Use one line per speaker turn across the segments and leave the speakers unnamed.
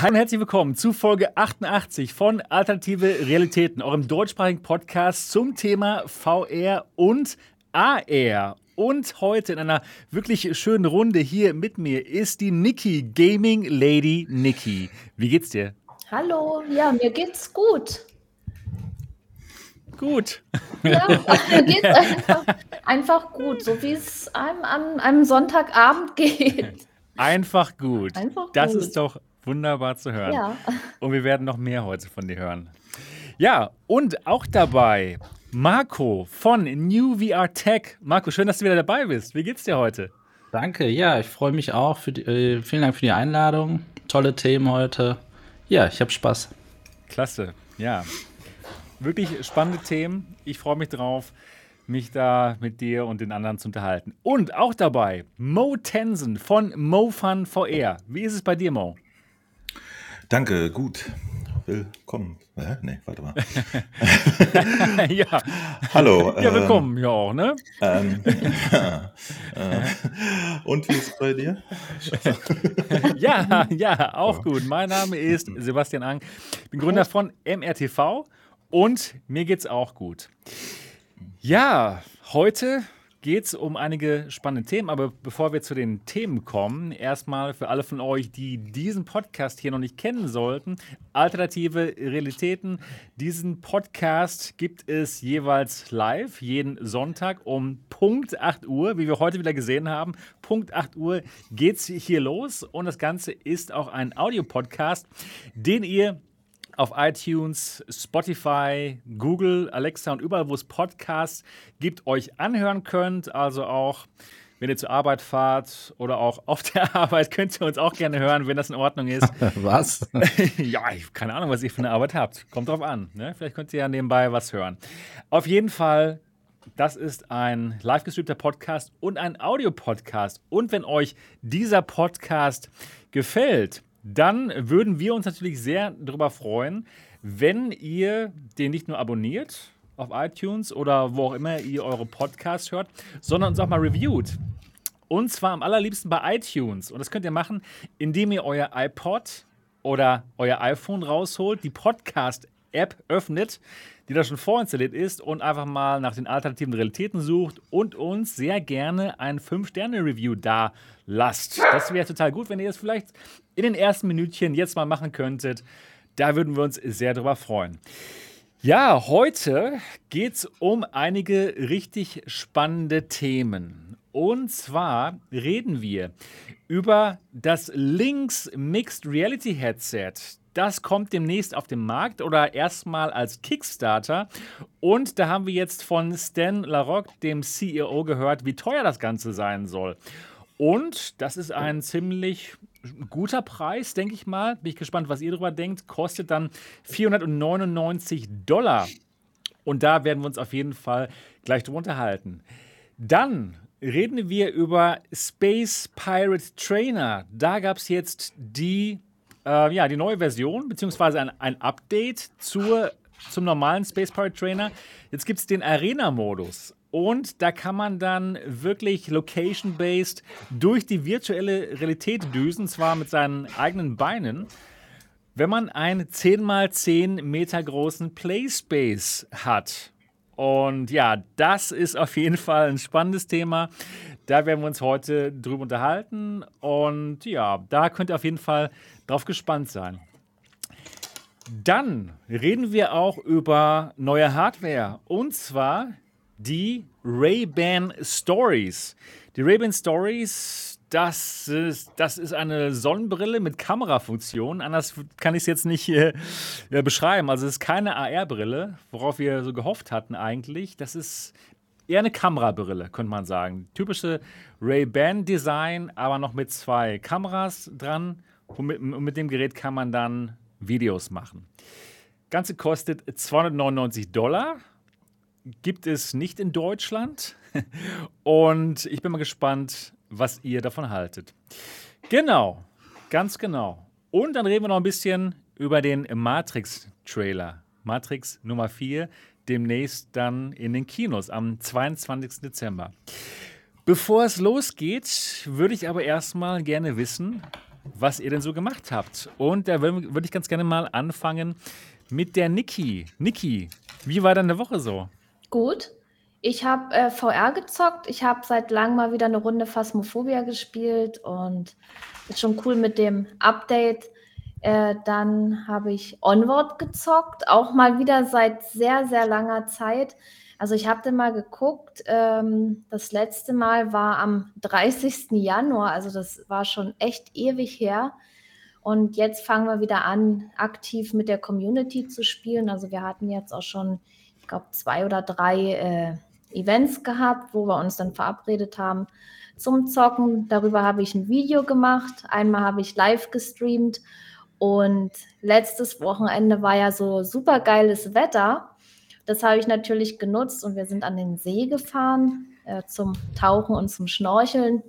Hallo und herzlich willkommen zu Folge 88 von Alternative Realitäten, eurem deutschsprachigen Podcast zum Thema VR und AR. Und heute in einer wirklich schönen Runde hier mit mir ist die Niki, Gaming Lady Niki. Wie geht's dir?
Hallo, ja, mir geht's gut.
Gut.
Ja, mir geht's einfach, einfach gut, so wie es einem an einem Sonntagabend geht.
Einfach gut.
Einfach
das
gut.
ist doch wunderbar zu hören.
Ja.
Und wir werden noch mehr heute von dir hören. Ja, und auch dabei Marco von New VR Tech. Marco, schön, dass du wieder dabei bist. Wie geht's dir heute?
Danke, ja, ich freue mich auch. Für die, äh, vielen Dank für die Einladung. Tolle Themen heute. Ja, ich habe Spaß.
Klasse, ja. Wirklich spannende Themen. Ich freue mich drauf, mich da mit dir und den anderen zu unterhalten. Und auch dabei Mo Tensen von MoFun VR. Wie ist es bei dir, Mo?
Danke, gut. Willkommen. Hä? Nee, warte mal.
ja.
Hallo.
Ja,
ähm,
willkommen ja auch, ne?
Ähm, äh, und wie ist es bei dir?
Ja, ja, auch gut. Mein Name ist Sebastian Ang. Ich bin Gründer von MRTV und mir geht's auch gut. Ja, heute geht es um einige spannende Themen, aber bevor wir zu den Themen kommen, erstmal für alle von euch, die diesen Podcast hier noch nicht kennen sollten, Alternative Realitäten. Diesen Podcast gibt es jeweils live, jeden Sonntag um Punkt 8 Uhr, wie wir heute wieder gesehen haben. Punkt 8 Uhr geht's hier los und das Ganze ist auch ein Audiopodcast, den ihr auf iTunes, Spotify, Google, Alexa und überall, wo es Podcasts gibt, euch anhören könnt. Also auch, wenn ihr zur Arbeit fahrt oder auch auf der Arbeit, könnt ihr uns auch gerne hören, wenn das in Ordnung ist.
Was?
ja, ich keine Ahnung, was ihr für eine Arbeit habt. Kommt drauf an. Ne? Vielleicht könnt ihr ja nebenbei was hören. Auf jeden Fall, das ist ein live gestreamter Podcast und ein Audio-Podcast. Und wenn euch dieser Podcast gefällt, dann würden wir uns natürlich sehr darüber freuen, wenn ihr den nicht nur abonniert auf iTunes oder wo auch immer ihr eure Podcasts hört, sondern uns auch mal reviewt. Und zwar am allerliebsten bei iTunes. Und das könnt ihr machen, indem ihr euer iPod oder euer iPhone rausholt, die Podcast-App öffnet, die da schon vorinstalliert ist und einfach mal nach den alternativen Realitäten sucht und uns sehr gerne ein 5-Sterne-Review da lasst. Das wäre total gut, wenn ihr das vielleicht in den ersten Minütchen jetzt mal machen könntet. Da würden wir uns sehr drüber freuen. Ja, heute geht es um einige richtig spannende Themen. Und zwar reden wir über das Lynx Mixed Reality Headset. Das kommt demnächst auf den Markt oder erstmal als Kickstarter. Und da haben wir jetzt von Stan Larocque, dem CEO, gehört, wie teuer das Ganze sein soll. Und das ist ein ziemlich guter Preis, denke ich mal. Bin ich gespannt, was ihr darüber denkt. Kostet dann 499 Dollar. Und da werden wir uns auf jeden Fall gleich drüber unterhalten. Dann reden wir über Space Pirate Trainer. Da gab es jetzt die, äh, ja, die neue Version, beziehungsweise ein, ein Update zur, zum normalen Space Pirate Trainer. Jetzt gibt es den Arena-Modus. Und da kann man dann wirklich location-based durch die virtuelle Realität düsen, zwar mit seinen eigenen Beinen, wenn man einen 10x10 Meter großen Playspace hat. Und ja, das ist auf jeden Fall ein spannendes Thema. Da werden wir uns heute drüber unterhalten. Und ja, da könnt ihr auf jeden Fall drauf gespannt sein. Dann reden wir auch über neue Hardware. Und zwar die Ray-Ban Stories. Die Ray-Ban Stories, das ist, das ist eine Sonnenbrille mit Kamerafunktion. Anders kann ich es jetzt nicht äh, beschreiben. Also es ist keine AR-Brille, worauf wir so gehofft hatten eigentlich. Das ist eher eine Kamerabrille, könnte man sagen. Typische Ray-Ban-Design, aber noch mit zwei Kameras dran. Und mit, mit dem Gerät kann man dann Videos machen. Ganze kostet 299 Dollar gibt es nicht in Deutschland. Und ich bin mal gespannt, was ihr davon haltet. Genau, ganz genau. Und dann reden wir noch ein bisschen über den Matrix-Trailer. Matrix Nummer 4, demnächst dann in den Kinos am 22. Dezember. Bevor es losgeht, würde ich aber erstmal gerne wissen, was ihr denn so gemacht habt. Und da würde würd ich ganz gerne mal anfangen mit der Niki. Niki, wie war deine Woche so?
Gut. Ich habe äh, VR gezockt. Ich habe seit langem mal wieder eine Runde Phasmophobia gespielt und ist schon cool mit dem Update. Äh, dann habe ich Onward gezockt, auch mal wieder seit sehr, sehr langer Zeit. Also ich habe dann mal geguckt, ähm, das letzte Mal war am 30. Januar, also das war schon echt ewig her. Und jetzt fangen wir wieder an, aktiv mit der Community zu spielen. Also wir hatten jetzt auch schon, ich glaube, zwei oder drei äh, Events gehabt, wo wir uns dann verabredet haben zum Zocken. Darüber habe ich ein Video gemacht. Einmal habe ich live gestreamt und letztes Wochenende war ja so super geiles Wetter. Das habe ich natürlich genutzt und wir sind an den See gefahren äh, zum Tauchen und zum Schnorcheln.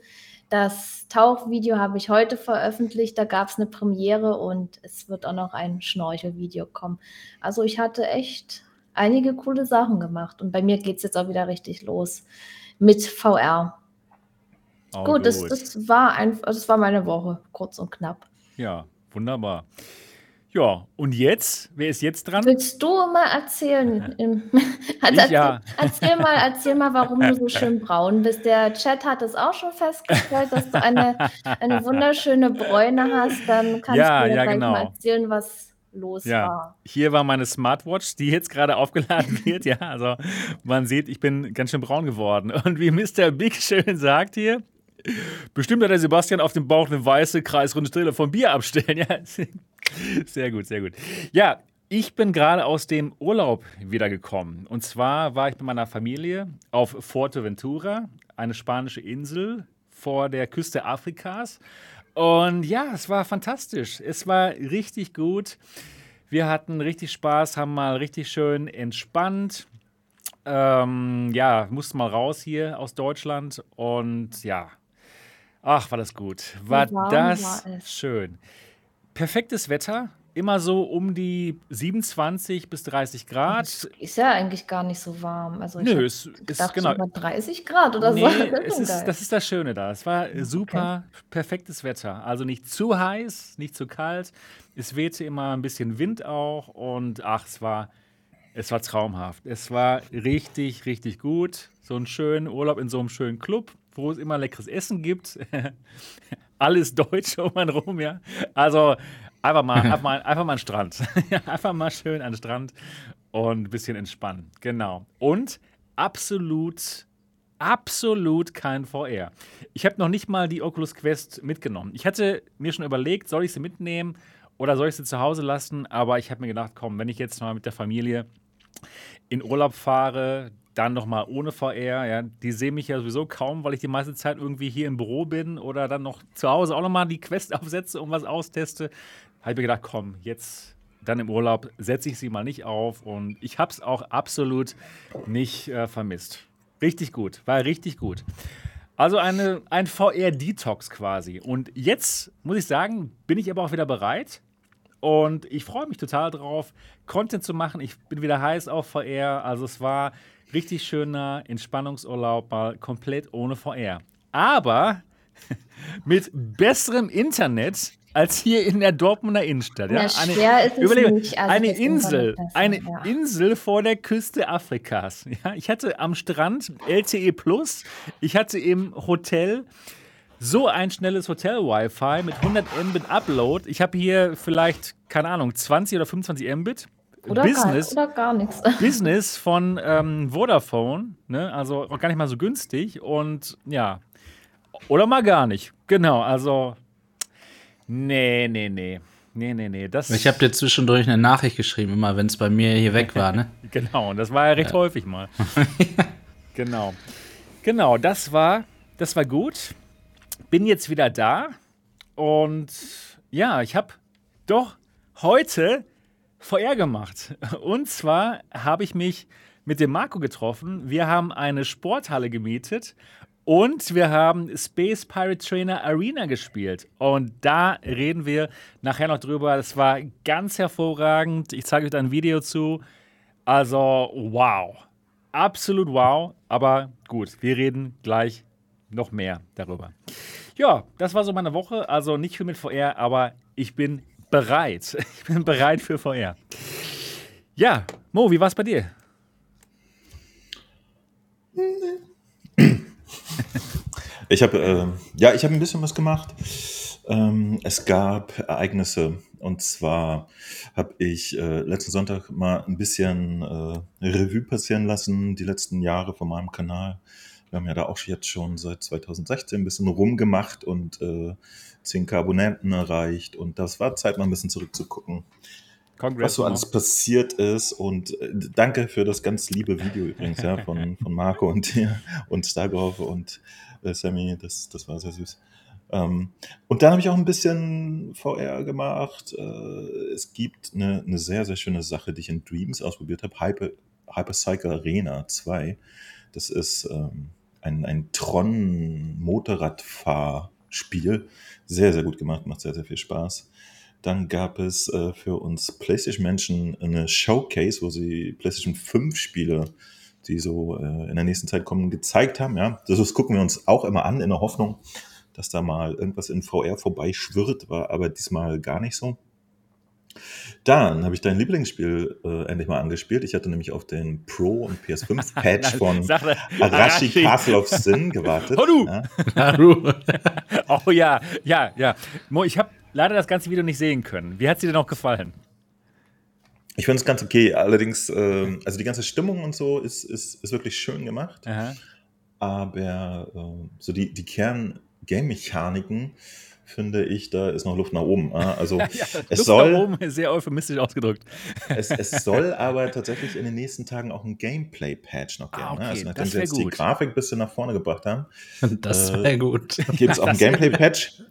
Das Tauchvideo habe ich heute veröffentlicht. Da gab es eine Premiere und es wird auch noch ein Schnorchelvideo kommen. Also ich hatte echt einige coole Sachen gemacht und bei mir geht es jetzt auch wieder richtig los mit VR. Oh, gut, gut. Das, das, war ein, das war meine Woche, kurz und knapp.
Ja, Wunderbar. Ja, und jetzt? Wer ist jetzt dran?
Willst du mal erzählen? also erzähl, ja. erzähl mal, erzähl mal, warum du so schön braun bist. Der Chat hat es auch schon festgestellt, dass du eine, eine wunderschöne Bräune hast. Dann kannst ja, du mir ja, genau. mal erzählen, was los ja. war.
Hier war meine Smartwatch, die jetzt gerade aufgeladen wird. Ja, also man sieht, ich bin ganz schön braun geworden. Und wie Mr. Big schön sagt hier, Bestimmt hat der Sebastian auf dem Bauch eine weiße kreisrunde Stille von Bier abstellen. Ja, sehr gut, sehr gut. Ja, ich bin gerade aus dem Urlaub wiedergekommen. Und zwar war ich mit meiner Familie auf Fuerteventura, eine spanische Insel vor der Küste Afrikas. Und ja, es war fantastisch. Es war richtig gut. Wir hatten richtig Spaß, haben mal richtig schön entspannt. Ähm, ja, mussten mal raus hier aus Deutschland und ja, Ach, war das gut. War das war schön. Perfektes Wetter, immer so um die 27 bis 30 Grad. Das
ist ja eigentlich gar nicht so warm. Also
Nö, es ist genau.
30 Grad oder nee,
so. Das, es ist, das ist das Schöne da. Es war super okay. perfektes Wetter. Also nicht zu heiß, nicht zu kalt. Es wehte immer ein bisschen Wind auch und ach, es war es war traumhaft. Es war richtig, richtig gut. So ein schönen Urlaub in so einem schönen Club wo es immer leckeres Essen gibt. Alles deutsch um einen rum, ja. Also einfach mal, einfach mal, einfach mal an den Strand. einfach mal schön an den Strand und ein bisschen entspannen. Genau. Und absolut, absolut kein VR. Ich habe noch nicht mal die Oculus Quest mitgenommen. Ich hatte mir schon überlegt, soll ich sie mitnehmen oder soll ich sie zu Hause lassen? Aber ich habe mir gedacht, komm, wenn ich jetzt mal mit der Familie in Urlaub fahre, dann nochmal ohne VR, ja, die sehen mich ja sowieso kaum, weil ich die meiste Zeit irgendwie hier im Büro bin oder dann noch zu Hause auch nochmal die Quest aufsetze und was austeste. Habe ich mir gedacht, komm, jetzt dann im Urlaub setze ich sie mal nicht auf und ich habe es auch absolut nicht äh, vermisst. Richtig gut, war richtig gut. Also eine, ein VR-Detox quasi. Und jetzt muss ich sagen, bin ich aber auch wieder bereit. Und ich freue mich total drauf, Content zu machen. Ich bin wieder heiß auf VR. Also es war richtig schöner Entspannungsurlaub, mal komplett ohne VR. Aber mit besserem Internet als hier in der Dortmunder Innenstadt. Ja,
eine, schwer ist es überlebe, nicht.
Also eine Insel, eine ja. Insel vor der Küste Afrikas. Ja, ich hatte am Strand LTE Plus, ich hatte im Hotel so ein schnelles Hotel-Wi-Fi mit 100 Mbit Upload. Ich habe hier vielleicht, keine Ahnung, 20 oder 25 Mbit.
Oder Business, gar, oder gar nichts.
Business von ähm, Vodafone, ne? also auch gar nicht mal so günstig und ja, oder mal gar nicht. Genau, also nee, nee, nee. Nee, nee, nee. Das
ich habe dir zwischendurch eine Nachricht geschrieben, immer wenn es bei mir hier weg war, ne?
genau, und das war ja recht ja. häufig mal. genau. Genau, das war, das war gut. Bin jetzt wieder da und ja, ich habe doch heute VR gemacht. Und zwar habe ich mich mit dem Marco getroffen. Wir haben eine Sporthalle gemietet und wir haben Space Pirate Trainer Arena gespielt. Und da reden wir nachher noch drüber. Das war ganz hervorragend. Ich zeige euch da ein Video zu. Also, wow. Absolut wow. Aber gut, wir reden gleich noch mehr darüber. Ja, das war so meine Woche. Also nicht viel mit VR, aber ich bin bereit. Ich bin bereit für VR. Ja, Mo, wie war es bei dir?
Ich habe äh, ja, ich habe ein bisschen was gemacht. Ähm, es gab Ereignisse. Und zwar habe ich äh, letzten Sonntag mal ein bisschen äh, Revue passieren lassen, die letzten Jahre von meinem Kanal. Wir haben ja da auch jetzt schon seit 2016 ein bisschen rumgemacht und äh, 10k Abonnenten erreicht. Und das war Zeit mal ein bisschen zurückzugucken,
Congrats,
was so alles passiert ist. Und äh, danke für das ganz liebe Video übrigens ja, von, von Marco und dir und Stargrove und äh, Sammy, das, das war sehr süß. Ähm, und dann habe ich auch ein bisschen VR gemacht. Äh, es gibt eine, eine sehr, sehr schöne Sache, die ich in Dreams ausprobiert habe. Hyper, Hypercycle Arena 2. Das ist ähm, ein, ein Tron-Motorradfahrspiel. Sehr, sehr gut gemacht, macht sehr, sehr viel Spaß. Dann gab es äh, für uns PlayStation Menschen eine Showcase, wo sie PlayStation 5 Spiele, die so äh, in der nächsten Zeit kommen, gezeigt haben. Ja, das gucken wir uns auch immer an in der Hoffnung, dass da mal irgendwas in VR vorbeischwirrt, war aber diesmal gar nicht so. Dann habe ich dein Lieblingsspiel äh, endlich mal angespielt. Ich hatte nämlich auf den Pro- und PS5-Patch von Arashi
Arashi.
Castle of Sin gewartet.
Oh, du!
Ja.
Oh ja, ja, ja. Mo, ich habe leider das ganze Video nicht sehen können. Wie hat es dir denn auch gefallen?
Ich finde es ganz okay. Allerdings, ähm, also die ganze Stimmung und so ist, ist, ist wirklich schön gemacht.
Aha.
Aber ähm, so die, die Kern-Game-Mechaniken finde ich, da ist noch Luft nach oben. Also
Ja,
es
Luft
soll,
nach oben sehr euphemistisch ausgedrückt.
es, es soll aber tatsächlich in den nächsten Tagen auch ein Gameplay-Patch noch geben.
Ah,
ne?
okay,
Also nachdem sie jetzt die
gut.
Grafik ein bisschen nach vorne gebracht haben,
Das
Äh,
wäre gut.
gibt es auch ein Gameplay-Patch.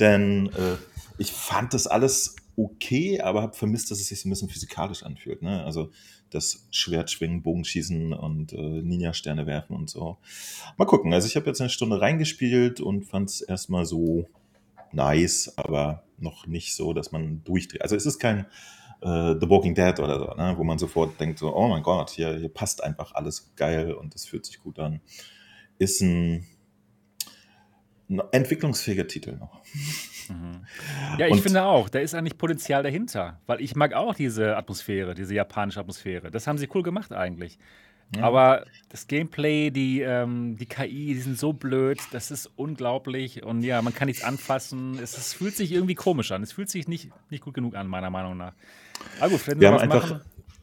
Denn äh, ich fand das alles okay, aber habe vermisst, dass es sich so ein bisschen physikalisch anfühlt. Ne? Also das Schwertschwingen, Bogenschießen und äh, Ninja-Sterne werfen und so. Mal gucken. Also ich habe jetzt eine Stunde reingespielt und fand es erstmal so nice, aber noch nicht so, dass man durchdreht. Also es ist kein äh, The Walking Dead oder so, ne? wo man sofort denkt so, oh mein Gott, hier, hier passt einfach alles geil und es fühlt sich gut an. Ist ein entwicklungsfähiger Titel noch.
Ja, ich
Und-
finde auch, da ist eigentlich Potenzial dahinter. Weil ich mag auch diese Atmosphäre, diese japanische Atmosphäre. Das haben sie cool gemacht eigentlich. Aber das Gameplay, die, ähm, die KI, die sind so blöd, das ist unglaublich. Und ja, man kann nichts anfassen. Es, es fühlt sich irgendwie komisch an. Es fühlt sich nicht, nicht gut genug an, meiner Meinung nach. Aber gut,
Wir
noch
haben, einfach,
machen.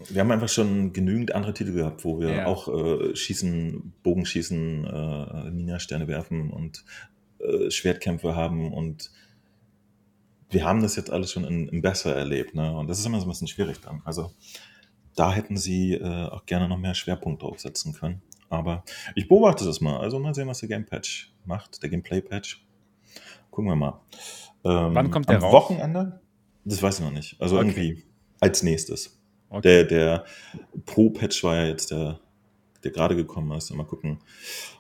wir haben einfach schon genügend andere Titel gehabt, wo wir
Ja.
auch äh, schießen, Bogenschießen, äh, Ninja-Sterne werfen und äh, Schwertkämpfe haben und wir haben das jetzt alles schon in, in besser erlebt, ne? Und das ist immer so ein bisschen schwierig dann. Also da hätten sie äh, auch gerne noch mehr Schwerpunkt draufsetzen können. Aber ich beobachte das mal. Also mal sehen, was der Game Patch macht, der Gameplay Patch. Gucken wir mal. Ähm,
Wann kommt der
am
raus?
Wochenende? Das weiß ich noch nicht. Also
Okay.
irgendwie als nächstes.
Okay.
Der, der Pro-Patch war ja jetzt der, der gerade gekommen ist. Mal gucken.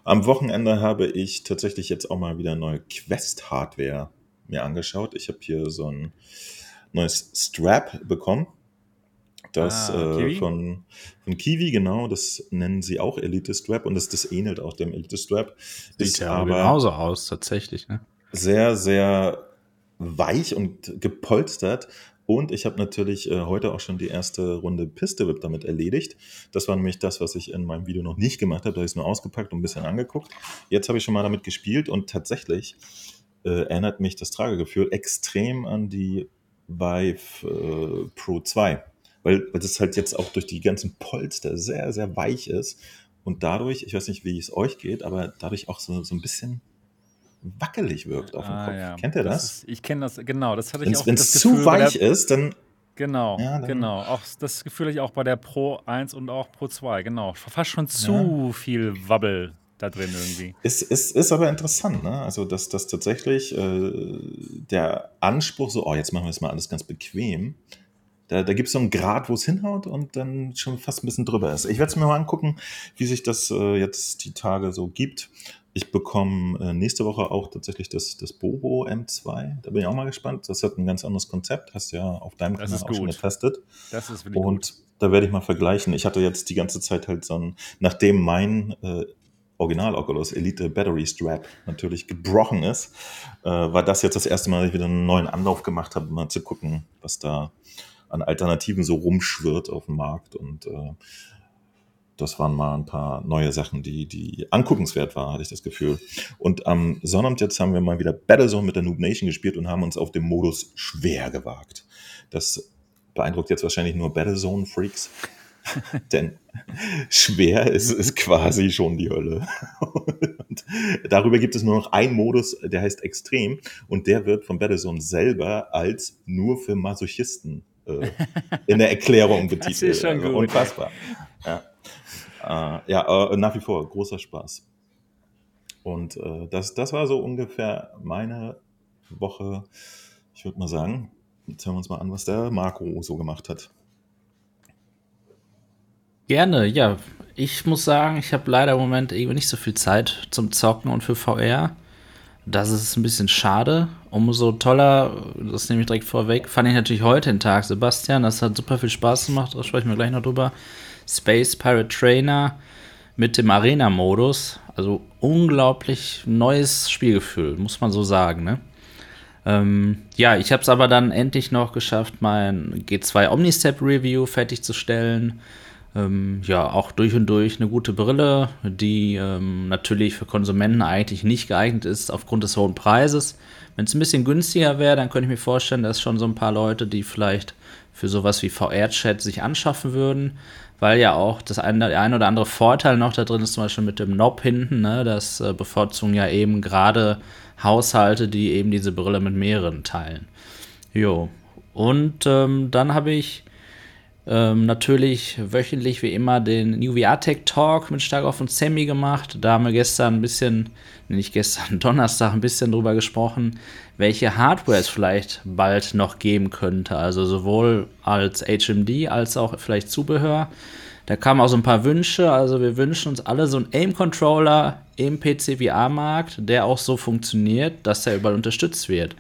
Am Wochenende habe ich tatsächlich jetzt auch mal wieder neue Quest-Hardware mir angeschaut. Ich habe hier so ein neues Strap bekommen. Das
Ah,
äh, von, von Kiwi, genau, das nennen sie auch Elite Strap und das, das ähnelt auch dem Elite Strap.
Sieht
Ist
ja
aber
genauso aus, tatsächlich. Ne?
sehr, sehr weich und gepolstert. Und ich habe natürlich äh, heute auch schon die erste Runde Piste Whip damit erledigt. Das war nämlich das, was ich in meinem Video noch nicht gemacht habe. Da habe ich es nur ausgepackt und ein bisschen angeguckt. Jetzt habe ich schon mal damit gespielt und tatsächlich äh, erinnert mich das Tragegefühl extrem an die Vive äh, Pro 2. Weil, weil das halt jetzt auch durch die ganzen Polster sehr, sehr weich ist. Und dadurch, ich weiß nicht, wie es euch geht, aber dadurch auch so, so ein bisschen wackelig wirkt auf dem
Ah,
Kopf.
ja.
Kennt ihr das?
Ist, ich kenne das, genau. Das hatte ich auch
Wenn es
das
zu
bei der-
weich ist, dann
Genau,
Ja, dann-
genau. Auch das Gefühl hatte ich auch bei der Pro 1 und auch Pro 2, genau. Fast schon zu viel Wabbel da drin irgendwie.
ist ist, ist aber interessant, ne? Also, dass das tatsächlich äh, der Anspruch so, oh, jetzt machen wir es mal alles ganz bequem. Da, da gibt es so einen Grad, wo es hinhaut und dann schon fast ein bisschen drüber ist. Ich werde es mir mal angucken, wie sich das äh, jetzt die Tage so gibt. Ich bekomme äh, nächste Woche auch tatsächlich das, das Bobo M2. Da bin ich auch mal gespannt. Das hat ein ganz anderes Konzept. Hast du ja auf deinem
Das
Kanal auch schon
gut.
getestet.
Das ist wirklich gut.
Und da werde ich mal vergleichen. Ich hatte jetzt die ganze Zeit halt so ein, nachdem mein äh, Original Oculus Elite Battery Strap natürlich gebrochen ist, äh, war das jetzt das erste Mal, dass ich wieder einen neuen Anlauf gemacht habe, mal zu gucken, was da an Alternativen so rumschwirrt auf dem Markt. Und äh, das waren mal ein paar neue Sachen, die, die anguckenswert waren, hatte ich das Gefühl. Und am Sonnabend jetzt haben wir mal wieder Battlezone mit der Noob Nation gespielt und haben uns auf dem Modus schwer gewagt. Das beeindruckt jetzt wahrscheinlich nur Battlezone-Freaks. Denn schwer ist, ist quasi schon die Hölle. und darüber gibt es nur noch einen Modus, der heißt Extrem. Und der wird von Battlezone selber als nur für Masochisten äh, in der Erklärung betitelt. Das ist schon also gut. Unfassbar. Ja. Äh, ja, äh, nach wie vor großer Spaß. Und äh, das, das war so ungefähr meine Woche. Ich würde mal sagen, jetzt hören wir uns mal an, was der Marco so gemacht hat.
Gerne, ja. Ich muss sagen, ich habe leider im Moment irgendwie nicht so viel Zeit zum Zocken und für VR. Das ist ein bisschen schade. Umso toller, das nehme ich direkt vorweg, fand ich natürlich heute den Tag, Sebastian. Das hat super viel Spaß gemacht, da sprechen wir gleich noch drüber. Space Pirate Trainer mit dem Arena-Modus. Also unglaublich neues Spielgefühl, muss man so sagen. Ne? Ähm, ja, ich habe es aber dann endlich noch geschafft, mein G2 Omnistep Review fertigzustellen. Ähm, ja, auch durch und durch eine gute Brille, die ähm, natürlich für Konsumenten eigentlich nicht geeignet ist aufgrund des hohen Preises. Wenn es ein bisschen günstiger wäre, dann könnte ich mir vorstellen, dass schon so ein paar Leute, die vielleicht für sowas wie VR-Chat sich anschaffen würden weil ja auch das eine, der ein oder andere Vorteil noch da drin ist, zum Beispiel mit dem Knob hinten, ne? das äh, bevorzugen ja eben gerade Haushalte, die eben diese Brille mit mehreren teilen. Jo. Und ähm, dann habe ich ähm, natürlich wöchentlich wie immer den New VR Tech Talk mit Starkov und Sammy gemacht. Da haben wir gestern ein bisschen, nicht gestern, Donnerstag ein bisschen drüber gesprochen, welche Hardware es vielleicht bald noch geben könnte. Also sowohl als HMD als auch vielleicht Zubehör. Da kamen auch so ein paar Wünsche. Also wir wünschen uns alle so einen Aim-Controller im PC-VR-Markt, der auch so funktioniert, dass er überall unterstützt wird.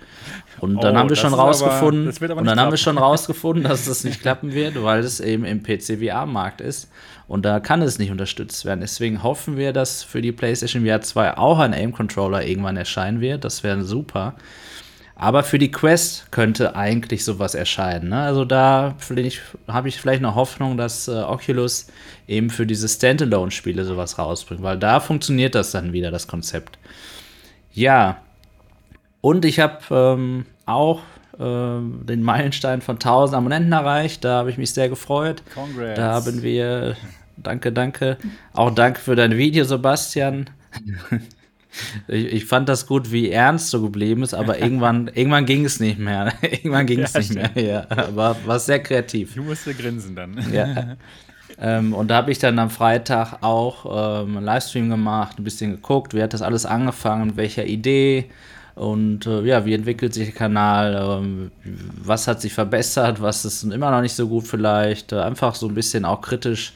Und dann oh, haben wir schon rausgefunden, aber, und dann klappen. haben wir schon rausgefunden, dass das nicht klappen wird, weil es eben im PC-VR-Markt ist. Und da kann es nicht unterstützt werden. Deswegen hoffen wir, dass für die PlayStation VR 2 auch ein Aim-Controller irgendwann erscheinen wird. Das wäre super. Aber für die Quest könnte eigentlich sowas erscheinen. Ne? Also da habe ich vielleicht noch Hoffnung, dass äh, Oculus eben für diese Standalone-Spiele sowas rausbringt, weil da funktioniert das dann wieder, das Konzept. Ja, und ich habe ähm, auch äh, den Meilenstein von 1000 Abonnenten erreicht. Da habe ich mich sehr gefreut. Congrats. Da haben wir, danke, danke. Auch danke für dein Video, Sebastian. Ich, ich, fand das gut, wie ernst so geblieben ist, aber irgendwann, irgendwann ging es nicht mehr. irgendwann ging es ja, nicht stimmt. mehr. Ja, war, war sehr kreativ.
Du musst grinsen dann.
Ja. Ähm, und da habe ich dann am Freitag auch ähm, einen Livestream gemacht, ein bisschen geguckt, wie hat das alles angefangen, mit welcher Idee und äh, ja, wie entwickelt sich der Kanal, ähm, was hat sich verbessert, was ist immer noch nicht so gut vielleicht, äh, einfach so ein bisschen auch kritisch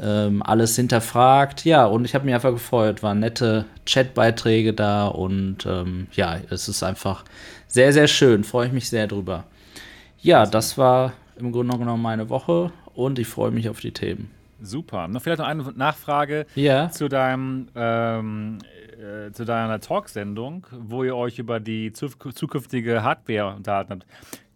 ähm, alles hinterfragt. Ja, und ich habe mich einfach gefreut, waren nette Chatbeiträge da und ähm, ja, es ist einfach sehr, sehr schön. Freue ich mich sehr drüber. Ja, das war im Grunde genommen meine Woche und ich freue mich auf die Themen.
Super. Noch vielleicht noch eine Nachfrage
ja.
zu deinem ähm, äh, zu deiner Talksendung, wo ihr euch über die zukünftige Hardware unterhalten habt.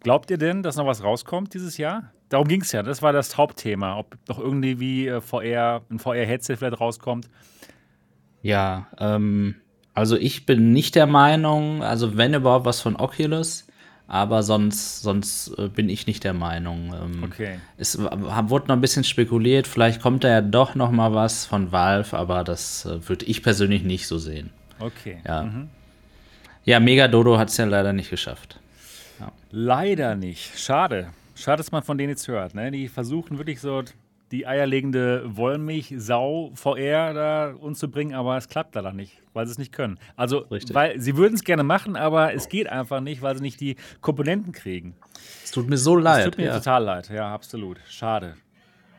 Glaubt ihr denn, dass noch was rauskommt dieses Jahr? Darum ging es ja. Das war das Hauptthema. Ob noch irgendwie wie äh, VR, ein VR-Headset vielleicht rauskommt.
Ja, ähm, also ich bin nicht der Meinung, also wenn überhaupt was von Oculus, aber sonst, sonst äh, bin ich nicht der Meinung. Ähm,
okay.
Es wurde noch ein bisschen spekuliert, vielleicht kommt da ja doch noch mal was von Valve, aber das äh, würde ich persönlich nicht so sehen.
Okay.
Ja, mhm. ja Megadodo hat es ja leider nicht geschafft.
Ja. Leider nicht. Schade. Schade, dass man von denen jetzt hört. Ne? Die versuchen wirklich so die eierlegende Wollmilch-Sau VR da uns zu bringen, aber es klappt leider nicht, weil sie es nicht können. Also, Richtig. weil sie würden es gerne machen, aber es geht einfach nicht, weil sie nicht die Komponenten kriegen.
Es tut mir so leid. Es
tut mir ja. total leid, ja, absolut. Schade.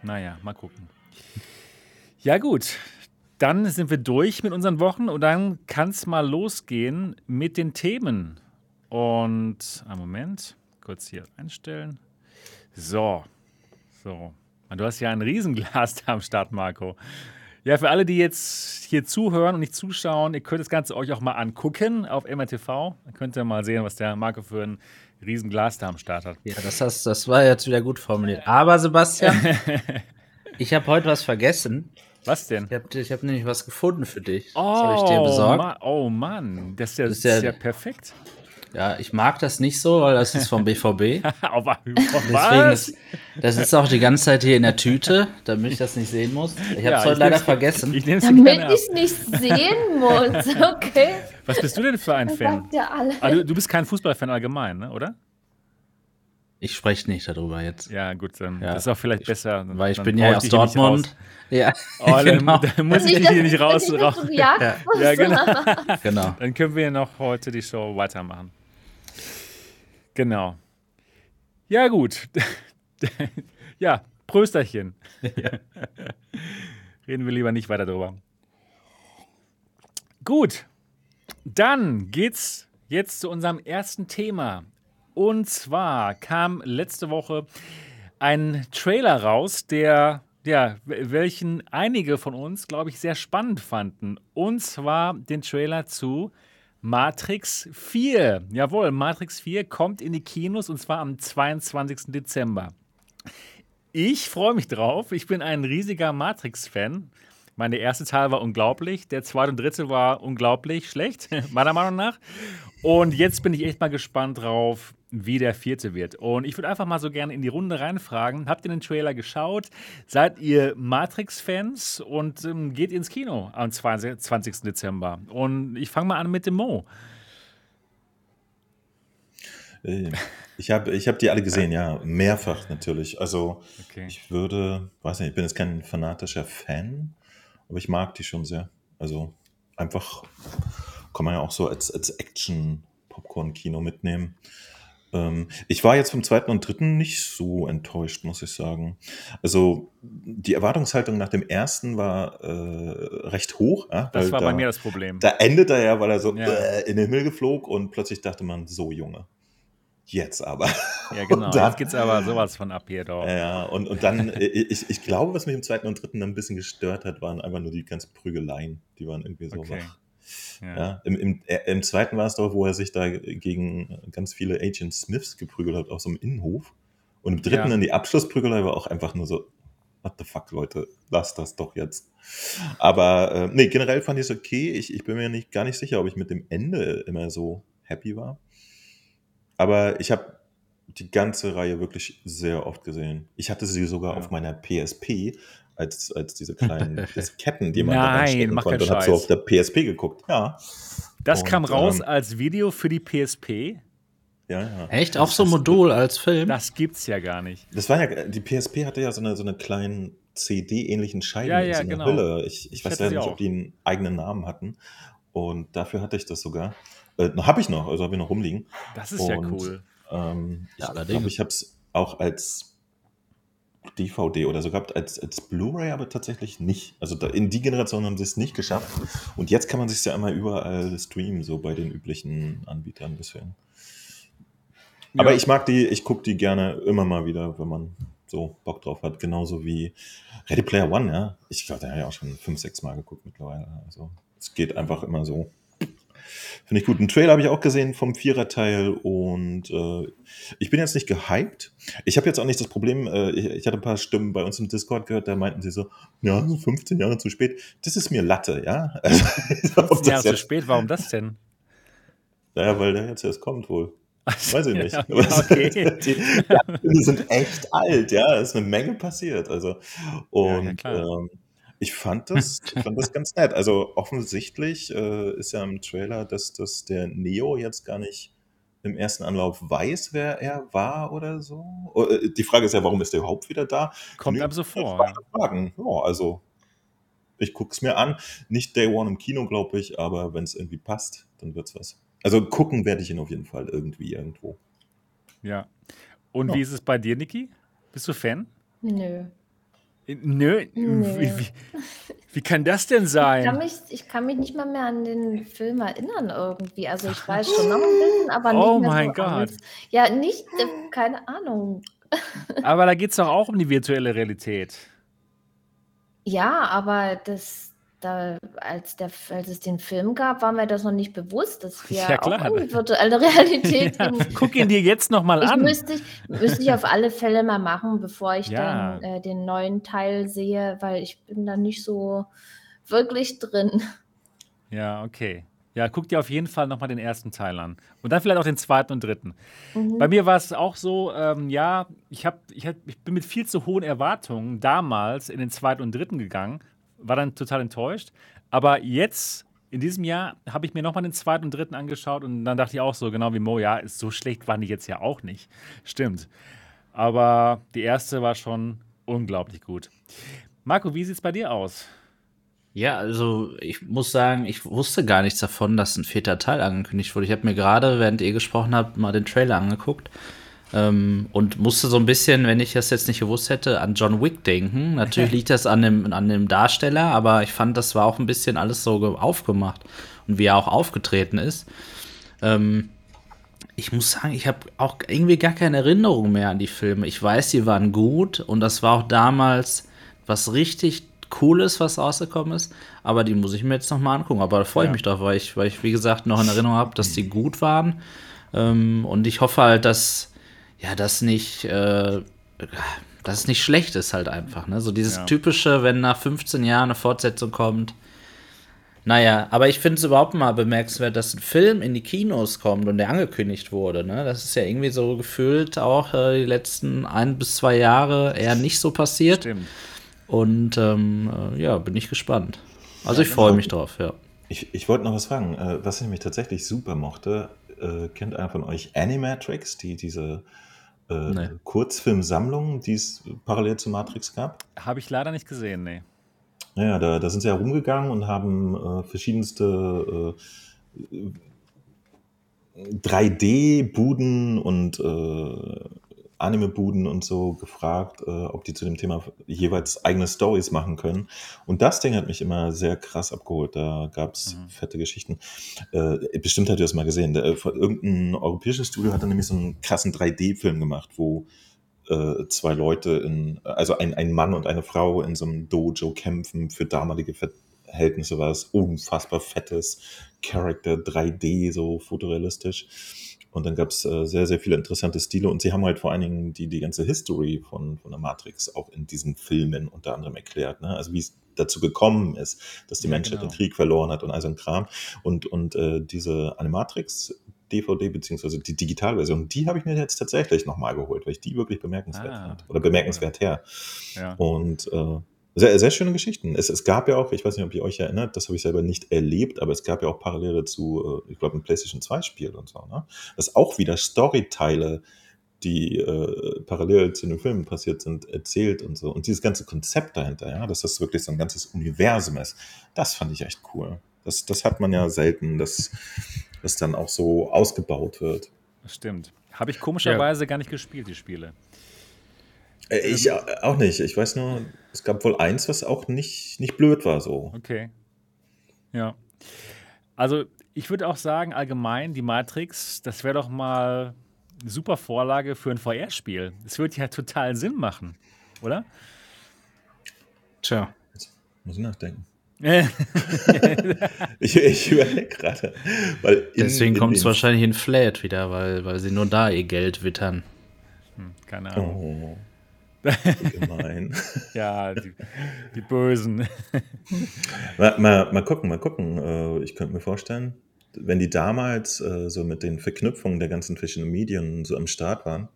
Naja, mal gucken. Ja, gut. Dann sind wir durch mit unseren Wochen und dann kann es mal losgehen mit den Themen. Und, einen Moment, kurz hier einstellen. So, so. Du hast ja ein Riesenglas da am Start, Marco. Ja, für alle, die jetzt hier zuhören und nicht zuschauen, ihr könnt das Ganze euch auch mal angucken auf MRTV. Dann könnt ihr mal sehen, was der Marco für ein riesen Glas da am Start hat.
Ja, das, hast, das war jetzt wieder gut formuliert. Aber Sebastian, ich habe heute was vergessen.
Was denn?
Ich habe hab nämlich was gefunden für dich.
Oh,
das habe ich dir besorgt.
Ma oh Mann, das ist ja,
Das ist
das ist
ja-
ja perfekt.
Ja, ich mag das nicht so, weil das ist vom BVB.
auf, auf
Deswegen
was?
ist, das ist auch die ganze Zeit hier in der Tüte, damit ich das nicht sehen muss. Ich habe es
Ja,
heute leider vergessen.
Ich nehme es
Damit ich es nicht sehen muss, okay?
Was bist du denn für ein
Das
Fan?
sagt ja alle.
Ah, du, bist kein Fußballfan allgemein, ne, oder?
Ich spreche nicht darüber jetzt.
Ja, gut, dann
Ja.
das ist auch vielleicht besser.
Weil ich
dann
bin ja aus Dortmund. Ja.
Oh, dann,
genau.
dann muss ich hier nicht raus.
Ja.
Ja, genau.
genau.
Dann können wir noch heute die Show weitermachen. Genau. Ja, gut. ja, Prösterchen. Reden wir lieber nicht weiter drüber. Gut. Dann geht's jetzt zu unserem ersten Thema. Und zwar kam letzte Woche ein Trailer raus, der, ja, welchen einige von uns, glaube ich, sehr spannend fanden. Und zwar den Trailer zu Matrix 4. Jawohl, Matrix 4 kommt in die Kinos und zwar am 22. Dezember. Ich freue mich drauf. Ich bin ein riesiger Matrix-Fan. Mein erste Teil war unglaublich. Der zweite und dritte war unglaublich schlecht, meiner Meinung nach. Und jetzt bin ich echt mal gespannt drauf, wie der vierte wird. Und ich würde einfach mal so gerne in die Runde reinfragen. Habt ihr den Trailer geschaut? Seid ihr Matrix-Fans? Und ähm, geht ins Kino am 20. 20. Dezember? Und ich fange mal an mit dem Mo.
Äh, Ich habe ich hab die alle gesehen, ja, mehrfach natürlich. Also
Okay.
ich würde, weiß nicht, ich bin jetzt kein fanatischer Fan, aber ich mag die schon sehr. Also einfach kann man ja auch so als, als Action-Popcorn-Kino mitnehmen. Ähm, ich war jetzt vom zweiten und dritten nicht so enttäuscht, muss ich sagen. Also die Erwartungshaltung nach dem ersten war äh, recht hoch. Ja,
Das war
da,
bei mir das Problem.
Da endet er ja, weil er so
Ja.
äh, in den Himmel geflog und plötzlich dachte man, so Junge. Jetzt aber.
Ja, genau.
Dann-
Jetzt geht's aber sowas von ab hier doch.
Ja, und, und dann, äh, ich, ich glaube, was mich im zweiten und dritten dann ein bisschen gestört hat, waren einfach nur die ganzen Prügeleien. Die waren irgendwie so
Okay.
wach.
Ja.
Ja, im, im, äh, Im zweiten war es doch, wo er sich da gegen ganz viele Agent Smiths geprügelt hat, auf so einem Innenhof. Und im dritten
Ja.
dann die Abschlussprügelei war auch einfach nur so, what the fuck, Leute, lasst das doch jetzt. Aber äh, nee, generell fand ich es okay. Ich, ich bin mir nicht, gar nicht sicher, ob ich mit dem Ende immer so happy war. Aber ich habe die ganze Reihe wirklich sehr oft gesehen. Ich hatte sie sogar
Ja.
auf meiner PSP als, als diese kleinen Disketten, die man da
Nein,
reinstecken
mach
konnte und hab so auf der PSP geguckt. Ja,
Das
Und,
kam raus
ähm,
als Video für die PSP.
ja, ja.
Echt? Auch so ein Modul als Film?
Das gibt's ja gar nicht.
Das war ja, die PSP hatte ja so eine, so eine kleinen CD-ähnlichen Scheiben
Ja,
in
ja,
so einer
genau.
Hülle. Ich, ich
Ich
weiß ja nicht,
auch.
ob die einen eigenen Namen hatten. Und dafür hatte ich das sogar. Äh, habe ich noch, also habe ich noch rumliegen.
Das ist ja
Und,
cool.
Ja,
Ähm, ich
allerdings.
glaube, ich habe es auch als DVD oder so gehabt, als, als Blu-ray aber tatsächlich nicht. Also da, in die Generation haben sie es nicht geschafft. Und jetzt kann man sich ja immer überall streamen, so bei den üblichen Anbietern. Deswegen. Aber
Ja.
ich mag die, ich gucke die gerne immer mal wieder, wenn man so Bock drauf hat. Genauso wie Ready Player One, ja. Ich glaube, der hat ja auch schon fünf, sechs Mal geguckt mittlerweile. Also es geht einfach immer so. Finde ich gut. Einen Trailer habe ich auch gesehen vom Viererteil und äh, ich bin jetzt nicht gehypt. Ich habe jetzt auch nicht das Problem, äh, ich, ich hatte ein paar Stimmen bei uns im Discord gehört, da meinten sie so, ja, so 15 Jahre zu spät. Das ist mir Latte, ja. Also, ob
15
das
Jahre zu spät, warum das denn?
naja, weil der jetzt erst kommt wohl. Weiß ich nicht.
Ja, okay.
die, die sind echt alt, ja. Es ist eine Menge passiert. Also, und
Ja, ja, klar.
ähm, ich fand das, ich fand das ganz nett. Also offensichtlich äh, ist ja im Trailer, dass, dass der Neo jetzt gar nicht im ersten Anlauf weiß, wer er war oder so. Oh, äh, Die Frage ist ja, warum ist er überhaupt wieder da?
Kommt
Nö,
ab so vor.
Fragen. Ja, also ich gucke es mir an. Nicht Day One im Kino, glaube ich, aber wenn es irgendwie passt, dann wird's was. Also gucken werde ich ihn auf jeden Fall irgendwie irgendwo.
Ja. Und
Ja.
wie ist es bei dir, Niki? Bist du Fan?
Nö.
Nö.
Nö.
Wie, wie, wie kann das denn
Ich kann,
sein?
mich, ich kann mich nicht mal mehr an den Film erinnern irgendwie. Also ich weiß schon noch ein bisschen, aber nicht
Oh
mehr
mein
so
Gott.
Ja, nicht, äh, keine Ahnung.
Aber da geht es doch auch um die virtuelle Realität.
Ja, aber das, da, als, der, als es den Film gab, war mir das noch nicht bewusst, dass wir
Ja, klar.
auch in die virtuelle Realität
Ja, guck ihn dir jetzt nochmal an.
müsste, ich müsste ich auf alle Fälle mal machen, bevor ich
Ja.
dann äh, den neuen Teil sehe, weil ich bin da nicht so wirklich drin.
Ja, okay. Ja, guck dir auf jeden Fall nochmal den ersten Teil an. Und dann vielleicht auch den zweiten und dritten.
Mhm.
Bei mir war es auch so, ähm, ja, ich, hab, ich, hab, ich bin mit viel zu hohen Erwartungen damals in den zweiten und dritten gegangen, war dann total enttäuscht. Aber jetzt, in diesem Jahr, habe ich mir nochmal den zweiten und dritten angeschaut und dann dachte ich auch so, genau wie Mo, ja, ist so schlecht waren die jetzt ja auch nicht. Stimmt. Aber die erste war schon unglaublich gut. Marco, wie sieht es bei dir aus?
Ja, also ich muss sagen, ich wusste gar nichts davon, dass ein vierter Teil angekündigt wurde. Ich habe mir gerade, während ihr gesprochen habt, mal den Trailer angeguckt ähm, und musste so ein bisschen, wenn ich das jetzt nicht gewusst hätte, an John Wick denken. Natürlich liegt das an dem, an dem Darsteller, aber ich fand, das war auch ein bisschen alles so ge- aufgemacht und wie er auch aufgetreten ist. Ähm, ich muss sagen, ich habe auch irgendwie gar keine Erinnerung mehr an die Filme. Ich weiß, die waren gut und das war auch damals was richtig Cooles, was rausgekommen ist. Aber die muss ich mir jetzt nochmal angucken. Aber da freue ich
Ja.
mich drauf, weil ich, weil ich, wie gesagt, noch in Erinnerung habe, dass die gut waren. Ähm, und ich hoffe halt, dass ja, das nicht, äh, dass es nicht schlecht ist halt einfach. Ne? So dieses
Ja.
typische, wenn nach 15 Jahren eine Fortsetzung kommt. Naja, aber ich finde es überhaupt mal bemerkenswert, dass ein Film in die Kinos kommt und der angekündigt wurde. Ne? Das ist ja irgendwie so gefühlt auch äh, die letzten ein bis zwei Jahre eher nicht so passiert.
Stimmt.
Und ähm, äh, ja, bin ich gespannt. Also ich freue
genau.
mich drauf, ja.
Ich, ich wollte noch was fragen, äh, was ich nämlich tatsächlich super mochte. Äh, kennt einer von euch Animatrix, die, diese äh,
Nee.
Kurzfilmsammlung, die es parallel zu Matrix gab?
Habe ich leider nicht gesehen, nee.
Naja, da, da sind sie ja rumgegangen und haben äh, verschiedenste äh, 3D-Buden und äh, Anime-Buden und so gefragt, äh, ob die zu dem Thema jeweils eigene Stories machen können. Und das Ding hat mich immer sehr krass abgeholt. Da gab es
Mhm.
fette Geschichten. Äh, bestimmt habt ihr das mal gesehen. Der, von- irgendein europäisches Studio hat dann nämlich so einen krassen 3D-Film gemacht, wo äh, zwei Leute in, also ein, ein Mann und eine Frau in so einem Dojo kämpfen. Für damalige Verhältnisse war es unfassbar fettes Character 3D, so fotorealistisch. Und dann gab es äh, sehr, sehr viele interessante Stile und sie haben halt vor allen Dingen die, die ganze History von, von der Matrix auch in diesen Filmen unter anderem erklärt. Ne? Also wie es dazu gekommen ist, dass die
Ja,
Menschheit
genau.
den Krieg verloren hat und all so ein Kram. Und, und äh, diese Animatrix DVD beziehungsweise die Digitalversion, die habe ich mir jetzt tatsächlich nochmal geholt, weil ich die wirklich bemerkenswert
Ah,
fand. Oder bemerkenswert her.
Ja.
Und äh, sehr, sehr schöne Geschichten. Es, es gab ja auch, ich weiß nicht, ob ihr euch erinnert, das habe ich selber nicht erlebt, aber es gab ja auch parallel dazu, äh, ich glaube, ein PlayStation 2 Spiel und so, ne? Das auch wieder Storyteile, die äh, parallel zu den Filmen passiert sind, erzählt und so. Und dieses ganze Konzept dahinter, ja, dass das wirklich so ein ganzes Universum ist, das fand ich echt cool. Das, das hat man ja selten, dass das dann auch so ausgebaut wird.
Das stimmt. Habe ich komischerweise gar nicht gespielt, die Spiele.
Äh, Ich au- auch nicht. Ich weiß nur, es gab wohl eins, was auch nicht, nicht blöd war so.
Okay. Ja. Also, ich würde auch sagen, allgemein, die Matrix, das wäre doch mal eine super Vorlage für ein VR-Spiel. Es würde ja total Sinn machen, oder?
Tja.
Muss ich nachdenken. Ich, ich überlege gerade.
Deswegen kommt es wahrscheinlich in Flat wieder, weil, weil sie nur da ihr Geld wittern.
keine Ahnung.
Oh. Gemein.
Ja, die, die Bösen.
mal, mal, mal gucken, mal gucken. Äh, Ich könnte mir vorstellen, wenn die damals äh, so mit den Verknüpfungen der ganzen verschiedenen Medien so am Start waren,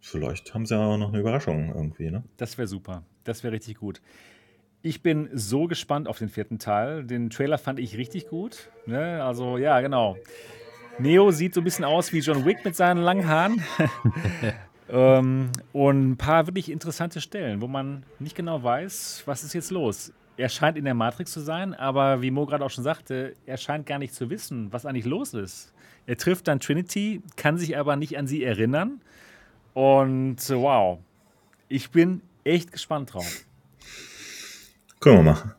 vielleicht haben sie ja auch noch eine Überraschung irgendwie, ne?
Das wäre super. Das wäre richtig gut. Ich bin so gespannt auf den vierten Teil. Den Trailer fand ich richtig gut. Ne? Also, ja, genau. Neo sieht so ein bisschen aus wie John Wick mit seinen langen Haaren. ähm, und ein paar wirklich interessante Stellen, wo man nicht genau weiß, was ist jetzt los. Er scheint in der Matrix zu sein, aber wie Mo gerade auch schon sagte, er scheint gar nicht zu wissen, was eigentlich los ist. Er trifft dann Trinity, kann sich aber nicht an sie erinnern. Und äh, wow, ich bin echt gespannt drauf.
Gucken wir mal.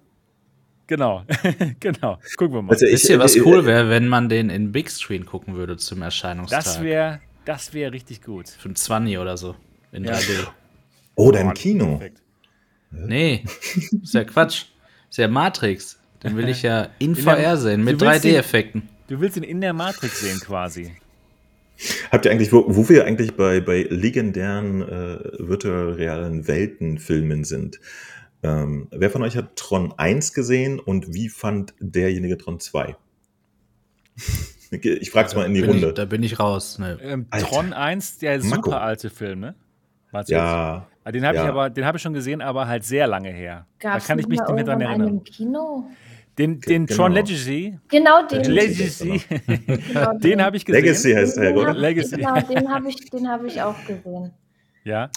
Genau, genau. Gucken wir mal.
Also ich,
Wisst ihr, was
äh,
cool
äh,
wäre, wenn man den in Big Screen gucken würde zum Erscheinungstag?
das wäre das wär richtig gut.
Für ein 20 oder so. In
Ja.
3D.
Oder im Kino.
Perfekt.
Nee, ist ja Quatsch. Ist ja Matrix. Den will ich ja in,
In
VR sehen, mit
du willst ihn-
3D-Effekten.
Du willst ihn in der Matrix sehen quasi.
Habt ihr eigentlich, wo, wo wir eigentlich bei, bei legendären äh, virtual realen Weltenfilmen sind, ähm, wer von euch hat Tron 1 gesehen und wie fand derjenige Tron 2? Ich frage es mal in die Runde.
ich, da bin ich raus. Ne.
Ähm. Tron 1, der super alte Film, ne? Meinst
ja,
Ah, Den habe ich
Ja.
aber, den habe ich schon gesehen, aber halt sehr lange her.
Gab's
da kann ich mich nicht mehr dran erinnern.
im Kino?
Den, den
Genau.
Tron Legacy,
Genau den.
Legacy.
Legacy,
Genau
den habe ich gesehen.
Legacy heißt der,
Den
oder?
hab-
Legacy.
Genau, den habe ich, den hab ich auch gesehen.
Ja,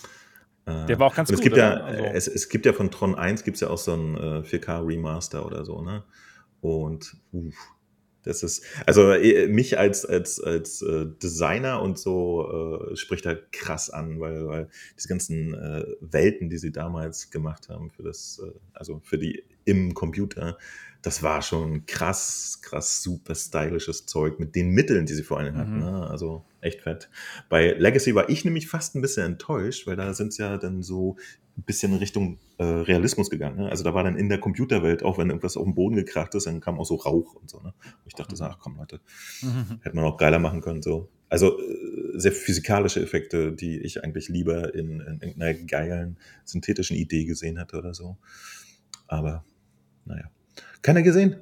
Äh,
Der war auch ganz
und es
gut,
gibt ja?
Also-
es, es gibt ja von Tron 1 gibt es ja auch so ein äh, 4K Remaster oder so, ne? Und uff, das ist, also äh, mich als, als, als äh, Designer und so äh, spricht halt krass an, weil, weil diese ganzen äh, Welten, die sie damals gemacht haben für das, äh, also für die im Computer, das war schon krass, krass super stylisches Zeug mit den Mitteln, die sie vor allem hatten.
Mhm.
Ne? Also echt fett. Bei Legacy war ich nämlich fast ein bisschen enttäuscht, weil da sind sie ja dann so ein bisschen in Richtung äh, Realismus gegangen. Ne? Also da war dann in der Computerwelt, auch wenn irgendwas auf den Boden gekracht ist, dann kam auch so Rauch und so. Ne? Und ich dachte so, ach komm Leute, hätte man auch geiler machen können. So. Also äh, sehr physikalische Effekte, die ich eigentlich lieber in, in irgendeiner geilen synthetischen Idee gesehen hätte oder so. Aber naja. Keiner gesehen?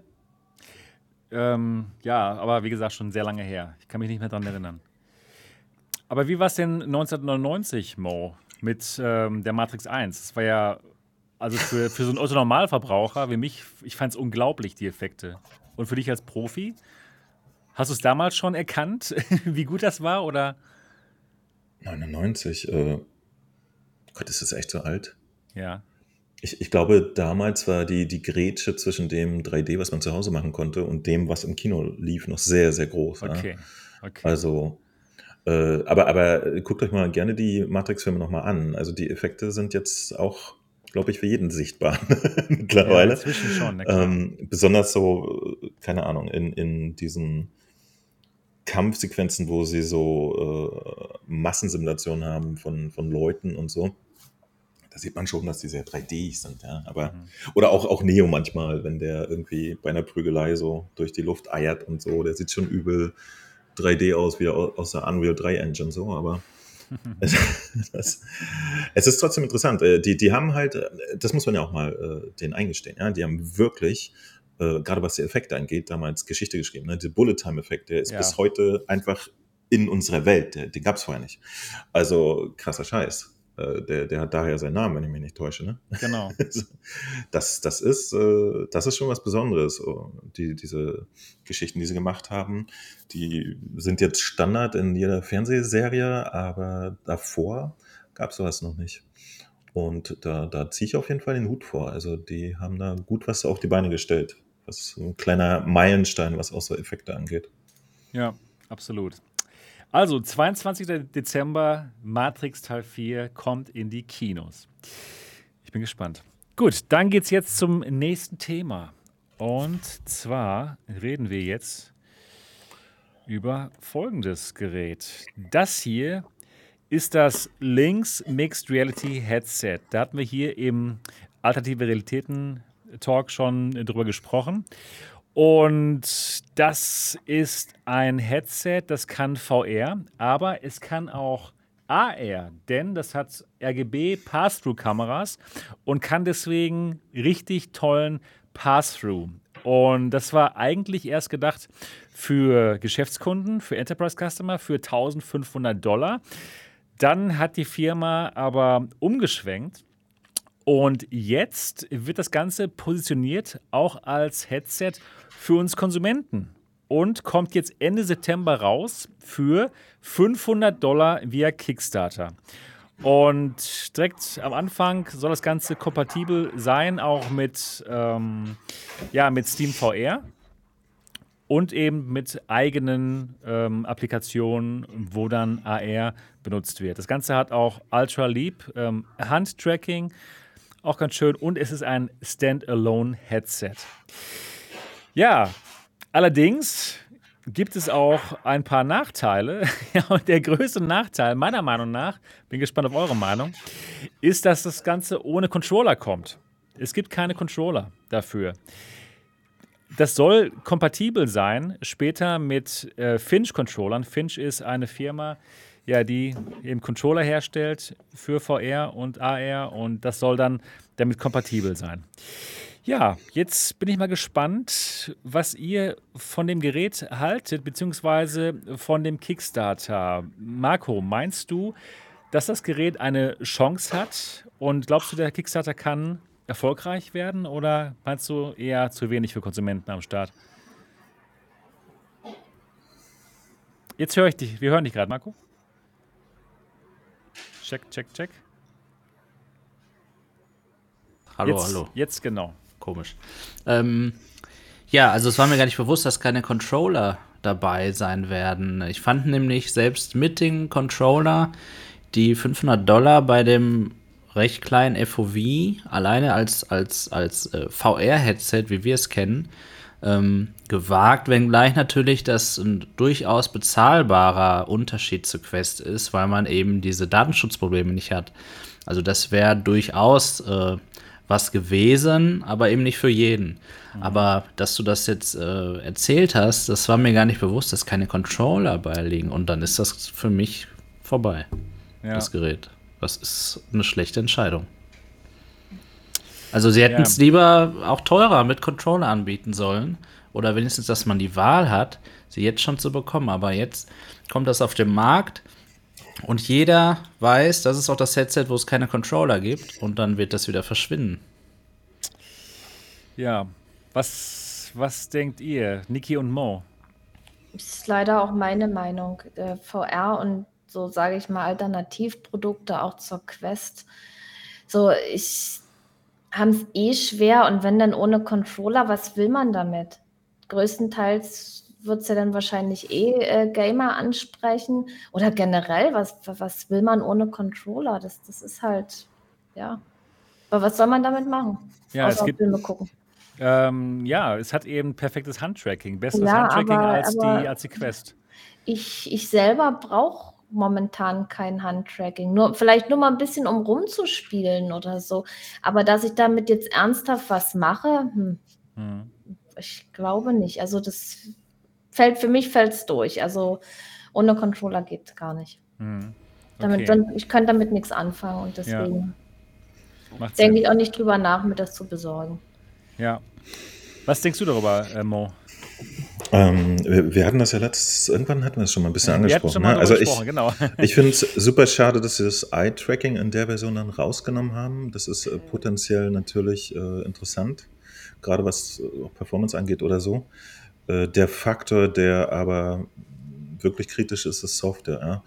ähm, ja, aber wie gesagt, schon sehr lange her. Ich kann mich nicht mehr dran erinnern. Aber wie war es denn 1999, Mo, mit ähm, der Matrix 1? Das war ja, also für, für so einen Otto-Normalverbraucher wie mich, ich fand es unglaublich, die Effekte. Und für dich als Profi, hast du es damals schon erkannt, wie gut das war? Oder
99, äh, Gott, ist das echt so alt?
ja,
Ich, ich glaube, damals war die, die Grätsche zwischen dem 3D, was man zu Hause machen konnte, und dem, was im Kino lief, noch sehr, sehr groß. ja.
okay. okay.
Also, äh, aber, aber guckt euch mal gerne die Matrix-Filme nochmal an. Also die Effekte sind jetzt auch, glaube ich, für jeden sichtbar mittlerweile.
Ja, inzwischen schon,
ähm, besonders so, keine Ahnung, in, in diesen Kampfsequenzen, wo sie so äh, Massensimulationen haben von, von Leuten und so. Da sieht man schon, dass die sehr 3D sind, ja. Aber,
Mhm.
oder auch, auch Neo manchmal, wenn der irgendwie bei einer Prügelei so durch die Luft eiert und so, der sieht schon übel 3D aus, wie au- aus der Unreal 3 Engine, so, aber es, das, es ist trotzdem interessant. Äh, Die, die haben halt, äh, das muss man ja auch mal äh, denen eingestehen, ja, die haben wirklich, äh, gerade was die Effekte angeht, damals Geschichte geschrieben. Ne? Der Bullet-Time-Effekt, der ist
Ja.
bis heute einfach in unserer Welt, der, den gab es vorher nicht. Also krasser Scheiß. Äh, Der, der hat daher seinen Namen, wenn ich mich nicht täusche. Ne?
Genau.
Das, das, ist, äh, das ist schon was Besonderes. Oh, Die, diese Geschichten, die sie gemacht haben, die sind jetzt Standard in jeder Fernsehserie, aber davor gab es sowas noch nicht. Und da, da ziehe ich auf jeden Fall den Hut vor. Also die haben da gut was auf die Beine gestellt. Das ist ein kleiner Meilenstein, was auch so Effekte angeht.
Ja, absolut. Also, 22. Dezember, Matrix Teil 4 kommt in die Kinos. Ich bin gespannt. Gut, dann geht's jetzt zum nächsten Thema. Und zwar reden wir jetzt über folgendes Gerät. Das hier ist das Lynx Mixed Reality Headset. Da hatten wir hier im Alternative Realitäten Talk schon drüber gesprochen. Und das ist ein Headset, das kann VR, aber es kann auch AR, denn das hat RGB Pass-Through-Kameras und kann deswegen richtig tollen Pass-Through. Und das war eigentlich erst gedacht für Geschäftskunden, für Enterprise-Customer, für 1500 Dollar. Dann hat die Firma aber umgeschwenkt und jetzt wird das Ganze positioniert auch als Headset für uns Konsumenten und kommt jetzt Ende September raus für 500 Dollar via Kickstarter. Und direkt am Anfang soll das Ganze kompatibel sein, auch mit, ähm, ja, mit Steam VR und eben mit eigenen ähm, Applikationen, wo dann AR benutzt wird. Das Ganze hat auch Ultra Leap ähm, Handtracking, auch ganz schön, und es ist ein Standalone-Headset. Ja, allerdings gibt es auch ein paar Nachteile. Ja, und der größte Nachteil, meiner Meinung nach, bin gespannt auf eure Meinung, ist, dass das Ganze ohne Controller kommt. Es gibt keine Controller dafür. Das soll kompatibel sein später mit äh, Finch-Controllern. Finch ist eine Firma, ja, die eben Controller herstellt für VR und AR und das soll dann damit kompatibel sein. Ja, jetzt bin ich mal gespannt, was ihr von dem Gerät haltet, beziehungsweise von dem Kickstarter. Marco, meinst du, dass das Gerät eine Chance hat? Und glaubst du, der Kickstarter kann erfolgreich werden oder meinst du eher zu wenig für Konsumenten am Start? Jetzt höre ich dich. Wir hören dich gerade, Marco. Check, check, check.
Hallo,
jetzt,
hallo.
Jetzt genau.
Komisch. Ähm, ja, also es war mir gar nicht bewusst, dass keine Controller dabei sein werden. Ich fand nämlich selbst mit dem Controller die 500 Dollar bei dem recht kleinen FOV alleine als, als, als äh, VR-Headset, wie wir es kennen, ähm, gewagt, wenngleich natürlich das ein durchaus bezahlbarer Unterschied zu Quest ist, weil man eben diese Datenschutzprobleme nicht hat. Also das wäre durchaus äh, was gewesen, aber eben nicht für jeden. Mhm. Aber dass du das jetzt äh, erzählt hast, das war mir gar nicht bewusst, dass keine Controller beiliegen. Und dann ist das für mich vorbei, ja. das Gerät. Das ist eine schlechte Entscheidung. Also sie hätten es ja. lieber auch teurer mit Controller anbieten sollen. Oder wenigstens, dass man die Wahl hat, sie jetzt schon zu bekommen. Aber jetzt kommt das auf den Markt und jeder weiß, das ist auch das Headset, wo es keine Controller gibt. Und dann wird das wieder verschwinden.
Ja, was, was denkt ihr, Niki und Mo?
Das ist leider auch meine Meinung. Äh, VR und so sage ich mal Alternativprodukte auch zur Quest. So, ich haben es eh schwer und wenn dann ohne Controller, was will man damit? Größtenteils wird es ja dann wahrscheinlich eh äh, Gamer ansprechen oder generell, was, was will man ohne Controller? Das, das ist halt, ja. Aber was soll man damit machen?
Ja, es gibt, Filme gucken. Ähm, ja, es hat eben perfektes Handtracking, besseres
ja,
Handtracking
aber,
als,
aber
die, als die Quest.
Ich, ich selber brauche momentan kein Handtracking. Nur, vielleicht nur mal ein bisschen, um rumzuspielen oder so. Aber dass ich damit jetzt ernsthaft was mache, hm, hm. ich glaube nicht. Also das fällt für mich fällt's durch. Also ohne Controller geht gar nicht. Hm. Okay. Damit, ich könnte damit nichts anfangen und deswegen ja. denke ich auch nicht drüber nach, mir das zu besorgen.
Ja. Was denkst du darüber, äh, Mo?
Ähm, wir, wir, hatten das ja letztes, irgendwann hatten wir es schon mal ein bisschen angesprochen. Ne? Also ich, genau. ich finde es super schade, dass sie das Eye-Tracking in der Version dann rausgenommen haben. Das ist äh, potenziell natürlich äh, interessant, gerade was äh, Performance angeht oder so. Äh, der Faktor, der aber wirklich kritisch ist, ist Software. Ja?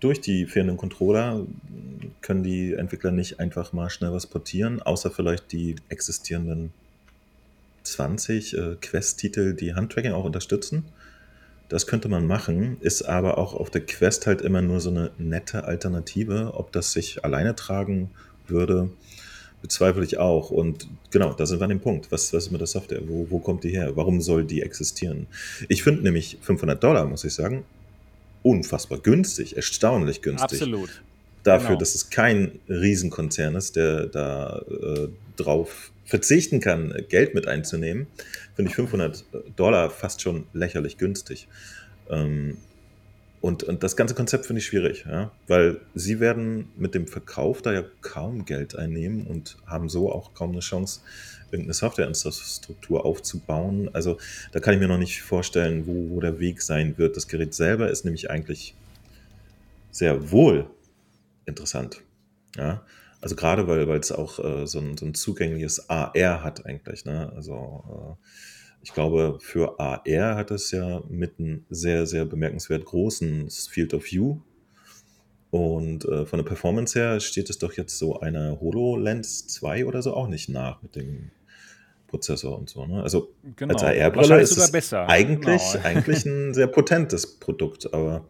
Durch die fehlenden Controller können die Entwickler nicht einfach mal schnell was portieren, außer vielleicht die existierenden 20 äh, Quest-Titel, die Handtracking auch unterstützen. Das könnte man machen, ist aber auch auf der Quest halt immer nur so eine nette Alternative. Ob das sich alleine tragen würde, bezweifle ich auch. Und genau, da sind wir an dem Punkt. Was, was ist mit der Software? Wo, wo kommt die her? Warum soll die existieren? Ich finde nämlich 500 Dollar, muss ich sagen, unfassbar günstig, erstaunlich günstig.
Absolut.
Dafür, genau. dass es kein Riesenkonzern ist, der da äh, drauf verzichten kann, Geld mit einzunehmen, finde ich 500 Dollar fast schon lächerlich günstig. Ähm, und, und das ganze Konzept finde ich schwierig, ja? weil sie werden mit dem Verkauf da ja kaum Geld einnehmen und haben so auch kaum eine Chance, irgendeine Softwareinfrastruktur aufzubauen. Also da kann ich mir noch nicht vorstellen, wo, wo der Weg sein wird. Das Gerät selber ist nämlich eigentlich sehr wohl interessant. Ja? Also gerade weil es auch äh, so, ein, so ein zugängliches AR hat eigentlich. Ne? Also äh, ich glaube, für AR hat es ja mit einem sehr, sehr bemerkenswert großen Field of View. Und äh, von der Performance her steht es doch jetzt so einer HoloLens 2 oder so auch nicht nach mit dem Prozessor und so. Ne? Also genau. als AR-Brille ist es besser. Eigentlich, genau. eigentlich ein sehr potentes Produkt, aber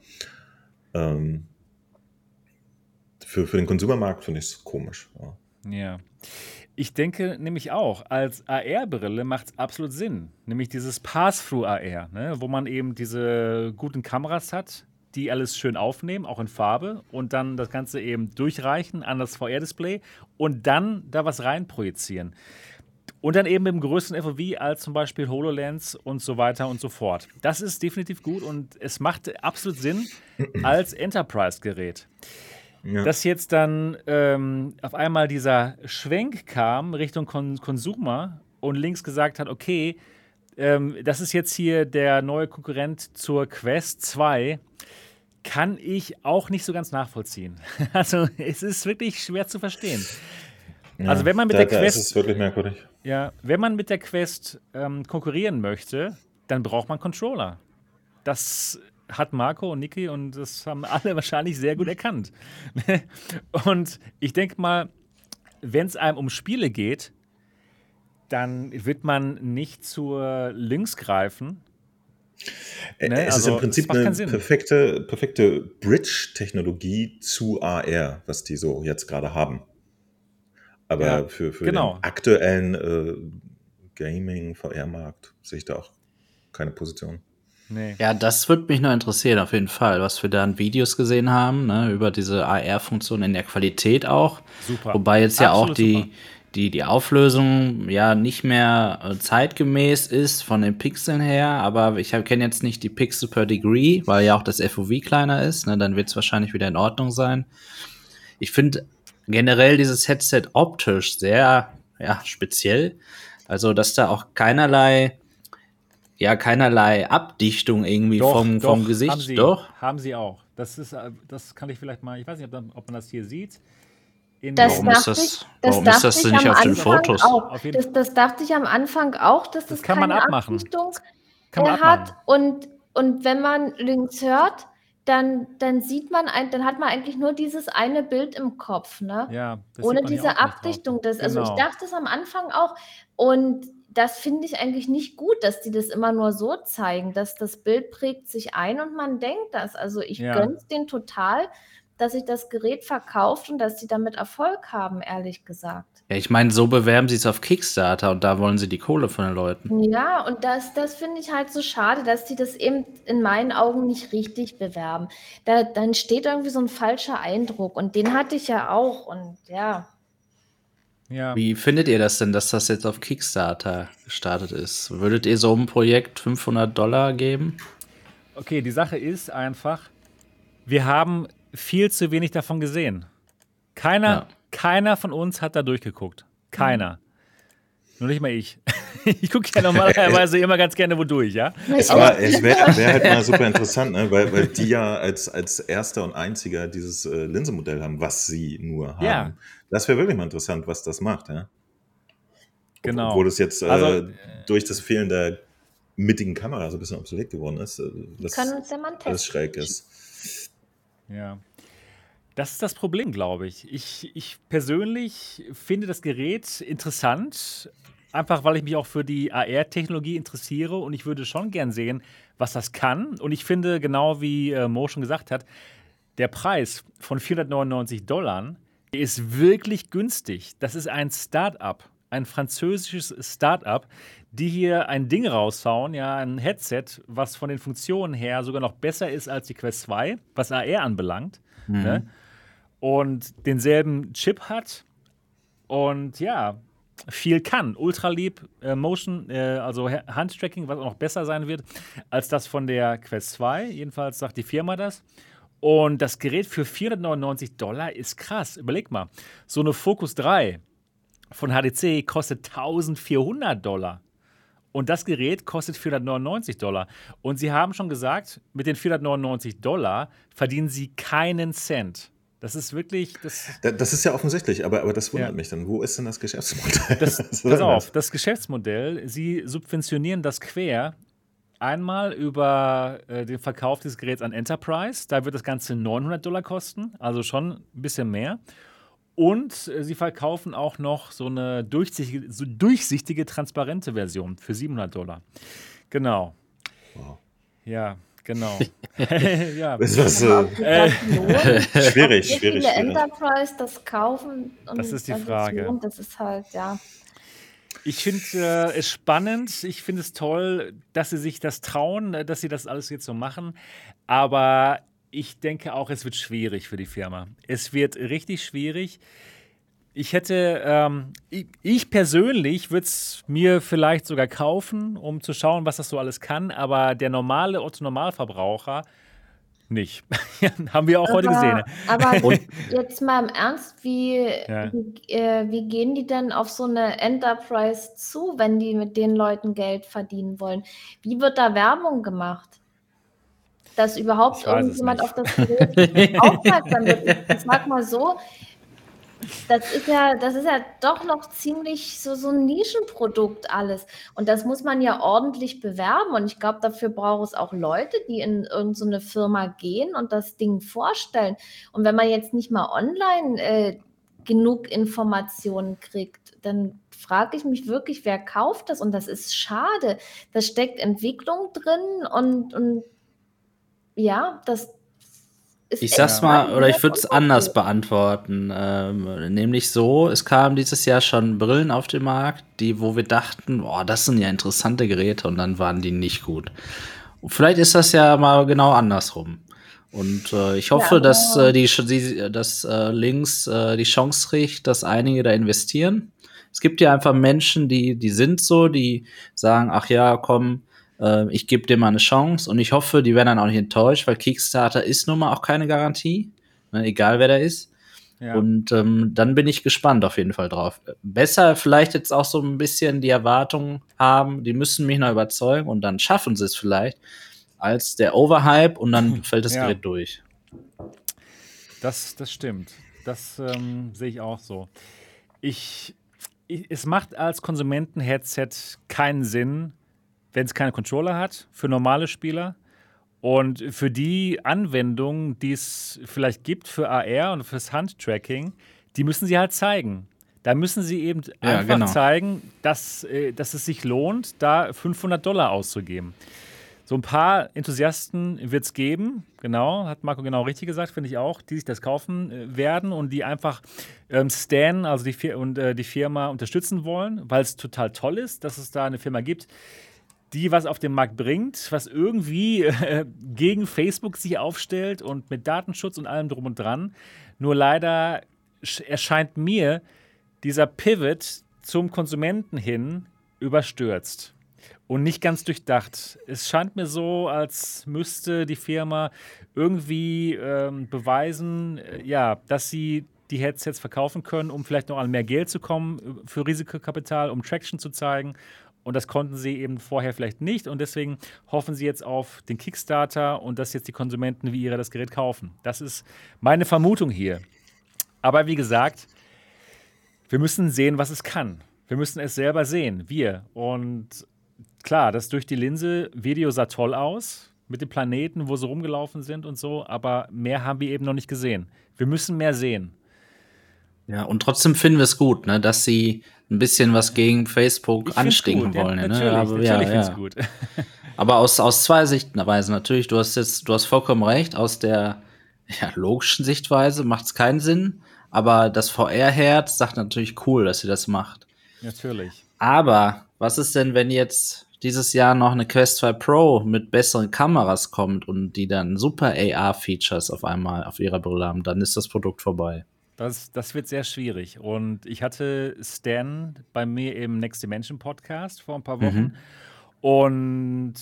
ähm, für, für den Konsumermarkt finde ich es komisch.
Ja. ja. Ich denke nämlich auch, als AR-Brille macht es absolut Sinn. Nämlich dieses Pass-Through-AR, ne? wo man eben diese guten Kameras hat, die alles schön aufnehmen, auch in Farbe, und dann das Ganze eben durchreichen an das VR-Display und dann da was reinprojizieren. Und dann eben im größeren FOV als zum Beispiel HoloLens und so weiter und so fort. Das ist definitiv gut und es macht absolut Sinn als Enterprise-Gerät. Ja. Dass jetzt dann ähm, auf einmal dieser Schwenk kam Richtung Kon Consumer und links gesagt hat, okay, ähm, das ist jetzt hier der neue Konkurrent zur Quest 2, kann ich auch nicht so ganz nachvollziehen. Also es ist wirklich schwer zu verstehen. Ja, also wenn man mit da, der Quest, ist wirklich merkwürdig. Ja, wenn man mit der Quest ähm, konkurrieren möchte, dann braucht man Controller. Das hat Marco und Niki und das haben alle wahrscheinlich sehr gut erkannt. und ich denke mal, wenn es einem um Spiele geht, dann wird man nicht zur Links greifen.
Ne? Es also, ist im Prinzip eine perfekte, perfekte Bridge-Technologie zu AR, was die so jetzt gerade haben. Aber ja, für, für genau. den aktuellen äh, Gaming-VR-Markt sehe ich da auch keine Position.
Nee. Ja, das würde mich noch interessieren, auf jeden Fall, was wir da in Videos gesehen haben, ne, über diese AR-Funktion in der Qualität auch. Super. Wobei jetzt ja Absolut auch die, die, die Auflösung ja nicht mehr äh, zeitgemäß ist von den Pixeln her, aber ich kenne jetzt nicht die Pixel per Degree, weil ja auch das FOV kleiner ist, ne, dann wird es wahrscheinlich wieder in Ordnung sein. Ich finde generell dieses Headset optisch sehr ja, speziell. Also, dass da auch keinerlei ja keinerlei Abdichtung irgendwie doch, vom, doch, vom Gesicht.
Haben sie, doch. Haben sie auch. Das ist, äh, das kann ich vielleicht mal, ich weiß nicht, ob, ob man das hier sieht.
Das warum ist das, ich, das warum ist das nicht auf den Fotos?
Auch. Das, das, dachte ich am Anfang auch, dass das, das kann keine man abmachen. Abdichtung kann man hat. Und, und wenn man links hört, dann, dann sieht man, ein, dann hat man eigentlich nur dieses eine Bild im Kopf, ne?
Ja,
Ohne diese Abdichtung. Das, genau. Also ich genau. dachte es am Anfang auch. Und das finde ich eigentlich nicht gut, dass die das immer nur so zeigen, dass das Bild prägt sich ein und man denkt das. Also ich ja. gönne es denen total, dass sich das Gerät verkauft und dass sie damit Erfolg haben, ehrlich gesagt.
Ja, ich meine, so bewerben sie es auf Kickstarter und da wollen sie die Kohle von den Leuten.
Ja, und das, das finde ich halt so schade, dass die das eben in meinen Augen nicht richtig bewerben. Da, dann steht irgendwie so ein falscher Eindruck und den hatte ich ja auch und ja.
Ja. Wie findet ihr das denn, dass das jetzt auf Kickstarter gestartet ist? Würdet ihr so ein Projekt 500 Dollar geben?
Okay, die Sache ist einfach, wir haben viel zu wenig davon gesehen. Keiner, ja. keiner von uns hat da durchgeguckt. Keiner. Nur nicht mal ich. ich gucke ja normalerweise immer ganz gerne wodurch, ja?
Aber es wäre wär halt mal super interessant, ne? weil, weil die ja als, als erster und einziger dieses äh, Linsenmodell haben, was sie nur haben. Ja. Das wäre wirklich mal interessant, was das macht, ja. Genau. Obwohl das jetzt äh, also, durch das Fehlen der mittigen Kamera so ein bisschen obsolet geworden ist. Äh, das können uns ja mal alles schräg ist.
Ja. Das ist das Problem, glaube ich. ich. Ich persönlich finde das Gerät interessant, einfach weil ich mich auch für die AR-Technologie interessiere und ich würde schon gern sehen, was das kann. Und ich finde, genau wie äh, Mo schon gesagt hat, der Preis von 499 Dollar ist wirklich günstig. Das ist ein Start-up, ein französisches Start-up, die hier ein Ding raushauen, ja, ein Headset, was von den Funktionen her sogar noch besser ist als die Quest 2, was AR anbelangt. Mhm. Ne? Und denselben Chip hat. Und ja, viel kann. Ultralieb äh, Motion, äh, also Handtracking, was auch noch besser sein wird als das von der Quest 2. Jedenfalls sagt die Firma das. Und das Gerät für 499 Dollar ist krass. Überleg mal, so eine Focus 3 von HDC kostet 1400 Dollar. Und das Gerät kostet 499 Dollar. Und sie haben schon gesagt, mit den 499 Dollar verdienen sie keinen Cent. Das ist wirklich. Das,
das ist ja offensichtlich, aber, aber das wundert ja. mich dann. Wo ist denn das Geschäftsmodell?
Das, pass auf, das Geschäftsmodell, sie subventionieren das quer. Einmal über äh, den Verkauf des Geräts an Enterprise. Da wird das Ganze 900 Dollar kosten, also schon ein bisschen mehr. Und äh, sie verkaufen auch noch so eine durchsichtige, so durchsichtige, transparente Version für 700 Dollar. Genau. Wow. Ja. Genau.
ja. Das ist was, äh, schwierig,
Wie
schwierig.
viele Enterprise das kaufen?
das ist die Frage.
Lohnt, das ist halt, ja.
Ich finde äh, es spannend. Ich finde es toll, dass sie sich das trauen, äh, dass sie das alles jetzt so machen. Aber ich denke auch, es wird schwierig für die Firma. Es wird richtig schwierig. Ich hätte, ähm, ich, ich, persönlich würde es mir vielleicht sogar kaufen, um zu schauen, was das so alles kann. Aber der normale Otto-Normalverbraucher nicht. Haben wir auch
aber,
heute gesehen.
Aber jetzt mal im Ernst, wie, ja. wie, äh, wie, gehen die denn auf so eine Enterprise zu, wenn die mit den Leuten Geld verdienen wollen? Wie wird da Werbung gemacht? Dass überhaupt irgendjemand auf das Gerät aufmerksam wird. Ich sag mal so, das ist ja, das ist ja doch noch ziemlich so, so ein Nischenprodukt alles. Und das muss man ja ordentlich bewerben. Und ich glaube, dafür braucht es auch Leute, die in irgendeine so Firma gehen und das Ding vorstellen. Und wenn man jetzt nicht mal online äh, genug Informationen kriegt, dann frage ich mich wirklich, wer kauft das? Und das ist schade. Da steckt Entwicklung drin und, und ja, das,
ich sag's mal, oder ich würde es anders beantworten. Ähm, nämlich so, es kamen dieses Jahr schon Brillen auf den Markt, die, wo wir dachten, boah, das sind ja interessante Geräte und dann waren die nicht gut. Vielleicht ist das ja mal genau andersrum. Und äh, ich hoffe, ja, dass äh, die, die dass äh, links äh, die Chance kriegt, dass einige da investieren. Es gibt ja einfach Menschen, die, die sind so, die sagen, ach ja, komm, äh, ich gebe dir mal eine Chance und ich hoffe, die werden dann auch nicht enttäuscht, weil Kickstarter ist nun mal auch keine Garantie, ne, egal wer da ist. Ja. Und ähm, dann bin ich gespannt auf jeden Fall drauf. Besser vielleicht jetzt auch so ein bisschen die Erwartungen haben, die müssen mich noch überzeugen und dann schaffen sie es vielleicht, als der Overhype und dann fällt das ja. Gerät durch.
Das, das stimmt. Das ähm, sehe ich auch so. Ich, ich, es macht als Konsumenten-Headset keinen Sinn, wenn es keine Controller hat für normale Spieler. Und für die Anwendungen, die es vielleicht gibt für AR und fürs Handtracking, die müssen sie halt zeigen. Da müssen sie eben ja, einfach genau. zeigen, dass, äh, dass es sich lohnt, da 500 Dollar auszugeben. So ein paar Enthusiasten wird es geben, genau, hat Marco genau richtig gesagt, finde ich auch, die sich das kaufen äh, werden und die einfach ähm, Stan, also die, und, äh, die Firma unterstützen wollen, weil es total toll ist, dass es da eine Firma gibt, die was auf den Markt bringt, was irgendwie äh, gegen Facebook sich aufstellt und mit Datenschutz und allem drum und dran. Nur leider erscheint mir dieser Pivot zum Konsumenten hin überstürzt und nicht ganz durchdacht. Es scheint mir so, als müsste die Firma irgendwie ähm, beweisen, äh, ja, dass sie die Headsets verkaufen können, um vielleicht noch an mehr Geld zu kommen äh, für Risikokapital, um Traction zu zeigen und das konnten sie eben vorher vielleicht nicht. Und deswegen hoffen sie jetzt auf den Kickstarter und dass jetzt die Konsumenten wie ihre das Gerät kaufen. Das ist meine Vermutung hier. Aber wie gesagt, wir müssen sehen, was es kann. Wir müssen es selber sehen, wir. Und klar, das durch die Linse, Video sah toll aus mit den Planeten, wo sie rumgelaufen sind und so, aber mehr haben wir eben noch nicht gesehen. Wir müssen mehr sehen.
Ja, und trotzdem finden wir es gut, ne, dass sie ein bisschen was gegen Facebook anstinken gut, wollen. Ja,
natürlich,
ne?
Aber, natürlich ja, ja. gut.
Aber aus, aus zwei Sichtweisen natürlich. Du hast jetzt, du hast vollkommen recht. Aus der ja, logischen Sichtweise macht es keinen Sinn. Aber das VR-Herz sagt natürlich cool, dass sie das macht.
Natürlich.
Aber was ist denn, wenn jetzt dieses Jahr noch eine Quest 2 Pro mit besseren Kameras kommt und die dann super AR-Features auf einmal auf ihrer Brille haben? Dann ist das Produkt vorbei.
Das, das wird sehr schwierig. Und ich hatte Stan bei mir im Next Dimension Podcast vor ein paar Wochen. Mhm. Und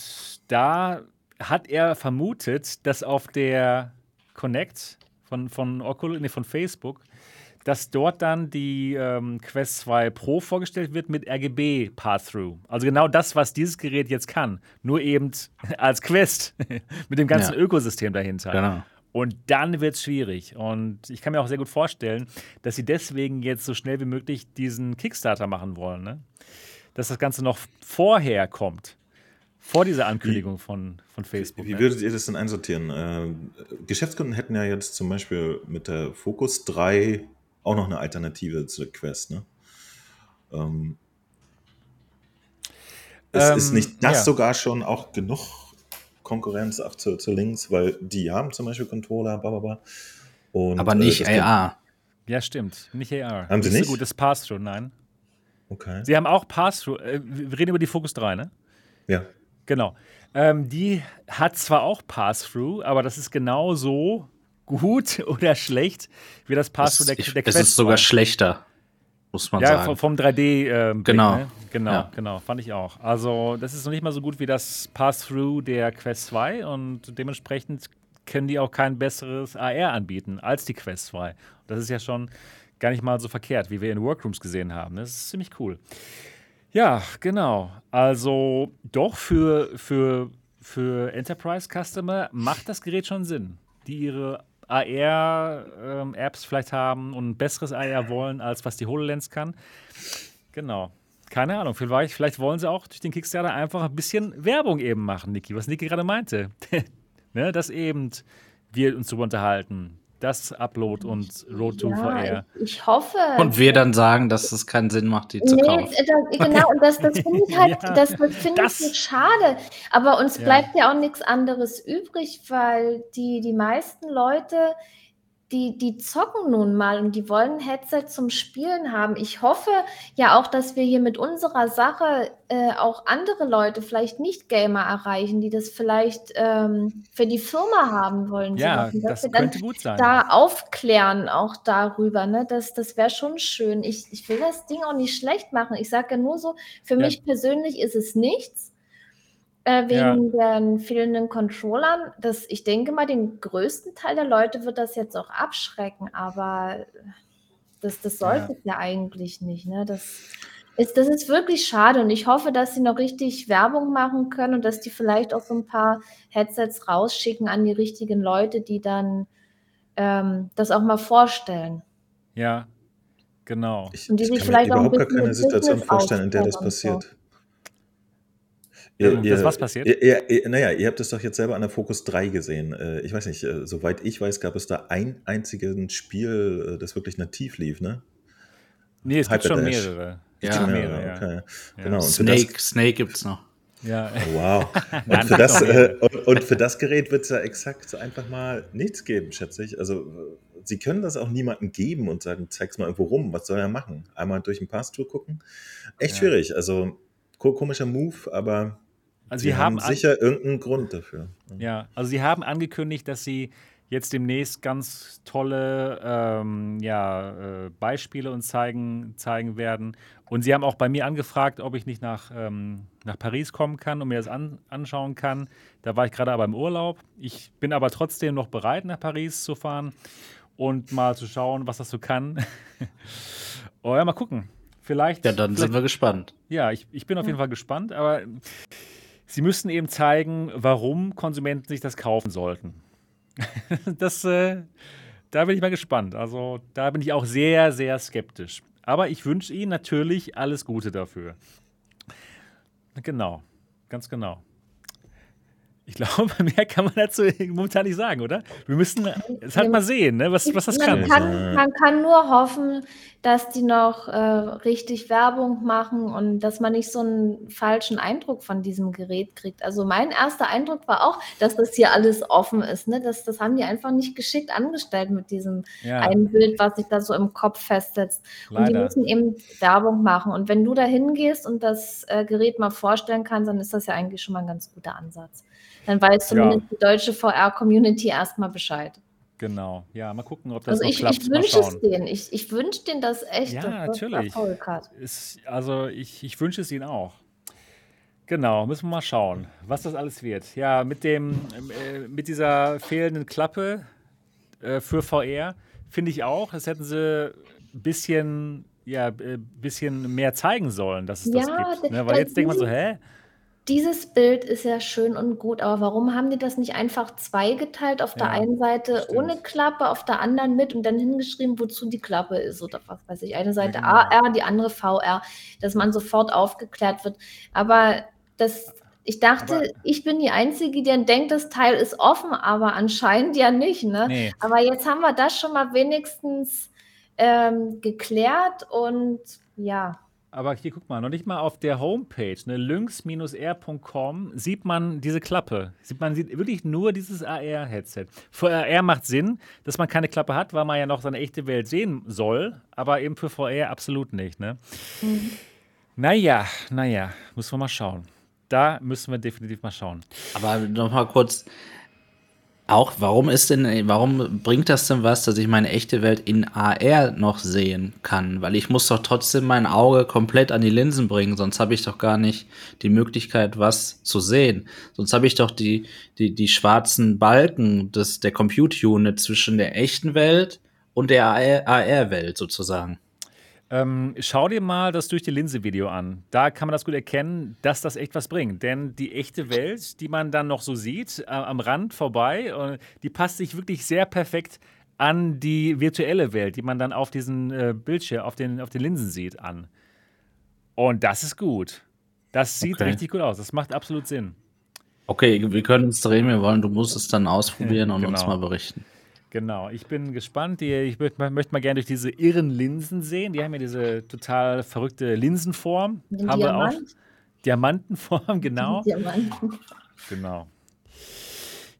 da hat er vermutet, dass auf der Connect von, von Oculus, nee, von Facebook, dass dort dann die ähm, Quest 2 Pro vorgestellt wird mit RGB Path-Through. Also genau das, was dieses Gerät jetzt kann, nur eben als Quest mit dem ganzen ja. Ökosystem dahinter. Genau. Und dann wird es schwierig. Und ich kann mir auch sehr gut vorstellen, dass sie deswegen jetzt so schnell wie möglich diesen Kickstarter machen wollen. Ne? Dass das Ganze noch vorher kommt. Vor dieser Ankündigung wie, von, von Facebook.
Wie, ne? würdet ihr das denn einsortieren? Äh, Geschäftskunden hätten ja jetzt zum Beispiel mit der Focus 3 auch noch eine Alternative zur Quest. Ne? Ähm, ähm, ist nicht das ja. sogar schon auch genug Konkurrenz ab zu, zu links, weil die haben zum Beispiel Controller, bla bla bla. Und,
Aber nicht
äh, das
AR.
Ja, stimmt. Nicht AR.
Haben sie
nicht?
nicht?
So gutes Pass-Through, nein.
Okay.
Sie haben auch Pass-Through. Äh, wir reden über die Focus 3, ne?
Ja.
Genau. Ähm, die hat zwar auch Pass-Through, aber das ist genauso gut oder schlecht wie das Pass-Through der, der
es
Quest
ist sogar
2.
schlechter, muss man
Ja,
sagen.
vom, vom 3D. Ähm, Blick,
Genau.
Ne? Genau,
Ja.
genau, fand ich auch. Also, das ist noch nicht mal so gut wie das Pass-Through der Quest 2 und dementsprechend können die auch kein besseres AR anbieten als die Quest 2. Das ist ja schon gar nicht mal so verkehrt, wie wir in Workrooms gesehen haben. Das ist ziemlich cool. Ja, genau. Also, doch für, für, für Enterprise-Customer macht das Gerät schon Sinn, die ihre AR-Apps vielleicht haben und ein besseres AR wollen, als was die HoloLens kann. Genau. Keine Ahnung, vielleicht, vielleicht wollen sie auch durch den Kickstarter einfach ein bisschen Werbung eben machen, Niki, was Niki gerade meinte. ne, dass eben wir uns darüber unterhalten. Das Upload und Road to VR.
Ja, ich, ich hoffe.
Und wir dann sagen, dass es keinen Sinn macht, die zu
Nee,
kaufen.
äh, da, genau, und das, das finde ich halt,
Ja,
das, das finde
das-
ich so schade. Aber uns
Ja.
bleibt ja auch nichts anderes übrig, weil die, die meisten Leute, die, die zocken nun mal und die wollen ein Headset zum Spielen haben. Ich hoffe ja auch, dass wir hier mit unserer Sache äh, auch andere Leute, vielleicht Nicht-Gamer erreichen, die das vielleicht ähm, für die Firma haben wollen.
Ja,
dass
das
wir dann
könnte gut sein.
da aufklären auch darüber, ne? Das, das wäre schon schön. Ich, ich will das Ding auch nicht schlecht machen. Ich sage ja nur so, für
Ja.
mich persönlich ist es nichts. Äh,
Ja.
wegen den fehlenden Controllern. Das, ich denke mal, den größten Teil der Leute wird das jetzt auch abschrecken, aber das, das sollte es ja eigentlich nicht. Ne? Das, ist, das ist wirklich schade und ich hoffe, dass sie noch richtig Werbung machen können und dass die vielleicht auch so ein paar Headsets rausschicken an die richtigen Leute, die dann ähm, das auch mal vorstellen.
Ja, genau.
Ich,
Und die
ich
sich
kann mir
vielleicht auch ein
überhaupt gar keine Situation vorstellen, in der das
und so.
Passiert.
Ähm, dass was passiert?
Ihr, ihr, ihr, naja, ihr habt es doch jetzt selber an der Focus 3 gesehen. Äh, Ich weiß nicht, äh, soweit ich weiß, gab es da ein einziges Spiel, äh, das wirklich nativ lief, ne?
Nee, es gibt schon mehrere. Es
Ja.
gibt schon
Ja,
mehrere, ja.
okay.
Ja.
Genau. Und für das,
Snake, Snake gibt's noch.
Ja.
Oh, wow. Und für,
es
das,
gibt
äh, und, und für das Gerät wird es ja exakt einfach mal nichts geben, schätze ich. Also, sie können das auch niemandem geben und sagen, zeig's mal irgendwo rum. Was soll er machen? Einmal durch den Pass-Tour gucken? Echt
Ja.
schwierig. Also, ko- komischer Move, aber
Also
sie
sie haben
haben sicher irgendeinen Grund dafür.
Ja, also sie haben angekündigt, dass sie jetzt demnächst ganz tolle ähm, ja, äh, Beispiele uns zeigen, zeigen werden. Und sie haben auch bei mir angefragt, ob ich nicht nach, ähm, nach Paris kommen kann und mir das an, anschauen kann. Da war ich gerade aber im Urlaub. Ich bin aber trotzdem noch bereit, nach Paris zu fahren und mal zu schauen, was das so kann. oh ja, mal gucken. Vielleicht.
Ja, dann
vielleicht
sind wir gespannt.
ja, ich, ich bin auf jeden Fall gespannt, aber sie müssen eben zeigen, warum Konsumenten sich das kaufen sollten. das, äh, da bin ich mal gespannt. Also da bin ich auch sehr, sehr skeptisch. Aber ich wünsche Ihnen natürlich alles Gute dafür. Genau, ganz genau. Ich glaube, mehr kann man dazu momentan nicht sagen, oder? Wir müssen es halt mal sehen, ne, was, was das
man,
kann.
kann man kann nur hoffen, dass die noch äh, richtig Werbung machen und dass man nicht so einen falschen Eindruck von diesem Gerät kriegt. Also mein erster Eindruck war auch, dass das hier alles offen ist. Ne? Das, das haben die einfach nicht geschickt angestellt mit diesem
Ja,
ein Bild, was sich da so im Kopf festsetzt. Und die
leider.
müssen eben Werbung machen. Und wenn du da hingehst und das äh, Gerät mal vorstellen kannst, dann ist das ja eigentlich schon mal ein ganz guter Ansatz. Dann weiß zumindest die deutsche VR-Community erstmal Bescheid.
Genau. Ja, mal gucken, ob das
Also ich,
klappt.
ich wünsche es denen. Ich, ich wünsche denen das echt.
Ja,
das
natürlich.
Erfolg hat.
Ist, also ich, ich wünsche es Ihnen auch. Genau, müssen wir mal schauen, was das alles wird. Ja, mit dem, äh, mit dieser fehlenden Klappe äh, für VR finde ich auch, das hätten sie ein bisschen, ja, äh, bisschen mehr zeigen sollen, dass es das
Ja,
gibt.
d-
Ne? Weil jetzt denkt man so, hä?
Dieses Bild ist ja schön und gut, aber warum haben die das nicht einfach zweigeteilt? Auf der
Ja,
einen Seite
stimmt.
ohne Klappe, auf der anderen mit und dann hingeschrieben, wozu die Klappe ist oder was weiß ich. Eine Seite
genau.
AR, die andere VR, dass man sofort aufgeklärt wird. Aber das, ich dachte,
Aber-
ich bin die Einzige, die dann denkt, das Teil ist offen, aber anscheinend ja nicht. Ne?
Nee.
Aber jetzt haben wir das schon mal wenigstens ähm, geklärt und ja,
aber hier guck mal, noch nicht mal auf der Homepage, ne, lynx-r.com, sieht man diese Klappe. Sieht man sieht wirklich nur dieses AR-Headset. Für AR macht Sinn, dass man keine Klappe hat, weil man ja noch seine echte Welt sehen soll, aber eben für VR absolut nicht. Ne? Mhm. Naja, naja, müssen wir mal schauen. Da müssen wir definitiv mal schauen.
Aber nochmal kurz, auch, warum ist denn, warum bringt das denn was, dass ich meine echte Welt in AR noch sehen kann? Weil ich muss doch trotzdem mein Auge komplett an die Linsen bringen, sonst habe ich doch gar nicht die Möglichkeit, was zu sehen. Sonst habe ich doch die, die, die schwarzen Balken des, der Compute-Unit zwischen der echten Welt und der AR-Welt sozusagen.
Ähm, schau dir mal das durch die Linse-Video an. Da kann man das gut erkennen, dass das echt was bringt. Denn die echte Welt, die man dann noch so sieht, äh, am Rand vorbei, äh, die passt sich wirklich sehr perfekt an die virtuelle Welt, die man dann auf diesen äh, Bildschirm, auf den, auf den Linsen sieht, an. Und das ist gut. Das sieht okay. richtig gut aus. Das macht absolut Sinn.
Okay, wir können uns drehen, wir wollen, du musst es dann ausprobieren und genau. uns mal berichten.
Genau, ich bin gespannt. Ich möchte mal gerne durch diese irren Linsen sehen. Die haben ja diese total verrückte Linsenform. Den haben Diamant? wir auch. Diamantenform, genau. Diamanten. Genau.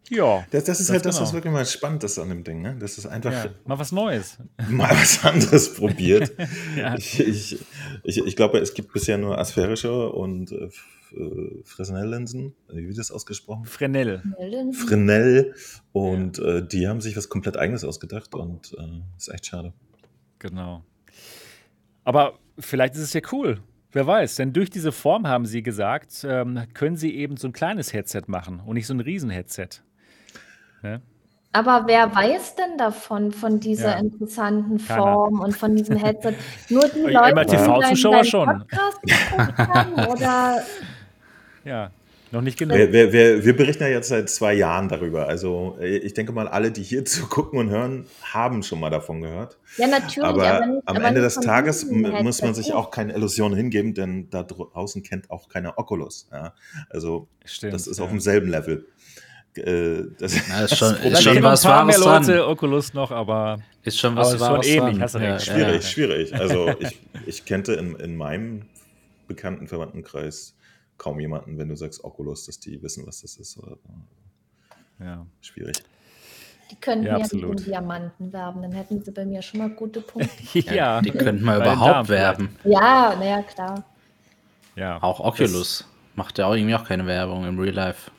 Ja. Das, das ist halt das, genau. was wirklich mal spannend ist an dem Ding. Ne? Das ist einfach. Ja,
mal was Neues.
Mal was anderes probiert. ja. Ich, ich, ich, ich, glaube, es gibt bisher nur asphärische und äh, äh, Fresnel-Linsen. Wie wird das ausgesprochen?
Fresnel.
Fresnel. Und ja. äh, die haben sich was komplett Eigenes ausgedacht und äh, ist echt schade.
Genau. Aber vielleicht ist es ja cool. Wer weiß, denn durch diese Form haben sie gesagt, ähm, können sie eben so ein kleines Headset machen und nicht so ein Riesen-Headset.
Ne? Aber wer weiß denn davon, von dieser ja. interessanten Form Keiner. und von diesem Headset? Nur die Leute,
die TV-Zuschauer schon. Podcast
haben, oder
ja, noch nicht genug.
Wir, wir, wir, wir, berichten ja jetzt seit zwei Jahren darüber. Also äh, ich denke mal, alle, die hier zu gucken und hören, haben schon mal davon gehört.
Ja, natürlich.
Aber, aber nicht, am aber Ende des Tages muss man sich auch keine Illusionen hingeben, denn da draußen kennt auch keiner Oculus. Ja? Also Stimmt, das ist ja. auf demselben Level.
Äh, das, ja, ist schon, ist schon was Wahres
dran. Leute Oculus noch, aber
ist schon was
Wahres schon ähnlich. Hast
du ja, schwierig, schwierig. Also ich, ich kannte in, in meinem bekannten Verwandtenkreis kaum jemanden, wenn du sagst Oculus, dass die wissen, was das ist. Oder, ja. Schwierig.
Die könnten ja, ja mit den Diamanten werben, dann hätten sie bei mir schon mal gute Punkte.
ja, die könnten mal überhaupt werben.
Ja, naja, klar.
Ja. Auch Oculus das macht ja auch irgendwie auch keine Werbung im Real Life.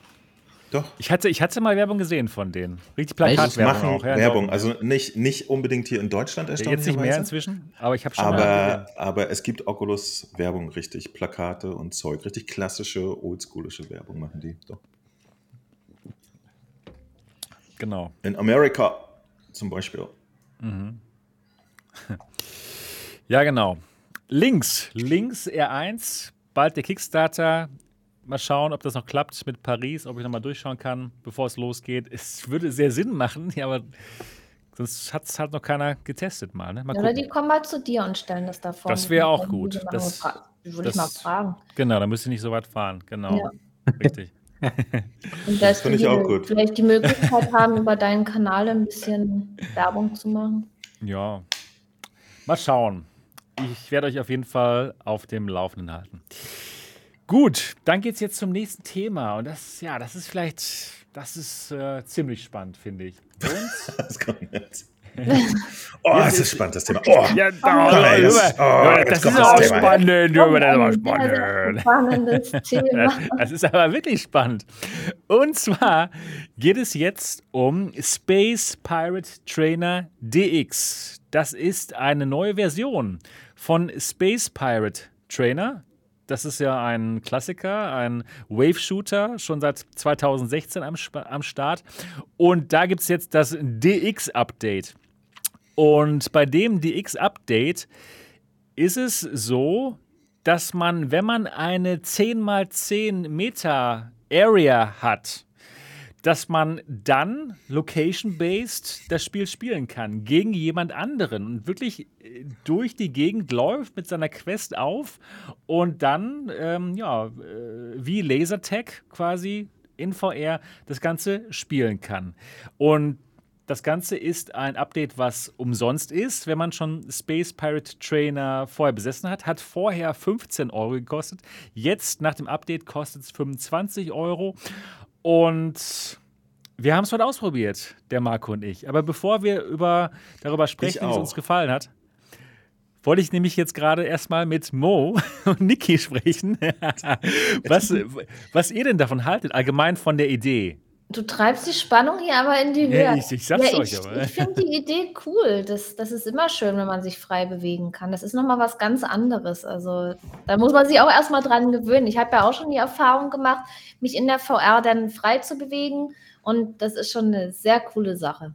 Doch. Ich hatte, ich hatte mal Werbung gesehen von denen. Richtig Plakatwerbung
machen auch. Ja, Werbung, also nicht, nicht unbedingt hier in Deutschland
Jetzt nicht mehr inzwischen, aber ich habe schon
aber, mal aber es gibt Oculus Werbung, richtig Plakate und Zeug, richtig klassische, oldschoolische Werbung machen die. Doch.
Genau.
In Amerika zum Beispiel. Mhm.
ja, genau. Links, links R1, bald der Kickstarter mal schauen, ob das noch klappt mit Paris, ob ich nochmal durchschauen kann, bevor es losgeht. Es würde sehr Sinn machen, ja, aber sonst hat es halt noch keiner getestet mal. Ne? mal
Oder die kommen mal zu dir und stellen das da vor.
Das wäre auch gut. Das,
würde ich mal fragen.
Genau, da müsst ihr nicht so weit fahren. Genau. Ja. Richtig.
und das finde ich auch gut. Vielleicht die Möglichkeit haben, über deinen Kanal ein bisschen Werbung zu machen.
Ja. Mal schauen. Ich werde euch auf jeden Fall auf dem Laufenden halten. Gut, dann geht es jetzt zum nächsten Thema. Und das, ja, das ist vielleicht, das ist äh, ziemlich spannend, finde ich. Und? das kommt
jetzt. oh, das ist spannend, das Thema. Oh, ja, da,
da ist, oh, das ist auch Thema. spannend. Oh, das ist spannend. Spannendes Thema. Das ist aber wirklich spannend. Und zwar geht es jetzt um Space Pirate Trainer DX. Das ist eine neue Version von Space Pirate Trainer. Das ist ja ein Klassiker, ein Wave-Shooter, schon seit 2016 am, am Start. Und da gibt es jetzt das DX-Update. Und bei dem DX-Update ist es so, dass man, wenn man eine 10x10 Meter Area hat, dass man dann location-based das Spiel spielen kann gegen jemand anderen und wirklich äh, durch die Gegend läuft mit seiner Quest auf und dann, ähm, ja, äh, wie Lasertag quasi in VR das Ganze spielen kann. Und das Ganze ist ein Update, was umsonst ist, wenn man schon Space Pirate Trainer vorher besessen hat. Hat vorher 15 Euro gekostet. Jetzt nach dem Update kostet es 25 Euro. Und wir haben es heute ausprobiert, der Marco und ich. Aber bevor wir über, darüber sprechen, wie es uns gefallen hat, wollte ich nämlich jetzt gerade erstmal mit Mo und Niki sprechen, was, was ihr denn davon haltet, allgemein von der Idee.
Du treibst die Spannung hier aber in die Höhe.
Ja, ich, ich sag's
ja,
euch
ich,
aber.
Ich finde die Idee cool. Das, das ist immer schön, wenn man sich frei bewegen kann. Das ist nochmal was ganz anderes. Also da muss man sich auch erstmal dran gewöhnen. Ich habe ja auch schon die Erfahrung gemacht, mich in der VR dann frei zu bewegen. Und das ist schon eine sehr coole Sache.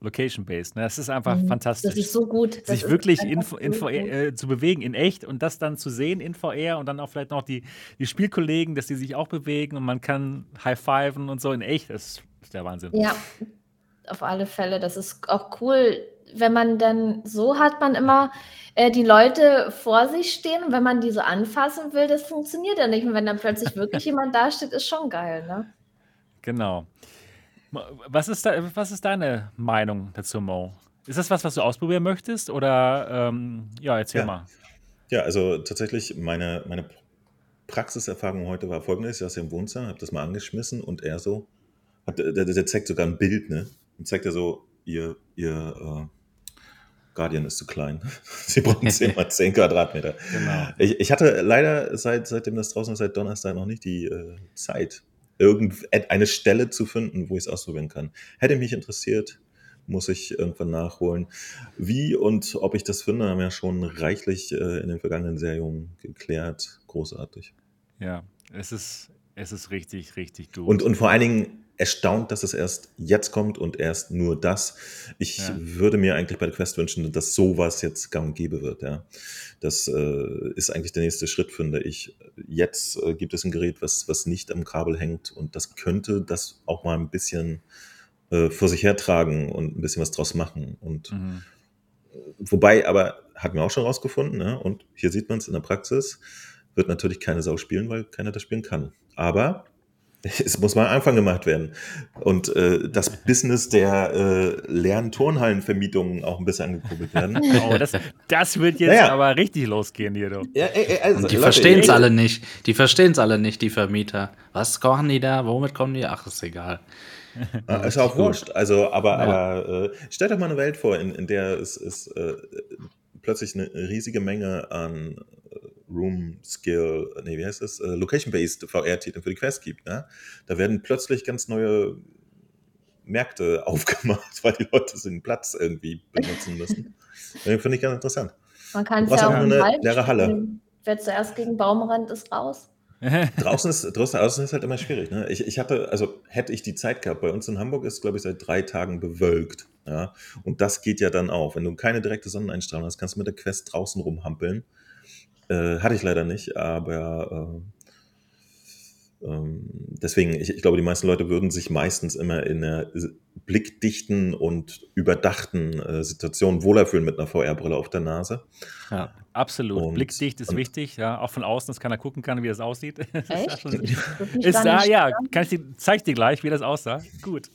Location-based. Ne? Das ist einfach
Mhm.
fantastisch.
Das ist so gut. Das
sich wirklich in, in VR, äh, zu bewegen, in echt und das dann zu sehen in VR und dann auch vielleicht noch die, die Spielkollegen, dass die sich auch bewegen und man kann high-fiven und so in echt. Das ist der Wahnsinn.
Ja, auf alle Fälle. Das ist auch cool, wenn man dann so hat man immer äh, die Leute vor sich stehen und wenn man die so anfassen will, das funktioniert ja nicht. Und wenn dann plötzlich wirklich jemand da steht, ist schon geil, ne?
Genau. Was ist, da, was ist deine Meinung dazu, Mo? Ist das was, was du ausprobieren möchtest? Oder, ähm, ja, erzähl
Ja.
mal.
Ja, also tatsächlich, meine, meine Praxiserfahrung heute war folgendes: Ich saß im Wohnzimmer, habe das mal angeschmissen und er so, hat, der, der, zeigt sogar ein Bild, ne? Und zeigt er so, ihr, ihr äh, Guardian ist zu klein. Sie brauchen 10 mal 10 Quadratmeter.
Genau.
Ich, ich hatte leider seit, seitdem das draußen ist, seit Donnerstag noch nicht die äh, Zeit, irgendeine Stelle zu finden, wo ich es ausprobieren kann. Hätte mich interessiert, muss ich irgendwann nachholen. Wie und ob ich das finde, haben wir ja schon reichlich äh, in den vergangenen Serien geklärt. Großartig.
Ja, es ist, es ist richtig, richtig gut.
Und, und vor allen Dingen erstaunt, dass es erst jetzt kommt und erst nur das. Ich
Ja.
würde mir eigentlich bei der Quest wünschen, dass sowas jetzt gang und gäbe wird. Ja. Das äh, ist eigentlich der nächste Schritt, finde ich. Jetzt äh, gibt es ein Gerät, was, was nicht am Kabel hängt und das könnte das auch mal ein bisschen äh, vor sich hertragen und ein bisschen was draus machen. Und
Mhm.
Wobei, aber hatten wir auch schon rausgefunden, ne? und hier sieht man es in der Praxis, wird natürlich keine Sau spielen, weil keiner das spielen kann. Aber es muss mal am Anfang gemacht werden. Und äh, das Business der äh, leeren Turnhallenvermietungen auch ein bisschen angekurbelt werden.
Oh, das, das wird jetzt
Naja.
aber richtig losgehen hier, du.
ja, ey, ey, also,
Und die verstehen es
ey,
alle nicht. Die verstehen es alle nicht, die Vermieter. Was kochen die da? Womit kommen die? Ach, ist egal.
Ah, ist auch wurscht. Also, aber,
Ja.
aber äh, stellt euch mal eine Welt vor, in, in der es, es äh, plötzlich eine riesige Menge an äh, Room Skill, nee, wie heißt das? Äh, Location-based VR-Titeln für die Quest gibt. Ne? Da werden plötzlich ganz neue Märkte aufgemacht, weil die Leute den Platz irgendwie benutzen müssen. Finde ich ganz interessant.
Man kann es ja auch
eine
Wald
leere Halle.
spielen. Wer zuerst gegen Baum rennt, ist raus.
Draußen ist, draußen, draußen ist halt immer schwierig. Ne? Ich, ich hatte, also hätte ich die Zeit gehabt, bei uns in Hamburg ist, glaube ich, seit drei Tagen bewölkt. Ja? Und das geht ja dann auch. Wenn du keine direkte Sonneneinstrahlung hast, kannst du mit der Quest draußen rumhampeln. Äh, hatte ich leider nicht, aber äh, ähm, deswegen, ich, ich glaube, die meisten Leute würden sich meistens immer in einer blickdichten und überdachten äh, Situation wohler fühlen mit einer VR-Brille auf der Nase.
Ja.
Absolut.
Und-
Blickdicht ist
und-
wichtig, ja. Auch von außen, dass keiner gucken kann, wie das aussieht.
Echt?
Ist
nicht
ja, kann ich dir, zeig ich dir gleich, wie das aussah. Gut.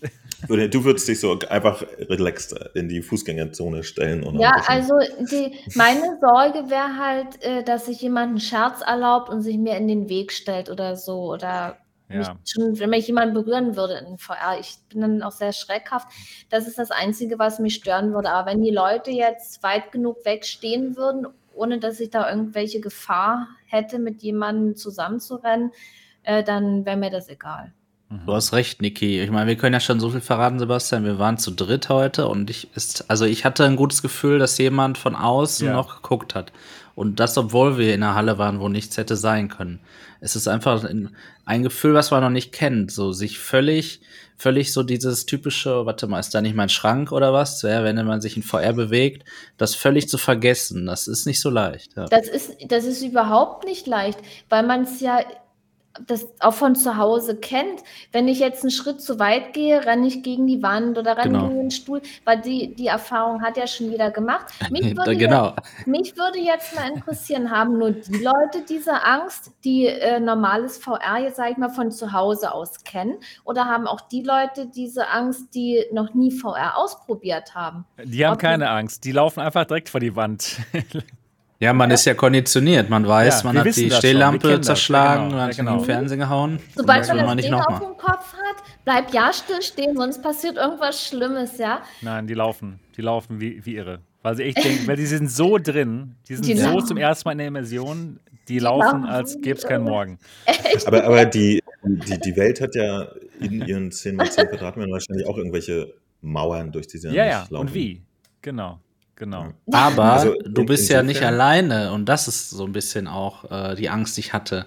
Du würdest dich so einfach relaxed in die Fußgängerzone stellen. Und
Ja, also die, meine Sorge wäre halt, äh, dass sich jemand einen Scherz erlaubt und sich mir in den Weg stellt oder so. Oder mich
Ja.
schon, wenn mich jemand berühren würde in VR. Ich bin dann auch sehr schreckhaft. Das ist das Einzige, was mich stören würde. Aber wenn die Leute jetzt weit genug wegstehen würden, ohne dass ich da irgendwelche Gefahr hätte, mit jemandem zusammenzurennen, äh, dann wäre mir das egal.
Mhm.
Du hast recht, Niki. Ich meine, wir können ja schon so viel verraten, Sebastian. Wir waren zu dritt heute und ich ist, also ich hatte ein gutes Gefühl, dass jemand von außen
Ja.
noch geguckt hat. Und das, obwohl wir in der Halle waren, wo nichts hätte sein können. Es ist einfach ein, Gefühl, was man noch nicht kennt. So sich völlig, völlig so dieses typische, warte mal, ist da nicht mein Schrank oder was? Ja, wenn man sich in VR bewegt, das völlig zu vergessen. Das ist nicht so leicht. Ja.
Das ist, das ist überhaupt nicht leicht, weil man es ja das auch von zu Hause kennt. Wenn ich jetzt einen Schritt zu weit gehe, renne ich gegen die Wand oder renne
Genau.
gegen den Stuhl, weil die, die Erfahrung hat ja schon jeder gemacht. Mich würde,
genau.
jetzt, mich würde jetzt mal interessieren, haben nur die Leute diese Angst, die äh, normales VR, jetzt sage ich mal, von zu Hause aus kennen? Oder haben auch die Leute diese Angst, die noch nie VR ausprobiert haben?
Die haben
Okay.
keine Angst. Die laufen einfach direkt vor die Wand.
Ja, man ist ja konditioniert. Man weiß,
Ja,
man hat die Stehlampe
kennen das. Ja,
zerschlagen,
genau.
man
Ja,
hat
genau.
den Fernseher gehauen.
Sobald man das
man nicht
Ding auf
nochmal.
dem Kopf hat, bleibt ja still stehen, sonst passiert irgendwas Schlimmes, ja?
Nein, die laufen. Die laufen wie, wie irre. Weil sie echt denken, weil die sind so drin, die sind
Die
so
laufen.
zum ersten Mal in der Immersion, die laufen,
laufen
als gäbe es keinen. Morgen.
Aber, aber die, die, die Welt hat ja in ihren 10 mal 10 Quadratmetern wahrscheinlich auch irgendwelche Mauern, durch die sie
Ja, ja.
laufen.
Und wie? Genau. Genau.
Ja.
Aber
Also
du bist ja nicht alleine und das ist so ein bisschen auch äh, die Angst, die ich hatte,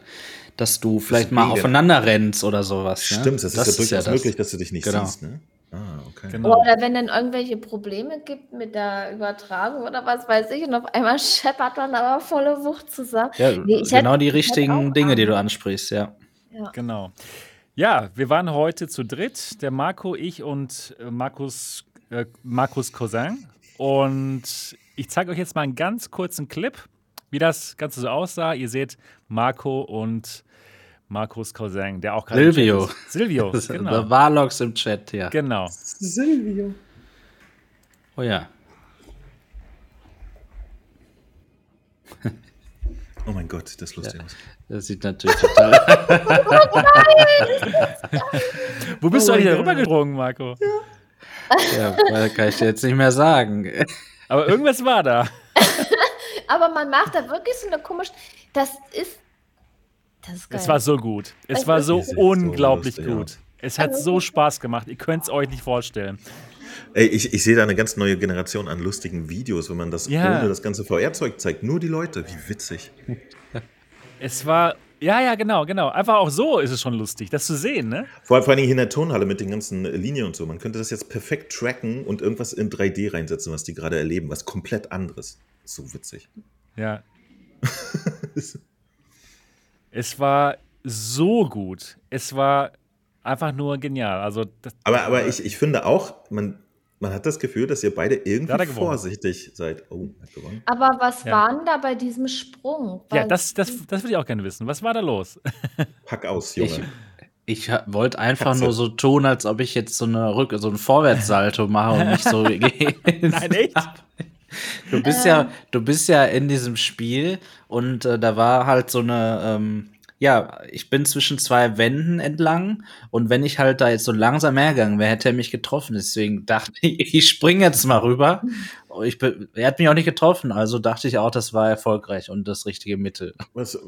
dass du vielleicht mal
Deswegen.
aufeinander rennst oder sowas. Ne?
Stimmt, das, ist ja durchaus
das.
möglich, dass du dich nicht
Genau.
siehst. Ne? Ah, okay.
Genau.
Oder wenn dann irgendwelche Probleme gibt mit der Übertragung oder was weiß ich, und auf einmal scheppert man aber volle Wucht zusammen.
Ja,
Nee, ich
genau
hätte-
die
hätte
richtigen Dinge, die du ansprichst, ja.
Genau. Ja, wir waren heute zu dritt, der Marco, ich und äh, Markus, äh, Markus Cousin. Und ich zeige euch jetzt mal einen ganz kurzen Clip, wie das Ganze so aussah. Ihr seht Marco und Markus Cousin, der auch gerade.
Silvio.
ist. Silvio,
Das
genau.
Da war Logs im Chat, ja.
Genau.
Silvio.
Oh ja.
Oh mein Gott, das ist lustig aus.
Das sieht natürlich total.
Wo bist
Oh
du eigentlich
mein
darüber
Gott.
gedrungen, Marco?
ja, weil kann ich dir jetzt nicht mehr sagen.
Aber irgendwas war da.
Aber man macht da wirklich so eine komische. Das ist. Das ist geil.
Es war so gut. Es
Es
war so
so
unglaublich
lustig, ja.
gut. Es hat so Spaß gemacht. Ihr könnt es euch nicht vorstellen.
Ey, ich, ich sehe da eine ganz neue Generation an lustigen Videos, wenn man das
Ja.
ohne das ganze VR-Zeug zeigt. Nur die Leute, wie witzig.
Es war, ja, ja, genau, genau. Einfach auch so ist es schon lustig, das zu sehen, ne?
Vor, vor allen Dingen hier in der Turnhalle mit den ganzen Linien und so. Man könnte das jetzt perfekt tracken und irgendwas in 3D reinsetzen, was die gerade erleben. Was komplett anderes. So witzig.
Ja. Es war so gut. Es war einfach nur genial. Also, das,
Aber, aber ich, ich finde auch, man, man hat das Gefühl, dass ihr beide irgendwie vorsichtig seid. Oh, er hat gewonnen.
Aber was
Ja.
war denn da bei diesem Sprung?
ja,
Weil-
das, das, das will ich auch gerne wissen. Was war da los?
Pack aus, Junge.
Ich, ich wollte einfach
Katze.
nur so tun, als ob ich jetzt so eine Rück so ein Vorwärtssalto mache und nicht so gehe.
Nein, echt?
Du bist ja, du bist ja in diesem Spiel und äh, da war halt so eine, ähm, ja, ich bin zwischen zwei Wänden entlang und wenn ich halt da jetzt so langsam hergegangen wäre, hätte er mich getroffen. Deswegen dachte ich, ich springe jetzt mal rüber. Ich, bin- er hat mich auch nicht getroffen, also dachte ich auch, das war erfolgreich und das richtige Mittel.
Was,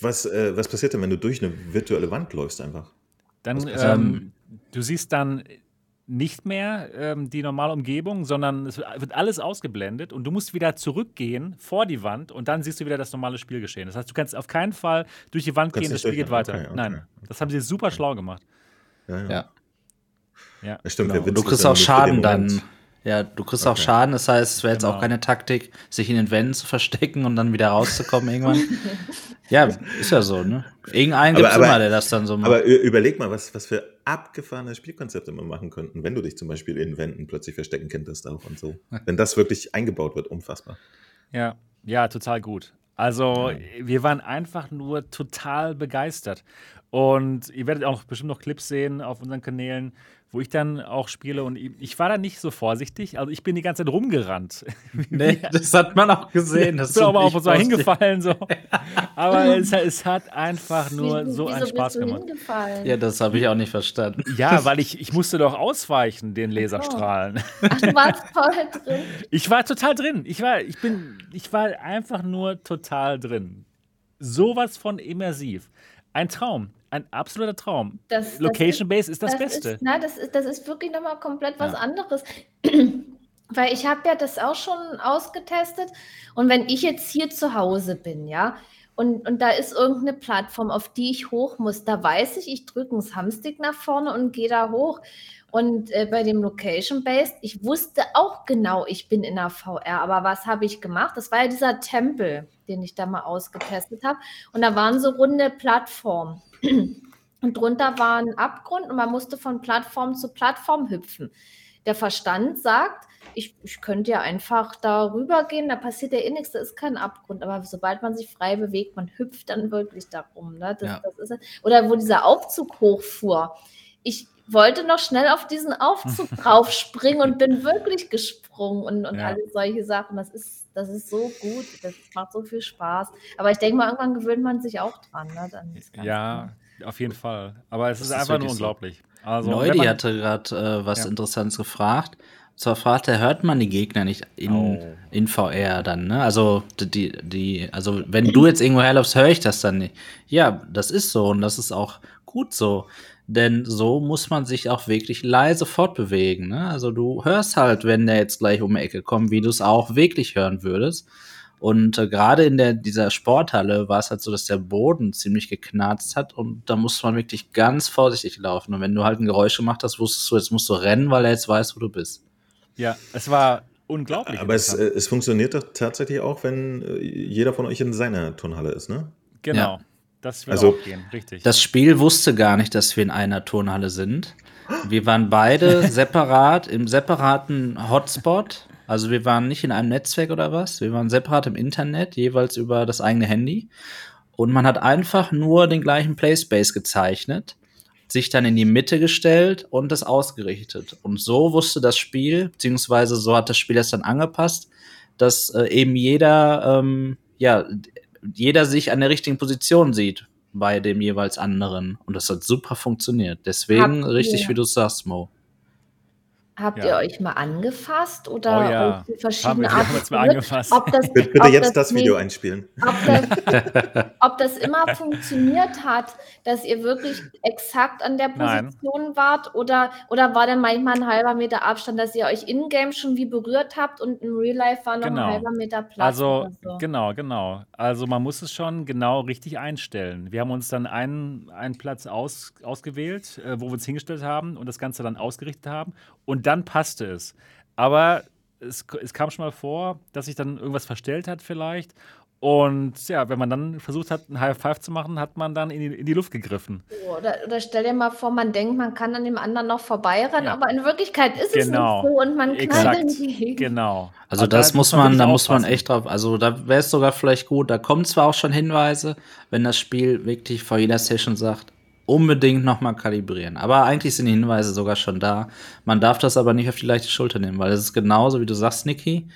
was, äh, was passiert denn, wenn du durch eine virtuelle Wand läufst einfach?
Dann, ähm, du siehst dann nicht mehr ähm, die normale Umgebung, sondern es wird alles ausgeblendet und du musst wieder zurückgehen vor die Wand und dann siehst du wieder das normale Spielgeschehen. Das heißt, du kannst auf keinen Fall durch die Wand
Kannst
gehen, das Spiel geht weiter.
okay, okay,
Nein, das haben sie super schlau gemacht.
Ja, ja.
Ja.
Ja.
Das stimmt,
genau.
du kriegst auch Schaden
den
dann. Ja, du kriegst auch
Okay.
Schaden. Das heißt, es wäre jetzt
Genau.
auch keine Taktik, sich in den Wänden zu verstecken und dann wieder rauszukommen irgendwann. ja, ist ja so, ne? Irgendeinen
Aber-
gibt es immer, der das dann so macht.
Aber überleg mal, was, was für abgefahrene Spielkonzepte man machen könnten, wenn du dich zum Beispiel in Wänden plötzlich verstecken könntest auch und so. Wenn das wirklich eingebaut wird, unfassbar.
Ja, ja, total gut. Also, wir waren einfach nur total begeistert. Und ihr werdet auch bestimmt noch Clips sehen auf unseren Kanälen, wo ich dann auch spiele. Und ich war da nicht so vorsichtig. Also, ich bin die ganze Zeit rumgerannt.
nee, das hat man auch gesehen. Das
Ich bin aber auch so hingefallen. So. Aber es, es hat einfach nur
Wie-
so
wieso
einen Spaß
bist du
gemacht.
hingefallen?
Ja, das habe ich auch nicht verstanden.
Ja, weil ich, ich musste doch ausweichen, den Laserstrahlen.
Ach, du warst voll drin.
Ich war total drin. Ich war, ich bin, ich war einfach nur total drin. Sowas von immersiv. Ein Traum. Ein absoluter Traum.
Das- das
Location Base ist das, Beste.
Ist, na, das, ist, das ist wirklich nochmal komplett was
Ja.
anderes. Weil ich habe ja das auch schon ausgetestet. Und wenn ich jetzt hier zu Hause bin, ja, und, und da ist irgendeine Plattform, auf die ich hoch muss, da weiß ich, ich drücke einen Thumbstick nach vorne und gehe da hoch. Und äh, bei dem Location-Based, ich wusste auch genau, ich bin in der VR, aber was habe ich gemacht? Das war ja dieser Tempel, den ich da mal ausgetestet habe. Und da waren so runde Plattformen. Und drunter war ein Abgrund und man musste von Plattform zu Plattform hüpfen. Der Verstand sagt, ich, ich könnte ja einfach da rübergehen, da passiert ja eh nichts, da ist kein Abgrund. Aber sobald man sich frei bewegt, man hüpft dann wirklich darum. Ne? Das,
Ja.
das ist, oder wo dieser Aufzug hochfuhr. Ich wollte noch schnell auf diesen Aufzug draufspringen und bin wirklich gesprungen und, und
Ja.
alle solche Sachen. Das ist, das ist so gut, das macht so viel Spaß. Aber ich denke mal, irgendwann gewöhnt man sich auch dran. Ne? Dann ist ganz
Ja, auf jeden Fall. Aber es ist
ist
einfach nur
wirklich so.
unglaublich. Also, man-
hatte gerade äh, was
Ja.
Interessantes gefragt. Und zwar fragt er, hört man die Gegner nicht in,
Oh.
in VR dann, ne? Also die, die, also wenn du jetzt irgendwo herläufst, höre ich das dann nicht. Ja, das ist so und das ist auch gut so. Denn so muss man sich auch wirklich leise fortbewegen. Ne? Also du hörst halt, wenn der jetzt gleich um die Ecke kommt, wie du es auch wirklich hören würdest. Und äh, gerade in der, dieser Sporthalle war es halt so, dass der Boden ziemlich geknarzt hat und da musste man wirklich ganz vorsichtig laufen. Und wenn du halt ein Geräusch gemacht hast, wusstest du, jetzt musst du rennen, weil er jetzt weiß, wo du bist.
Ja, es war unglaublich.
Aber es, äh, es funktioniert doch tatsächlich auch, wenn äh, jeder von euch in seiner Turnhalle ist, ne?
genau.
ja.
Das wird
Also-
auch gehen, richtig.
Das Spiel wusste gar nicht, dass wir in einer Turnhalle sind. Wir waren beide separat im separaten Hotspot. Also wir waren nicht in einem Netzwerk oder was. Wir waren separat im Internet, jeweils über das eigene Handy. Und man hat einfach nur den gleichen Playspace gezeichnet, sich dann in die Mitte gestellt und das ausgerichtet. Und so wusste das Spiel, beziehungsweise so hat das Spiel das dann angepasst, dass äh, eben jeder, ähm, ja, jeder sich an der richtigen Position sieht bei dem jeweils anderen. Und das hat super funktioniert. Deswegen
Habt
richtig,
ihr-
wie du sagst, Mo.
Habt
Ja.
ihr euch mal angefasst oder
Oh ja.
euch die verschiedene
Haben wir-
Arten
haben uns mal
berührt?
angefasst.
Ob das,
Bitte, bitte
ob
jetzt das Video
nee,
einspielen.
ob das, ob das immer funktioniert hat, dass ihr wirklich exakt an der
Nein.
Position wart oder, oder war denn manchmal ein halber Meter Abstand, dass ihr euch in-game schon wie berührt habt und im Real Life war noch
Genau.
ein halber Meter Platz?
Also,
oder so?
genau, genau. Also, man muss es schon genau richtig einstellen. Wir haben uns dann einen, einen Platz aus, ausgewählt, äh, wo wir uns hingestellt haben und das Ganze dann ausgerichtet haben. Und dann passte es. Aber es, es kam schon mal vor, dass sich dann irgendwas verstellt hat, vielleicht. Und ja, wenn man dann versucht hat, ein High Five zu machen, hat man dann in die, in die Luft gegriffen.
Oder, oder stell dir mal vor, man denkt, man kann an dem anderen noch vorbeirennen,
Ja.
aber in Wirklichkeit ist
Genau.
es nicht so und man knallt
Exakt.
entgegen.
Genau.
Also das
da
muss man, da muss man echt drauf. Also da wäre es sogar vielleicht gut. Da kommen zwar auch schon Hinweise, wenn das Spiel wirklich vor jeder Session sagt, unbedingt nochmal kalibrieren. Aber eigentlich sind die Hinweise sogar schon da. Man darf das aber nicht auf die leichte Schulter nehmen, weil es ist genauso, wie du sagst, Niki.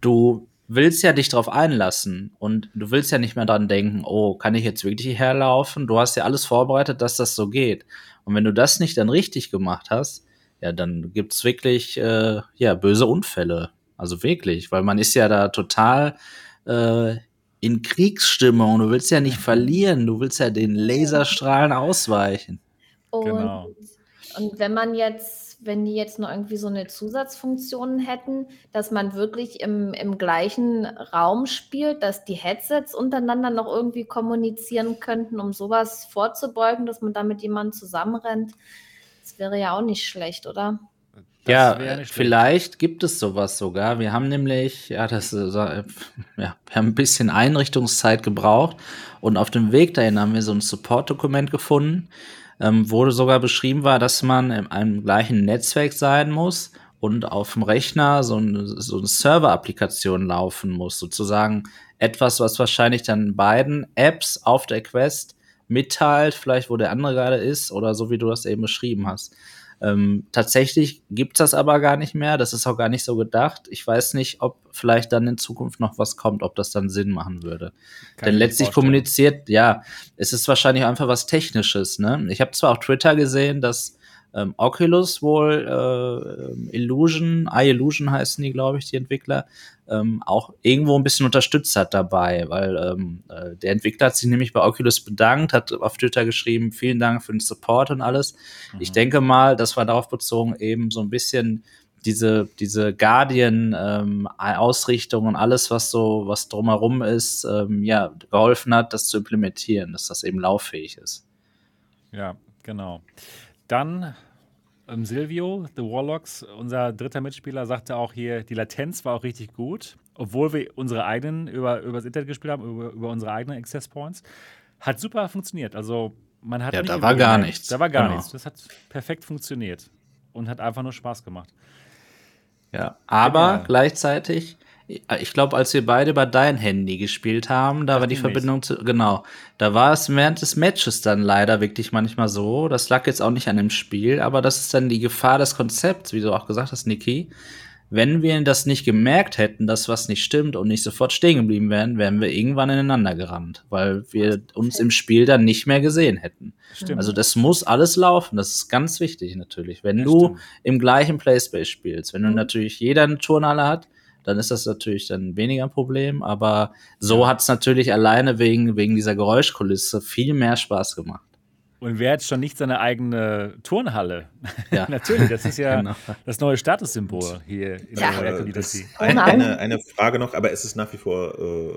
Du willst ja dich drauf einlassen und du willst ja nicht mehr dran denken, oh, kann ich jetzt wirklich hierher laufen? Du hast ja alles vorbereitet, dass das so geht. Und wenn du das nicht dann richtig gemacht hast, ja, dann gibt's wirklich äh, ja, böse Unfälle. Also wirklich, weil man ist ja da total äh, in Kriegsstimmung. Du willst ja nicht verlieren, du willst ja den Laserstrahlen ausweichen.
Und,
Genau.
und wenn man jetzt, wenn die jetzt noch irgendwie so eine Zusatzfunktion hätten, dass man wirklich im, im gleichen Raum spielt, dass die Headsets untereinander noch irgendwie kommunizieren könnten, um sowas vorzubeugen, dass man da mit jemandem zusammenrennt, das wäre ja auch nicht schlecht, oder?
Ja, vielleicht gibt es sowas sogar. Wir haben nämlich, ja, das ist, äh, ja, wir haben ein bisschen Einrichtungszeit gebraucht und auf dem Weg dahin haben wir so ein Support-Dokument gefunden, ähm, wo sogar beschrieben war, dass man in einem gleichen Netzwerk sein muss und auf dem Rechner so eine, so eine Server-Applikation laufen muss, sozusagen etwas, was wahrscheinlich dann beiden Apps auf der Quest mitteilt, vielleicht wo der andere gerade ist oder so wie du das eben beschrieben hast. Ähm, tatsächlich gibt's das aber gar nicht mehr. Das ist auch gar nicht so gedacht. Ich weiß nicht, ob vielleicht dann in Zukunft noch was kommt, ob das dann Sinn machen würde.
Kann
Denn letztlich kommuniziert, ja, es ist wahrscheinlich einfach was Technisches. Ne? Ich habe zwar auf Twitter gesehen, dass ähm, Oculus wohl äh, ähm, Illusion, iIllusion heißen die, glaube ich, die Entwickler, ähm, auch irgendwo ein bisschen unterstützt hat dabei, weil ähm, äh, der Entwickler hat sich nämlich bei Oculus bedankt, hat auf Twitter geschrieben, vielen Dank für den Support und alles. Ich
Mhm.
denke mal, das war darauf bezogen, eben so ein bisschen diese, diese Guardian-Ausrichtung und alles, was so, was drumherum ist, ähm, ja, geholfen hat, das zu implementieren, dass das eben lauffähig ist.
Ja, genau. Dann ähm, Silvio, The Warlocks, unser dritter Mitspieler, sagte auch hier, die Latenz war auch richtig gut, obwohl wir unsere eigenen über, über das Internet gespielt haben, über, über unsere eigenen Access Points. Hat super funktioniert. Also man hat
Ja, da war gar nichts.
Da war gar
Genau.
nichts. Das hat perfekt funktioniert und hat einfach nur Spaß gemacht.
Ja, aber
Genial.
gleichzeitig, ich glaube, als wir beide über dein Handy gespielt haben, da war die Verbindung zu, genau, da war es während des Matches dann leider wirklich manchmal so. Das lag jetzt auch nicht an dem Spiel, aber das ist dann die Gefahr des Konzepts, wie du auch gesagt hast, Niki. Wenn wir das nicht gemerkt hätten, dass was nicht stimmt und nicht sofort stehen geblieben wären, wären wir irgendwann ineinander gerannt, weil wir uns im Spiel dann nicht mehr gesehen hätten.
Stimmt.
Also das muss alles laufen, das ist ganz wichtig natürlich. Wenn
Ja,
du
stimmt.
im gleichen Playspace spielst, wenn du
Mhm.
natürlich jeder eine Turnhalle hat, dann ist das natürlich dann weniger ein Problem, aber so hat es natürlich alleine wegen, wegen dieser Geräuschkulisse viel mehr Spaß gemacht.
Und wer hat schon nicht seine eigene Turnhalle?
Ja.
Natürlich, das ist ja
Genau.
das neue Statussymbol hier in
Ja.
der Community.
das, ein,
nein.
eine, eine Frage noch, aber es ist nach wie vor äh,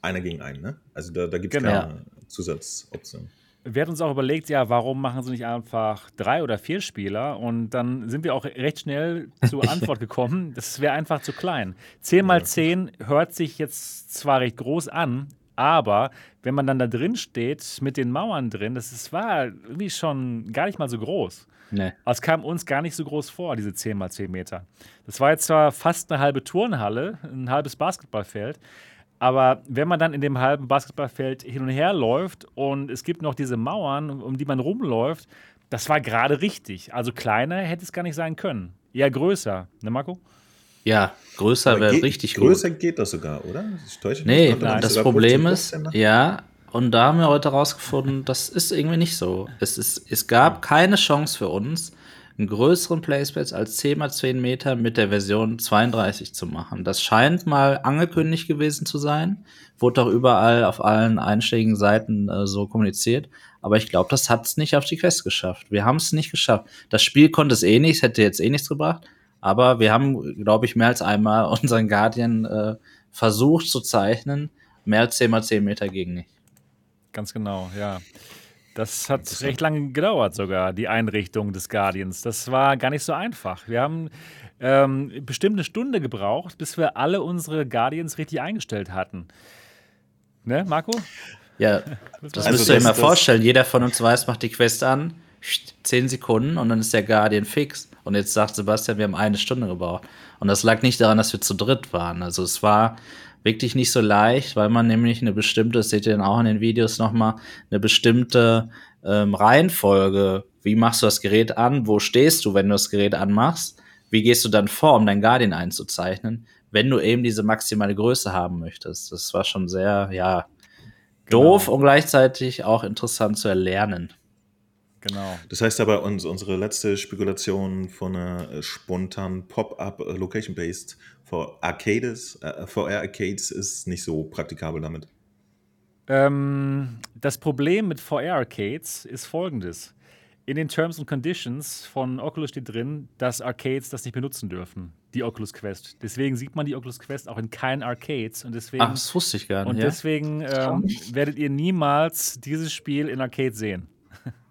einer gegen einen, ne? Also da, da gibt es
Genau.
keine Zusatzoption.
Wir hatten uns auch überlegt, ja, warum machen sie nicht einfach drei oder vier Spieler? Und dann sind wir auch recht schnell zur Antwort gekommen, das wäre einfach zu klein. 10 mal 10 hört sich jetzt zwar recht groß an, aber wenn man dann da drin steht, mit den Mauern drin, das ist, war irgendwie schon gar nicht mal so groß.
Nee.
Also es kam uns gar nicht so groß vor, diese 10 mal 10 Meter. Das war jetzt zwar fast eine halbe Turnhalle, ein halbes Basketballfeld, aber wenn man dann in dem halben Basketballfeld hin und her läuft und es gibt noch diese Mauern, um die man rumläuft, das war gerade richtig. Also kleiner hätte es gar nicht sein können. Eher größer, ne Marco?
Ja, größer wäre richtig
Größer
gut.
geht das sogar, oder? Ich täusche mich.
Nee,
nein,
das Problem
15,
ist,
15 machen?
ja, und da haben wir heute rausgefunden, das ist irgendwie nicht so. Es, ist, es gab keine Chance für uns, einen größeren Playspace als 10 x 10 Meter mit der Version 32 zu machen. Das scheint mal angekündigt gewesen zu sein. Wurde auch überall auf allen einschlägigen Seiten äh, so kommuniziert. Aber ich glaube, das hat es nicht auf die Quest geschafft. Wir haben es nicht geschafft. Das Spiel konnte es eh nicht, hätte jetzt eh nichts gebracht. Aber wir haben, glaube ich, mehr als einmal unseren Guardian äh, versucht zu zeichnen. Mehr als 10 x 10 Meter ging nicht.
Ganz genau, ja. Das hat recht lange gedauert sogar, die Einrichtung des Guardians. Das war gar nicht so einfach. Wir haben ähm, bestimmt eine Stunde gebraucht, bis wir alle unsere Guardians richtig eingestellt hatten. Ne, Marco?
Ja, das
Also
müsst ihr euch mal vorstellen. Jeder von uns weiß, macht die Quest an, 10 Sekunden und dann ist der Guardian fix. Und jetzt sagt Sebastian, wir haben eine Stunde gebraucht. Und das lag nicht daran, dass wir zu dritt waren. Also es war wirklich nicht so leicht, weil man nämlich eine bestimmte, das seht ihr dann auch in den Videos nochmal, eine bestimmte ähm, Reihenfolge, wie machst du das Gerät an, wo stehst du, wenn du das Gerät anmachst, wie gehst du dann vor, um dein Guardian einzuzeichnen, wenn du eben diese maximale Größe haben möchtest. Das war schon sehr, ja, doof und gleichzeitig auch interessant zu erlernen.
Genau.
Das heißt aber, uns, unsere letzte Spekulation von einer äh, spontanen Pop-up äh, Location-Based for Arcades, äh, VR Arcades ist nicht so praktikabel damit.
Ähm, das Problem mit VR-Arcades ist folgendes. In den Terms and Conditions von Oculus steht drin, dass Arcades das nicht benutzen dürfen, die Oculus Quest. Deswegen sieht man die Oculus Quest auch in keinen Arcades und deswegen,
Ach, das wusste ich gar
und
nicht. Ja?
deswegen ähm, werdet ihr niemals dieses Spiel in Arcades sehen.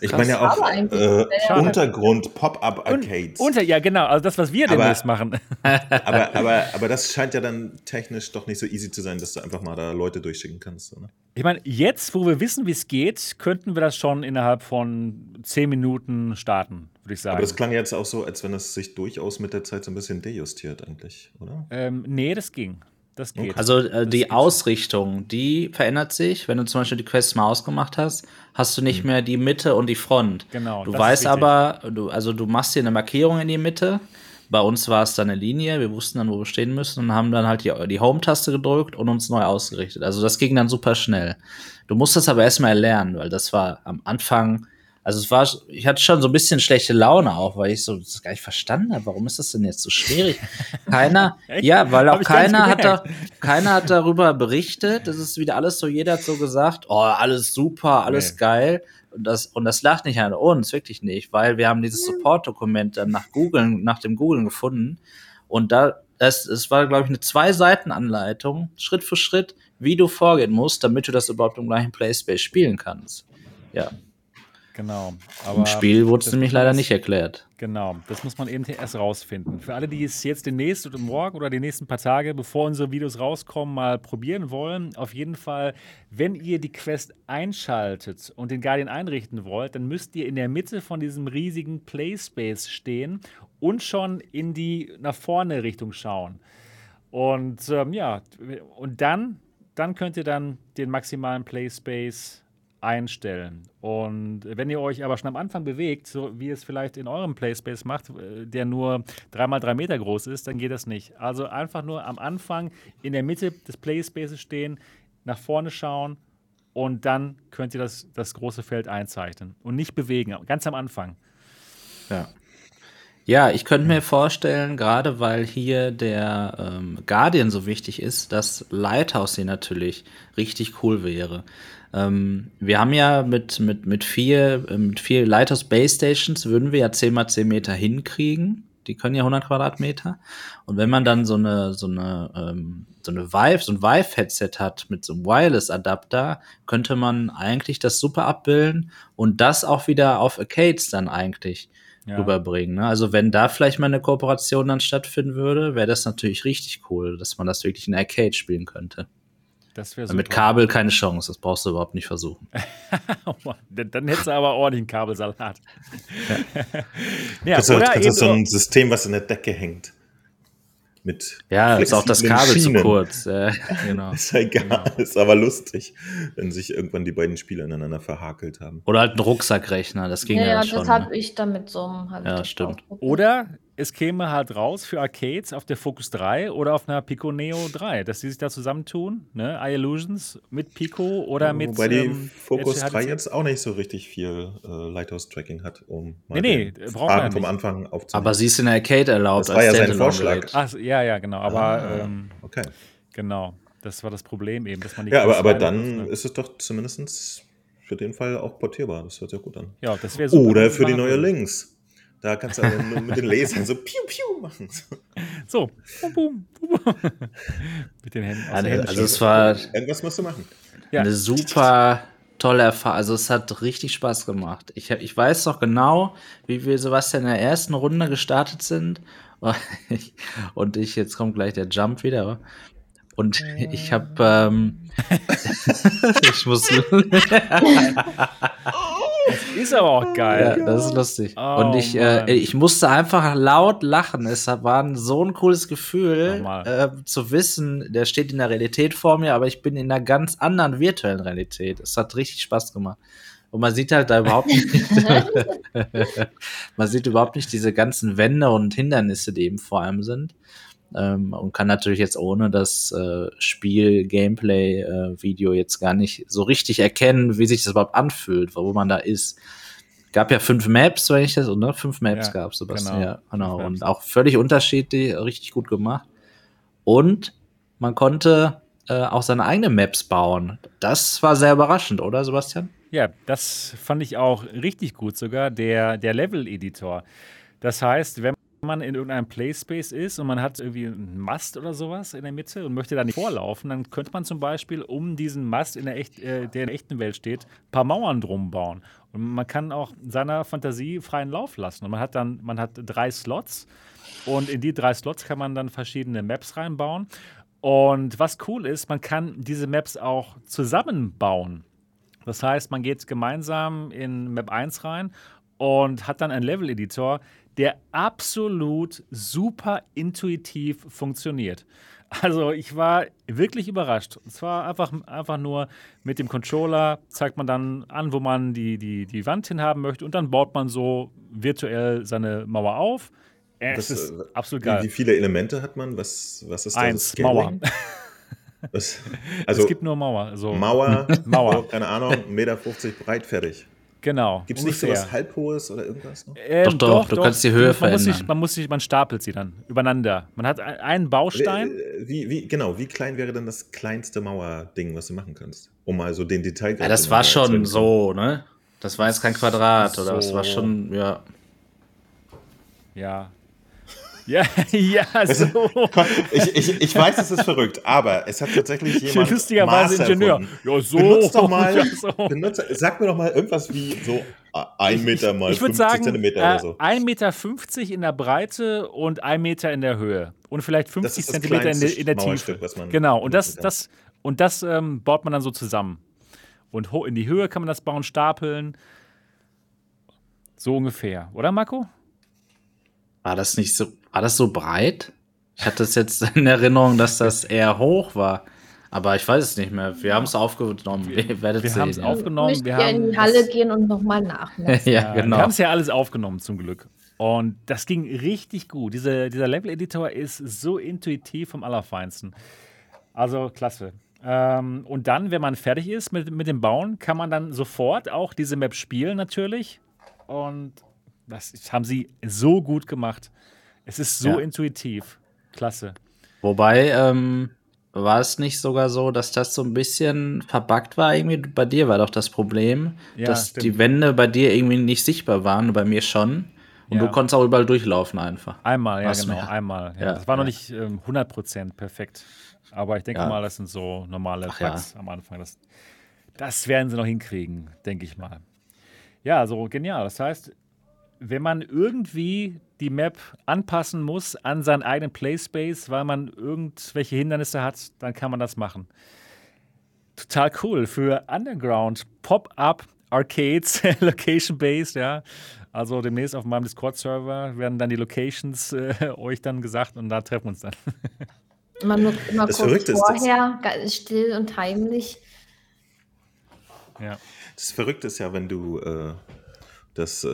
Ich meine ja auch äh,
sehr-
Schade.
Untergrund Pop-up Arcades.
Unter, ja, genau, also das, was wir
Aber-
demnächst machen.
aber, aber, aber das scheint ja dann technisch doch nicht so easy zu sein, dass du einfach mal da Leute durchschicken kannst. Oder?
Ich meine, jetzt, wo wir wissen, wie es geht, könnten wir das schon innerhalb von 10 Minuten starten, würde ich sagen.
Aber das klang jetzt auch so, als wenn es sich durchaus mit der Zeit so ein bisschen dejustiert eigentlich, oder?
ähm, nee, das ging. Das geht.
Also äh,
Das
die
geht.
Ausrichtung, die verändert sich. Wenn du zum Beispiel die Quest mal ausgemacht hast, hast du nicht mehr die Mitte und die Front.
Genau,
Du
das
weißt aber, du, also du machst dir eine Markierung in die Mitte. Bei uns war es dann eine Linie. Wir wussten dann, wo wir stehen müssen und haben dann halt die, die Home-Taste gedrückt und uns neu ausgerichtet. Also das ging dann super schnell. Du musst das aber erstmal erlernen, weil das war am Anfang, also es war, ich hatte schon so ein bisschen schlechte Laune auch, weil ich so das gar nicht verstanden habe. Warum ist das denn jetzt so schwierig? Keiner, ja, weil auch keiner hat, da, keiner hat darüber berichtet. Das ist wieder alles so, jeder hat so gesagt, oh, alles super, alles
Nee.
geil. Und das, und das lag nicht an uns, wirklich nicht, weil wir haben dieses Support-Dokument dann nach Googlen, nach dem Googlen gefunden. Und da, das, es war, glaube ich, eine Zwei-Seiten-Anleitung, Schritt für Schritt, wie du vorgehen musst, damit du das überhaupt im gleichen Playspace spielen kannst. Ja.
Genau.
Im Spiel wurde es nämlich leider nicht erklärt.
Genau, das muss man eben erst rausfinden. Für alle, die es jetzt demnächst oder morgen oder die nächsten paar Tage, bevor unsere Videos rauskommen, mal probieren wollen, auf jeden Fall, wenn ihr die Quest einschaltet und den Guardian einrichten wollt, dann müsst ihr in der Mitte von diesem riesigen Playspace stehen und schon in die nach vorne Richtung schauen. Und ähm, ja, und dann, dann könnt ihr dann den maximalen Playspace einstellen. Und wenn ihr euch aber schon am Anfang bewegt, so wie es vielleicht in eurem Playspace macht, äh, der nur 3x3 Meter groß ist, dann geht das nicht. Also einfach nur am Anfang in der Mitte des Playspaces stehen, nach vorne schauen und dann könnt ihr das, das große Feld einzeichnen und nicht bewegen, ganz am Anfang.
Ja. Ja, ich könnte mir vorstellen, gerade weil hier der ähm, Guardian so wichtig ist, dass Lighthouse hier natürlich richtig cool wäre. Ähm, wir haben ja mit, mit, mit vier, äh, mit vier Lighthouse Base Stations würden wir ja 10 mal 10 Meter hinkriegen. Die können ja 100 Quadratmeter. Und wenn man dann so eine, so eine, ähm, so eine Vive, so ein Vive-Headset hat mit so einem Wireless-Adapter, könnte man eigentlich das super abbilden und das auch wieder auf Arcades dann eigentlich ja. rüberbringen. Ne? Also wenn da vielleicht mal eine Kooperation dann stattfinden würde, wäre das natürlich richtig cool, dass man das wirklich in Arcade spielen könnte. Das wäre Mit Kabel keine Chance, das brauchst du überhaupt nicht versuchen.
dann hättest du aber ordentlich einen Kabelsalat.
ja. ja, das ist so ein System, was in der Decke hängt mit.
Ja, ist auch das Kabel Schienen. zu kurz. Äh,
genau. ist ja egal, genau. ist aber lustig, wenn sich irgendwann die beiden Spiele ineinander verhakelt haben.
Oder halt ein Rucksackrechner, das ging ja, ja, ja schon.
das habe ne? ich damit so.
Ja, stimmt.
Oder es käme halt raus für Arcades auf der Focus 3 oder auf einer Pico Neo 3, dass die sich da zusammentun, ne? Illusions mit Pico oder mit.
Wobei die ähm, Focus 3 jetzt auch nicht so richtig viel äh, Lighthouse-Tracking hat, um
mal nee, nee, braucht man
vom Anfang aufzunehmen.
Aber sie ist in der Arcade erlaubt.
Das war ja sein Vorschlag.
Ach, ja, ja, genau. Aber ah, ähm, okay. Genau. Das war das Problem eben, dass man
die Ja, aber, aber dann ist es doch zumindest für den Fall auch portierbar. Das hört sich gut an.
Ja, das wäre super.
Oder für die neue Links. Da kannst du dann nur mit den Lasern so piu piu machen.
So, boom, boom, boom. mit den Händen.
Also, Händen also es war
irgendwas musst du machen.
Ja. Eine super tolle Erfahrung. Also es hat richtig Spaß gemacht. Ich, ich weiß noch genau, wie wir Sebastian in der ersten Runde gestartet sind. Und ich, jetzt kommt gleich der Jump wieder. Und ich habe, ähm, ich muss.
Das ist aber auch geil.
Ja, das ist lustig. Oh, und ich, äh, ich musste einfach laut lachen. Es war so ein cooles Gefühl, äh, zu wissen, der steht in der Realität vor mir, aber ich bin in einer ganz anderen virtuellen Realität. Es hat richtig Spaß gemacht. Und man sieht halt da überhaupt nicht, man sieht überhaupt nicht diese ganzen Wände und Hindernisse, die eben vor allem sind ähm, und kann natürlich jetzt ohne das äh, Spiel-Gameplay-Video äh, jetzt gar nicht so richtig erkennen, wie sich das überhaupt anfühlt, wo man da ist. Gab ja fünf Maps, wenn ich das, oder? Fünf Maps ja, gab es, Sebastian. Genau, ja, genau. Und auch völlig unterschiedlich, richtig gut gemacht. Und man konnte äh, auch seine eigenen Maps bauen. Das war sehr überraschend, oder, Sebastian?
Ja, das fand ich auch richtig gut sogar, der, der Level-Editor. Das heißt, wenn man in irgendeinem Playspace ist und man hat irgendwie einen Mast oder sowas in der Mitte und möchte da nicht vorlaufen, dann könnte man zum Beispiel um diesen Mast, in der, echt, äh, der in der echten Welt steht, ein paar Mauern drum bauen. Und man kann auch seiner Fantasie freien Lauf lassen. Und man hat dann, man hat drei Slots und in die drei Slots kann man dann verschiedene Maps reinbauen. Und was cool ist, man kann diese Maps auch zusammenbauen. Das heißt, man geht gemeinsam in Map 1 rein und hat dann einen Level-Editor, der absolut super intuitiv funktioniert. Also ich war wirklich überrascht. Und zwar einfach, einfach nur mit dem Controller zeigt man dann an, wo man die, die, die Wand hinhaben möchte und dann baut man so virtuell seine Mauer auf.
Es ist äh, absolut geil. Wie, wie, viele Elemente hat man? Was, was ist das?
Eins, Mauer. Also es gibt nur Mauer. So.
Mauer, Mauer. keine Ahnung, 1,50 Meter breit, fertig.
Genau.
Gibt es nicht so was Halbhohes oder irgendwas
noch? Ähm, doch, doch, doch, du doch, kannst die Höhe man
verändern. Muss sich, man muss sich, man stapelt sie dann übereinander. Man hat einen Baustein.
Wie, wie, genau, wie klein wäre denn das kleinste Mauerding, was du machen kannst? Um mal so den Detail
Ja, das war schon so, ne? Das war jetzt kein Quadrat, so. oder? Das war schon, ja.
Ja, ja, ja, so.
Ich, ich, ich weiß, es ist verrückt, aber es hat tatsächlich jemand.
Lustigerweise Ingenieur.
Ja, so. Benutzt doch mal, ja, so. benutzt, sag mir doch mal irgendwas wie so ein Meter mal
ich würde
50
sagen,
Zentimeter
äh,
oder so.
1,50 Meter in der Breite und 1 Meter in der Höhe. Und vielleicht 50
ist das
Zentimeter in, der- in der Tiefe. Genau, und das, das, und das ähm, baut man dann so zusammen. Und in die Höhe kann man das bauen, stapeln. So ungefähr, oder Marco?
War das nicht so, war das so breit? Ich hatte es jetzt in Erinnerung, dass das eher hoch war. Aber ich weiß es nicht mehr. Wir haben es aufgenommen.
Wir
sehen.
haben es
ja.
aufgenommen. Wir haben
in die Halle gehen und nochmal nachmessen.
ja,
Ja,
genau.
Wir haben es ja alles aufgenommen, zum Glück. Und das ging richtig gut. Diese, dieser Level-Editor ist so intuitiv vom Allerfeinsten. Also klasse. Ähm, und dann, wenn man fertig ist mit, mit dem Bauen, kann man dann sofort auch diese Map spielen, natürlich. Und das haben sie so gut gemacht. Es ist so
Ja.
intuitiv. Klasse.
Wobei, ähm, war es nicht sogar so, dass das so ein bisschen verbuggt war? Irgendwie bei dir war doch das Problem,
Ja,
dass
stimmt.
die Wände bei dir irgendwie nicht sichtbar waren, bei mir schon. Und
Ja.
du konntest auch überall durchlaufen einfach.
Einmal, ja,
Was
genau.
mehr?
Einmal. Ja. Das war noch nicht ähm, 100% perfekt. Aber ich denke mal, das sind so normale
Ach.
Bugs am Anfang. Das, das werden sie noch hinkriegen, denke ich mal. Ja, so genial. Das heißt, wenn man irgendwie die Map anpassen muss an seinen eigenen Playspace, weil man irgendwelche Hindernisse hat, dann kann man das machen. Total cool für Underground Pop-up Arcades, Location-based, ja. Also demnächst auf meinem Discord-Server werden dann die Locations äh, euch dann gesagt und da treffen wir uns dann.
Man muss immer
Das
kurz vorher, still und heimlich.
ja.
Das Verrückte ist ja, wenn du äh, das äh,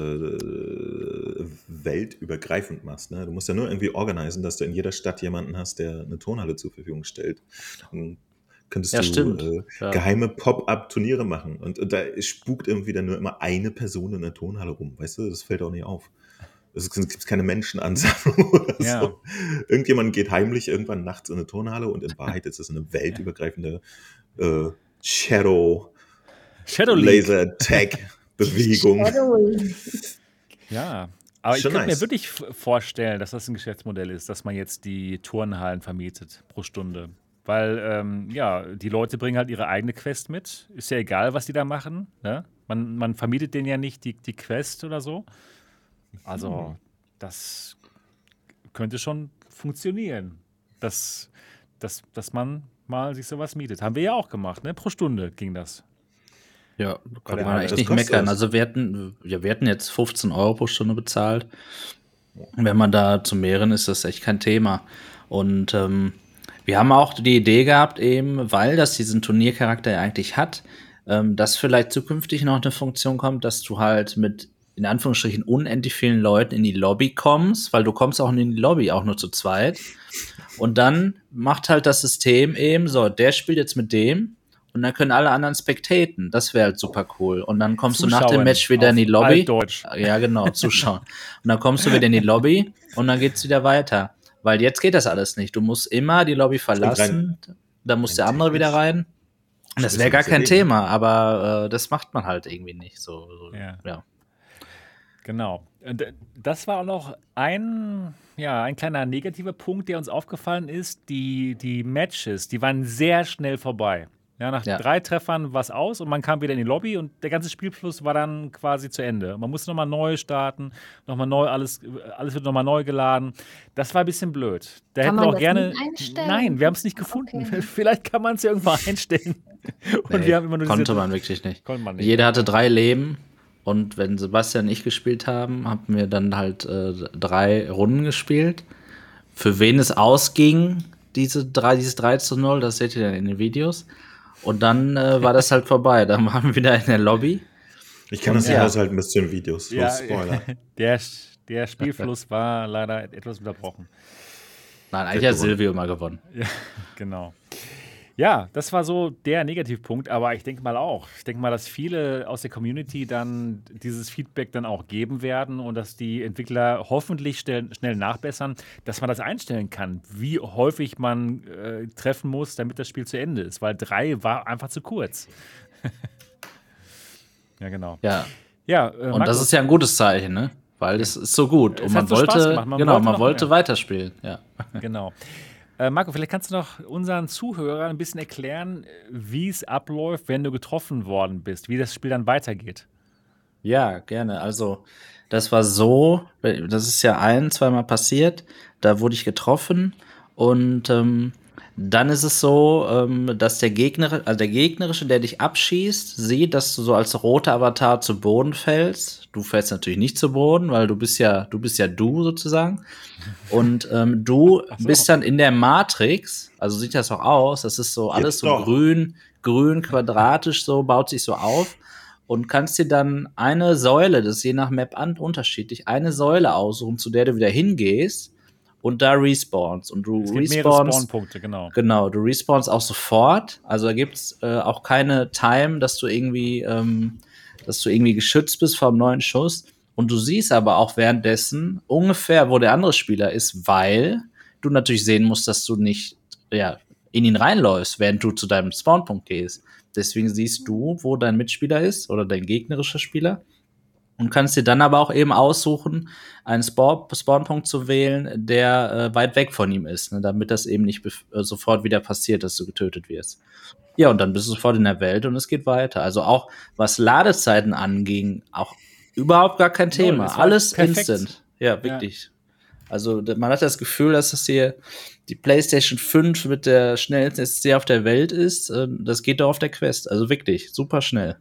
weltübergreifend machst. Ne? Du musst ja nur irgendwie organisieren, dass du in jeder Stadt jemanden hast, der eine Turnhalle zur Verfügung stellt. Dann könntest
Ja,
du. Äh,
Ja.
geheime Pop-up-Turniere machen. Und, und da spukt irgendwie dann nur immer eine Person in der Turnhalle rum. Weißt du, das fällt auch nicht auf. Es gibt keine Menschenansammlung oder
Ja.
so. Irgendjemand geht heimlich irgendwann nachts in eine Turnhalle und in Wahrheit ist es eine weltübergreifende äh, Shadow
Shadow.
Laser Tag Bewegung.
Ja. Aber ich
Schon
könnte
nice.
mir wirklich vorstellen, dass das ein Geschäftsmodell ist, dass man jetzt die Turnhallen vermietet pro Stunde. Weil, ähm, ja, die Leute bringen halt ihre eigene Quest mit. Ist ja egal, was die da machen. Ne? Man, man vermietet denen ja nicht die, die Quest oder so. Also, das könnte schon funktionieren. Dass, dass, dass man mal sich sowas mietet. Haben wir ja auch gemacht, ne? Pro Stunde ging das.
Ja, kann man echt nicht meckern. Also wir hatten, ja, wir hatten jetzt 15 Euro pro Stunde bezahlt. Wenn man da zu mehreren ist, das echt kein Thema. Und ähm, wir haben auch die Idee gehabt, eben, weil das diesen Turniercharakter ja eigentlich hat, ähm, dass vielleicht zukünftig noch eine Funktion kommt, dass du halt mit in Anführungsstrichen unendlich vielen Leuten in die Lobby kommst, weil du kommst auch in die Lobby auch nur zu zweit. Und dann macht halt das System eben so, der spielt jetzt mit dem und dann können alle anderen spectaten. Das wäre halt super cool. Und dann kommst du nach dem
Zuschauen
Match wieder in die Lobby.
Altdeutsch.
Ja, genau, zuschauen. und dann kommst du wieder in die Lobby und dann geht's wieder weiter. Weil jetzt geht das alles nicht. Du musst immer die Lobby verlassen, dann muss der andere wieder rein. Und das wäre gar kein Thema, aber äh, das macht man halt irgendwie nicht so. so
Ja.
ja.
Genau. Und äh, das war auch noch ein, ja, ein kleiner negativer Punkt, der uns aufgefallen ist. Die, die Matches, die waren sehr schnell vorbei. Ja, nach
Ja.
drei Treffern war es aus und man kam wieder in die Lobby und der ganze Spielfluss war dann quasi zu Ende. Man musste nochmal neu starten, nochmal neu, alles, alles wird nochmal neu geladen. Das war ein bisschen blöd. Da
Kann
hätten wir
man
auch
das
gerne.
nicht einstellen?
Nein, wir haben es nicht gefunden.
Okay.
Vielleicht kann man es ja irgendwo einstellen. Und
Nee,
wir haben immer nur
konnte
diese,
man wirklich nicht.
Konnte man nicht.
Jeder hatte drei Leben und wenn Sebastian und ich gespielt haben, haben wir dann halt äh, drei Runden gespielt. Für wen es ausging, diese drei, dieses 3 zu 0, das seht ihr dann in den Videos. Und dann äh, war das halt vorbei. Dann waren wir wieder in der Lobby.
Ich kann das nicht
Ja.
aushalten bis zu den Videos.
Ja,
Spoiler.
der, der Spielfluss war leider etwas unterbrochen.
Nein, eigentlich hat. Silvio immer gewonnen.
Genau. Ja, das war so der Negativpunkt, aber ich denke mal auch. Ich denke mal, dass viele aus der Community dann dieses Feedback dann auch geben werden und dass die Entwickler hoffentlich schnell, schnell nachbessern, dass man das einstellen kann, wie häufig man äh, treffen muss, damit das Spiel zu Ende ist, weil drei war einfach zu kurz. ja, genau.
Ja.
Ja, äh,
Und das
Markus,
ist ja ein gutes Zeichen, ne? Weil es ist so gut. Und man
so
wollte.
Man
genau,
wollte
man wollte weiterspielen. Ja.
Genau. Äh, Marco, vielleicht kannst du noch unseren Zuhörern ein bisschen erklären, wie es abläuft, wenn du getroffen worden bist, wie das Spiel dann weitergeht.
Ja, gerne. Also, das war so, das ist ja ein, zweimal passiert. Da wurde ich getroffen und ähm, dann ist es so, ähm, dass der Gegner, also der Gegnerische, der dich abschießt, sieht, dass du so als roter Avatar zu Boden fällst. Du fällst natürlich nicht zu Boden, weil du bist ja, du bist ja du sozusagen. Und ähm, du so. bist dann in der Matrix, also sieht das auch aus, das ist so alles Jetzt so doch. grün, grün, quadratisch so, baut sich so auf und kannst dir dann eine Säule, das ist je nach Map an unterschiedlich, eine Säule aussuchen, zu der du wieder hingehst und da respawnst. Und du es gibt.
Spawnpunkte, genau.
Genau, du respawnst auch sofort. Also da gibt's äh, auch keine Time, dass du irgendwie, ähm, dass du irgendwie geschützt bist vom neuen Schuss. Und du siehst aber auch währenddessen ungefähr, wo der andere Spieler ist, weil du natürlich sehen musst, dass du nicht ja, in ihn reinläufst, während du zu deinem Spawnpunkt gehst. Deswegen siehst du, wo dein Mitspieler ist oder dein gegnerischer Spieler und kannst dir dann aber auch eben aussuchen, einen Spawn Spawnpunkt zu wählen, der äh, weit weg von ihm ist, ne, damit das eben nicht äh, sofort wieder passiert, dass du getötet wirst. Ja, und dann bist du sofort in der Welt und es geht weiter. Also auch was Ladezeiten anging, auch überhaupt gar kein Thema. No, Alles perfekt. instant. Ja, wirklich. Ja. Also man hat das Gefühl, dass das hier die PlayStation 5 mit der schnellsten SSD auf der Welt ist. Ähm, das geht doch auf der Quest. Also wirklich, super schnell.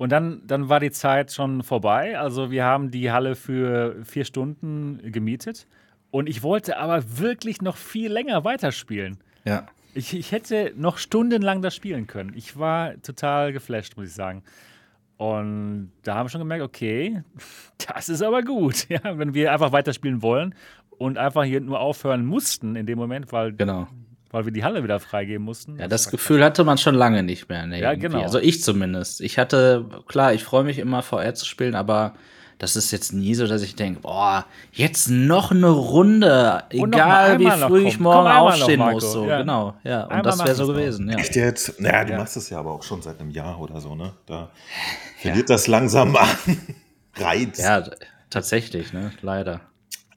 Und dann, dann war die Zeit schon vorbei. Also wir haben die Halle für vier Stunden gemietet. Und ich wollte aber wirklich noch viel länger weiterspielen.
Ja.
Ich, ich hätte noch stundenlang das spielen können. Ich war total geflasht, muss ich sagen. Und da haben wir schon gemerkt, okay, das ist aber gut, ja, wenn wir einfach weiterspielen wollen und einfach hier nur aufhören mussten in dem Moment, weil,
genau.
Weil wir die Halle wieder freigeben mussten.
Ja, das, das Gefühl hatte man schon lange nicht mehr. Ne,
ja, genau.
Also ich zumindest. Ich hatte, klar, ich freue mich immer VR zu spielen, aber das ist jetzt nie so, dass ich denke, boah, jetzt noch eine Runde, egal wie früh ich morgen aufstehen noch, muss. So, ja. genau, ja. Und einmal das wäre so gewesen. Ja.
Echt jetzt? Naja, du ja. machst es ja aber auch schon seit einem Jahr oder so, ne? Da verliert das langsam an Reiz.
Ja, tatsächlich, ne? Leider.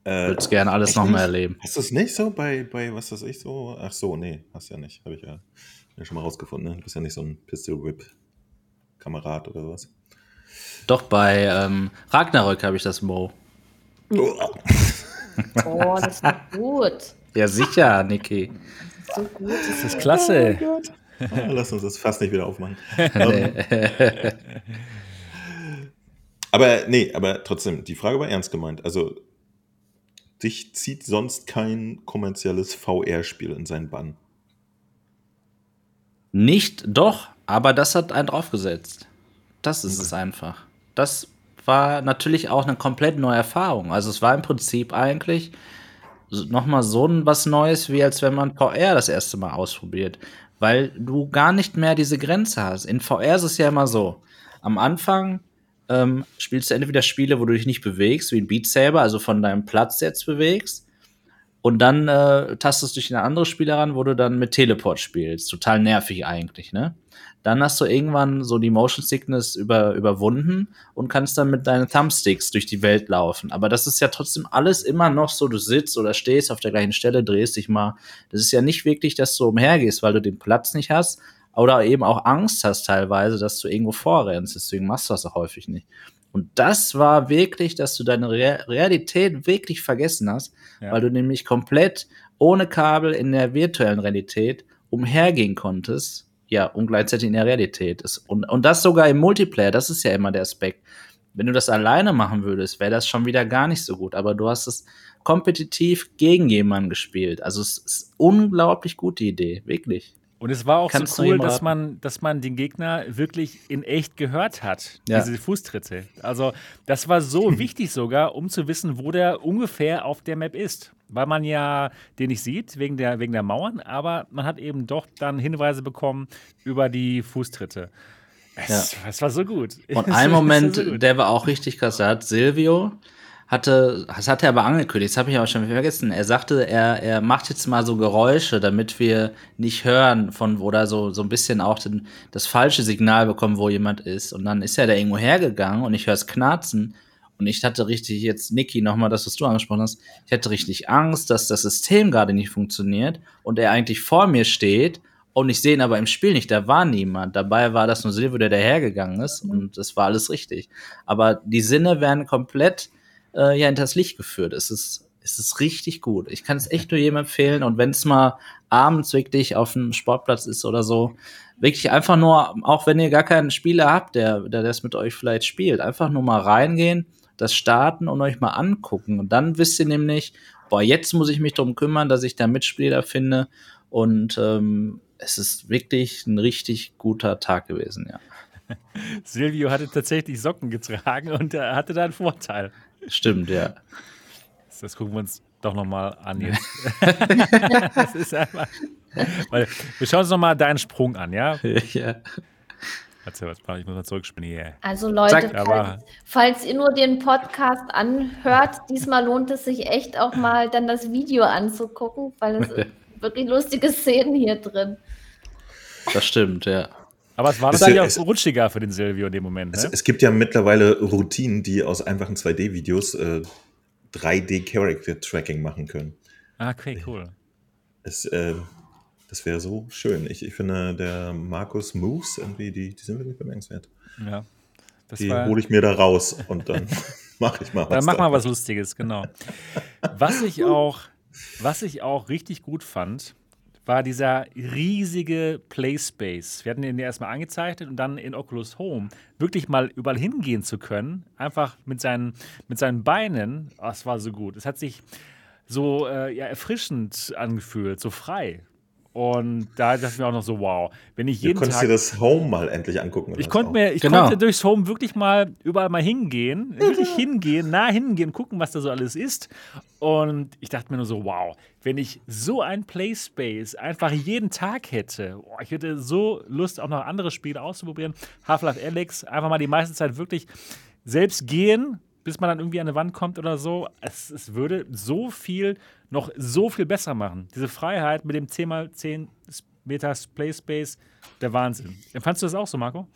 Äh, Würde es gerne alles nochmal erleben.
Hast du es nicht so bei, bei, was weiß ich so? Ach so, nee, hast ja nicht. Habe ich ja, ja, schon mal rausgefunden. Ne? Du bist ja nicht so ein Pistol-Whip-Kamerad oder sowas.
Doch, bei ähm, Ragnarök habe ich das Mo.
Oh, das ist gut.
Ja, sicher, Niki.
Das ist so gut. Das ist klasse. Oh
ah, lass uns das fast nicht wieder aufmachen. aber nee, aber trotzdem, die Frage war ernst gemeint. Also, dich zieht sonst kein kommerzielles VR-Spiel in seinen Bann.
Nicht, doch, aber das hat einen draufgesetzt. Das ist es einfach. Das war natürlich auch eine komplett neue Erfahrung. Also es war im Prinzip eigentlich nochmal so was Neues, wie als wenn man VR das erste Mal ausprobiert. Weil du gar nicht mehr diese Grenze hast. In VR ist es ja immer so. Am Anfang ähm, spielst du entweder Spiele, wo du dich nicht bewegst, wie ein Beat Saber, also von deinem Platz jetzt bewegst. Und dann äh, tastest du dich in eine andere Spiele ran, wo du dann mit Teleport spielst. Total nervig eigentlich, ne? Dann hast du irgendwann so die Motion Sickness über, überwunden und kannst dann mit deinen Thumbsticks durch die Welt laufen. Aber das ist ja trotzdem alles immer noch so, du sitzt oder stehst auf der gleichen Stelle, drehst dich mal. Das ist ja nicht wirklich, dass du umhergehst, weil du den Platz nicht hast oder eben auch Angst hast teilweise, dass du irgendwo vorrennst. Deswegen machst du das auch häufig nicht. Und das war wirklich, dass du deine Re Realität wirklich vergessen hast, ja. weil du nämlich komplett ohne Kabel in der virtuellen Realität umhergehen konntest ja, und gleichzeitig in der Realität ist. Und, und das sogar im Multiplayer, das ist ja immer der Aspekt. Wenn du das alleine machen würdest, wäre das schon wieder gar nicht so gut. Aber du hast es kompetitiv gegen jemanden gespielt. Also es ist unglaublich gute Idee, wirklich.
Und es war auch Kannst so cool, dass man, dass man den Gegner wirklich in echt gehört hat, ja. diese Fußtritte. Also das war so wichtig sogar, um zu wissen, wo der ungefähr auf der Map ist. Weil man ja den nicht sieht, wegen der, wegen der Mauern, aber man hat eben doch dann Hinweise bekommen über die Fußtritte. Es, ja. es war so gut.
Und ein Moment, so der war auch richtig krass. Da hat Silvio, hatte, das hat er aber angekündigt, das habe ich aber schon vergessen. Er sagte, er, er macht jetzt mal so Geräusche, damit wir nicht hören von oder so, so ein bisschen auch den, das falsche Signal bekommen, wo jemand ist. Und dann ist er da irgendwo hergegangen und ich höre es knarzen. Und ich hatte richtig jetzt, Niki, nochmal das, was du angesprochen hast, ich hatte richtig Angst, dass das System gerade nicht funktioniert und er eigentlich vor mir steht Und ich sehe ihn aber im Spiel nicht, da war niemand. Dabei war das nur Silvio, der dahergegangen ist
Mhm.
und das war alles richtig. Aber die Sinne werden komplett äh, ja hinters Licht geführt. Es ist, es ist richtig gut. Ich kann es echt nur jedem empfehlen. Und wenn es mal abends wirklich auf einem Sportplatz ist oder so, wirklich einfach nur, auch wenn ihr gar keinen Spieler habt, der, der das mit euch vielleicht spielt, einfach nur mal reingehen, das starten und euch mal angucken. Und dann wisst ihr nämlich, boah, jetzt muss ich mich darum kümmern, dass ich da Mitspieler finde. Und ähm, es ist wirklich ein richtig guter Tag gewesen, ja.
Silvio hatte tatsächlich Socken getragen und er hatte da einen Vorteil.
Stimmt, ja.
Das gucken wir uns doch nochmal an jetzt. das ist einfach. Weil, wir schauen uns nochmal deinen Sprung an, ja?
ja.
Was ich muss mal zurückspielen hier.
Also Leute,
Zack,
falls, falls ihr nur den Podcast anhört, diesmal lohnt es sich echt auch mal dann das Video anzugucken, weil es sind wirklich lustige Szenen hier drin.
Das stimmt, ja.
Aber es war
Es-
wahrscheinlich
es-
auch rutschiger für den Silvio in dem Moment,
Es,
ne?
es gibt ja mittlerweile Routinen, die aus einfachen 2D-Videos äh, 3D-Character-Tracking machen können.
Ah, okay, cool.
Es, äh, das wäre so schön. Ich, ich finde, der Markus Moves, irgendwie, die, die sind wirklich bemerkenswert.
Ja. Das
Die hole ich mir da raus und dann mache ich mal was.
dann mach mal
da.
was Lustiges, genau. Was ich auch, was ich auch richtig gut fand, war dieser riesige Playspace. Wir hatten den ja erstmal angezeichnet und dann in Oculus Home wirklich mal überall hingehen zu können, einfach mit seinen, mit seinen Beinen. Oh, es war so gut. Es hat sich so äh, ja, erfrischend angefühlt, so frei. Und da dachte ich mir auch noch so, wow, wenn ich
Du
jeden
konntest
Tag
dir das Home mal endlich angucken.
ich konnte mir, ich
Genau.
konnte durchs Home wirklich mal überall mal hingehen, wirklich hingehen, nah hingehen, gucken, was da so alles ist. Und ich dachte mir nur so, wow, wenn ich so ein Playspace einfach jeden Tag hätte, oh, ich hätte so Lust, auch noch andere Spiele auszuprobieren. Half-Life Alex, einfach mal die meiste Zeit wirklich selbst gehen, bis man dann irgendwie an eine Wand kommt oder so. Es, es würde so viel, noch so viel besser machen. Diese Freiheit mit dem 10x10 Meter Playspace, der Wahnsinn. Empfandst du das auch so, Marco?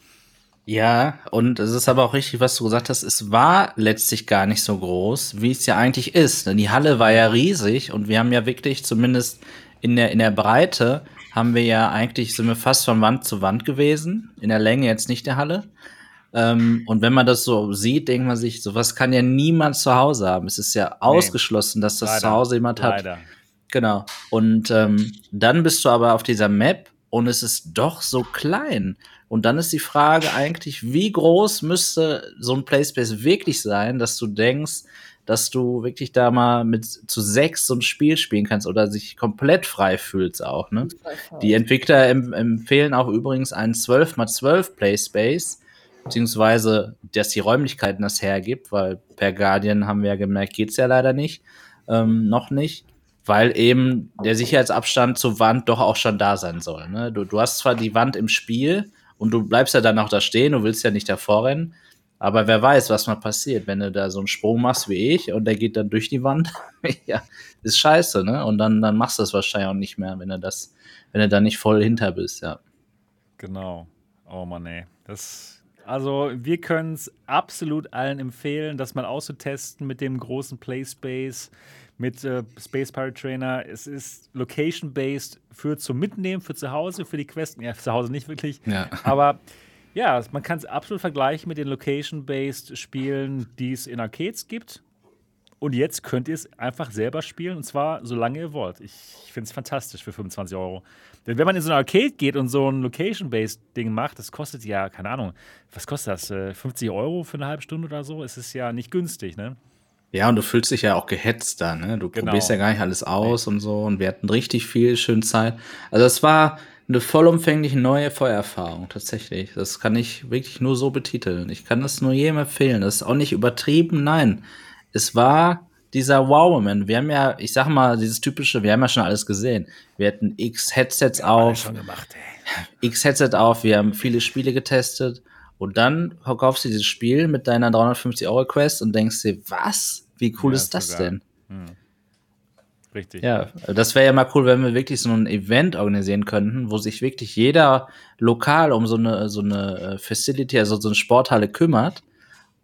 Ja, und es ist aber auch richtig, was du gesagt hast. Es war letztlich gar nicht so groß, wie es ja eigentlich ist. Denn die Halle war ja riesig und wir haben ja wirklich, zumindest in der, in der Breite, haben wir ja eigentlich, sind wir fast von Wand zu Wand gewesen. In der Länge jetzt nicht der Halle. Ähm, und wenn man das so sieht, denkt man sich, sowas kann ja niemand zu Hause haben. Es ist ja ausgeschlossen, dass das zu Hause jemand hat.
Leider.
Genau. Und ähm, dann bist du aber auf dieser Map und es ist doch so klein. Und dann ist die Frage eigentlich, wie groß müsste so ein Playspace wirklich sein, dass du denkst, dass du wirklich da mal mit zu sechs so ein Spiel spielen kannst oder sich komplett frei fühlst auch. Ne? Die Entwickler em empfehlen auch übrigens einen 12x12 Playspace, beziehungsweise, dass die Räumlichkeiten das hergibt, weil per Guardian haben wir ja gemerkt, geht's ja leider nicht, ähm, noch nicht, weil eben der Sicherheitsabstand zur Wand doch auch schon da sein soll. Ne? Du, du hast zwar die Wand im Spiel und du bleibst ja dann auch da stehen, du willst ja nicht davor rennen, aber wer weiß, was mal passiert, wenn du da so einen Sprung machst wie ich und der geht dann durch die Wand. ja, ist scheiße, ne? Und dann, dann machst du das wahrscheinlich auch nicht mehr, wenn du das, wenn du da nicht voll hinter bist, ja.
Genau. Oh Mann, ey. Das, also, wir können es absolut allen empfehlen, das mal auszutesten mit dem großen Playspace, mit äh, Space Pirate Trainer. Es ist location-based für zum Mitnehmen, für zu Hause, für die Questen. Ja, zu Hause nicht wirklich.
Ja.
Aber ja, man kann es absolut vergleichen mit den location-based Spielen, die es in Arcades gibt. Und jetzt könnt ihr es einfach selber spielen und zwar solange ihr wollt. Ich, ich finde es fantastisch für 25 Euro. Denn wenn man in so ein Arcade geht und so ein Location-based Ding macht, das kostet ja, keine Ahnung, was kostet das? Äh, 50 Euro für eine halbe Stunde oder so? Es ist ja nicht günstig, ne?
Ja, und du fühlst dich ja auch gehetzt da, ne? Du
Genau.
probierst ja gar nicht alles aus und so und wir hatten richtig viel schön Zeit. Also es war eine vollumfängliche neue Feuererfahrung, tatsächlich. Das kann ich wirklich nur so betiteln. Ich kann das nur jedem empfehlen. Das ist auch nicht übertrieben, nein. Es war dieser Wow-Moment. Wir haben ja, ich sag mal, dieses typische, wir haben ja schon alles gesehen. Wir hatten x Headsets auf,
Schon gemacht, ey.
x Headset auf, wir haben viele Spiele getestet und dann kaufst du dieses Spiel mit deiner 350 Euro Quest und denkst dir, was? Wie cool
Ja,
ist das
sogar.
denn?
Richtig.
Ja, das wäre ja mal cool, wenn wir wirklich so ein Event organisieren könnten, wo sich wirklich jeder lokal um so eine, so eine äh, Facility, also so eine Sporthalle kümmert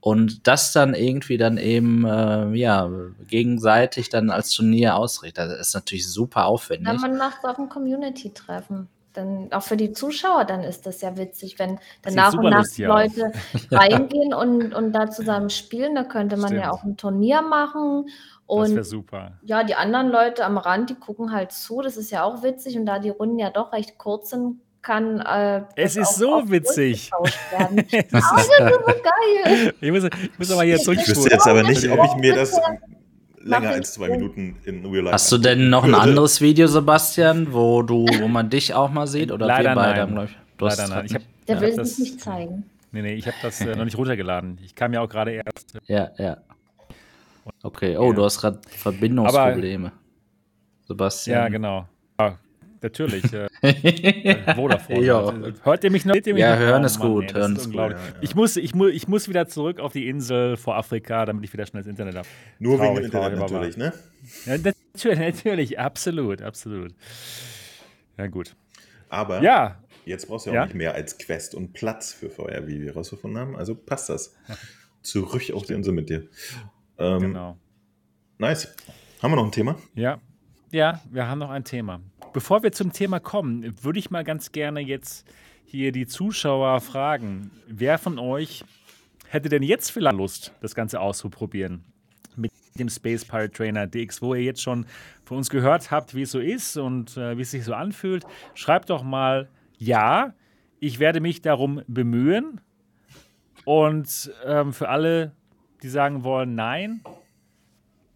und das dann irgendwie dann eben, äh, ja, gegenseitig dann als Turnier ausrichtet. Das ist natürlich super aufwendig.
Ja, man macht es auf dem Community-Treffen. dann auch für die Zuschauer, dann ist das ja witzig, wenn dann nach und nach. Leute reingehen und, und da zusammen spielen. Da könnte man ja
Stimmt.
auch ein Turnier machen.
Das wäre
Und
super.
ja, die anderen Leute am Rand, die gucken halt zu. Das ist ja auch witzig. Und da die Runden ja doch recht kurz sind, kann äh,
Es ist so witzig.
werden. Oh, das ist geil.
ich, muss, ich muss aber hier
Ich wüsste jetzt aber nicht, ob ich mir das länger als zwei. Minuten in Real Life
Hast du denn noch ein anderes Video, Sebastian, wo du, wo man dich auch mal sieht? Oder
Leider
wir beide
nein.
haben, glaub ich. Du hast
Leider nein. Ich hab,
Der
Ja,
will
das-
sich nicht zeigen.
nee, nee, ich habe das äh, noch nicht runtergeladen. Ich kam ja auch gerade erst.
Ja, ja. Okay, oh,
Ja.
du hast gerade Verbindungsprobleme. Sebastian.
Ja, genau. Ja, natürlich. Äh, Vodafone.
Ja.
Hört ihr mich noch? Ihr mich
Ja,
noch?
hören
Oh
ist
Mann,
gut,
ey,
hören
ist
ist gut,
ja, ja.
Ich, muss, ich, mu ich muss wieder zurück auf die Insel vor Afrika, damit ich wieder schnell das Internet habe.
Nur wegen
Traurig,
dem Internet
traurig,
natürlich, ne?
Ja, natürlich, natürlich, absolut, absolut. Ja, gut.
Aber
Ja,
jetzt brauchst du ja auch
Ja?
nicht mehr als Quest und Platz für VR, wie wir rausgefunden haben. Also passt das. Zurück auf die Insel mit dir. Ähm,
genau.
Nice. Haben wir noch ein Thema?
Ja, ja, wir haben noch ein Thema. Bevor wir zum Thema kommen, würde ich mal ganz gerne jetzt hier die Zuschauer fragen, wer von euch hätte denn jetzt vielleicht Lust, das Ganze auszuprobieren? Mit dem Space Pirate Trainer DX, wo ihr jetzt schon von uns gehört habt, wie es so ist und äh, wie es sich so anfühlt. Schreibt doch mal ja, ich werde mich darum bemühen. Und ähm, für alle, die sagen wollen, nein,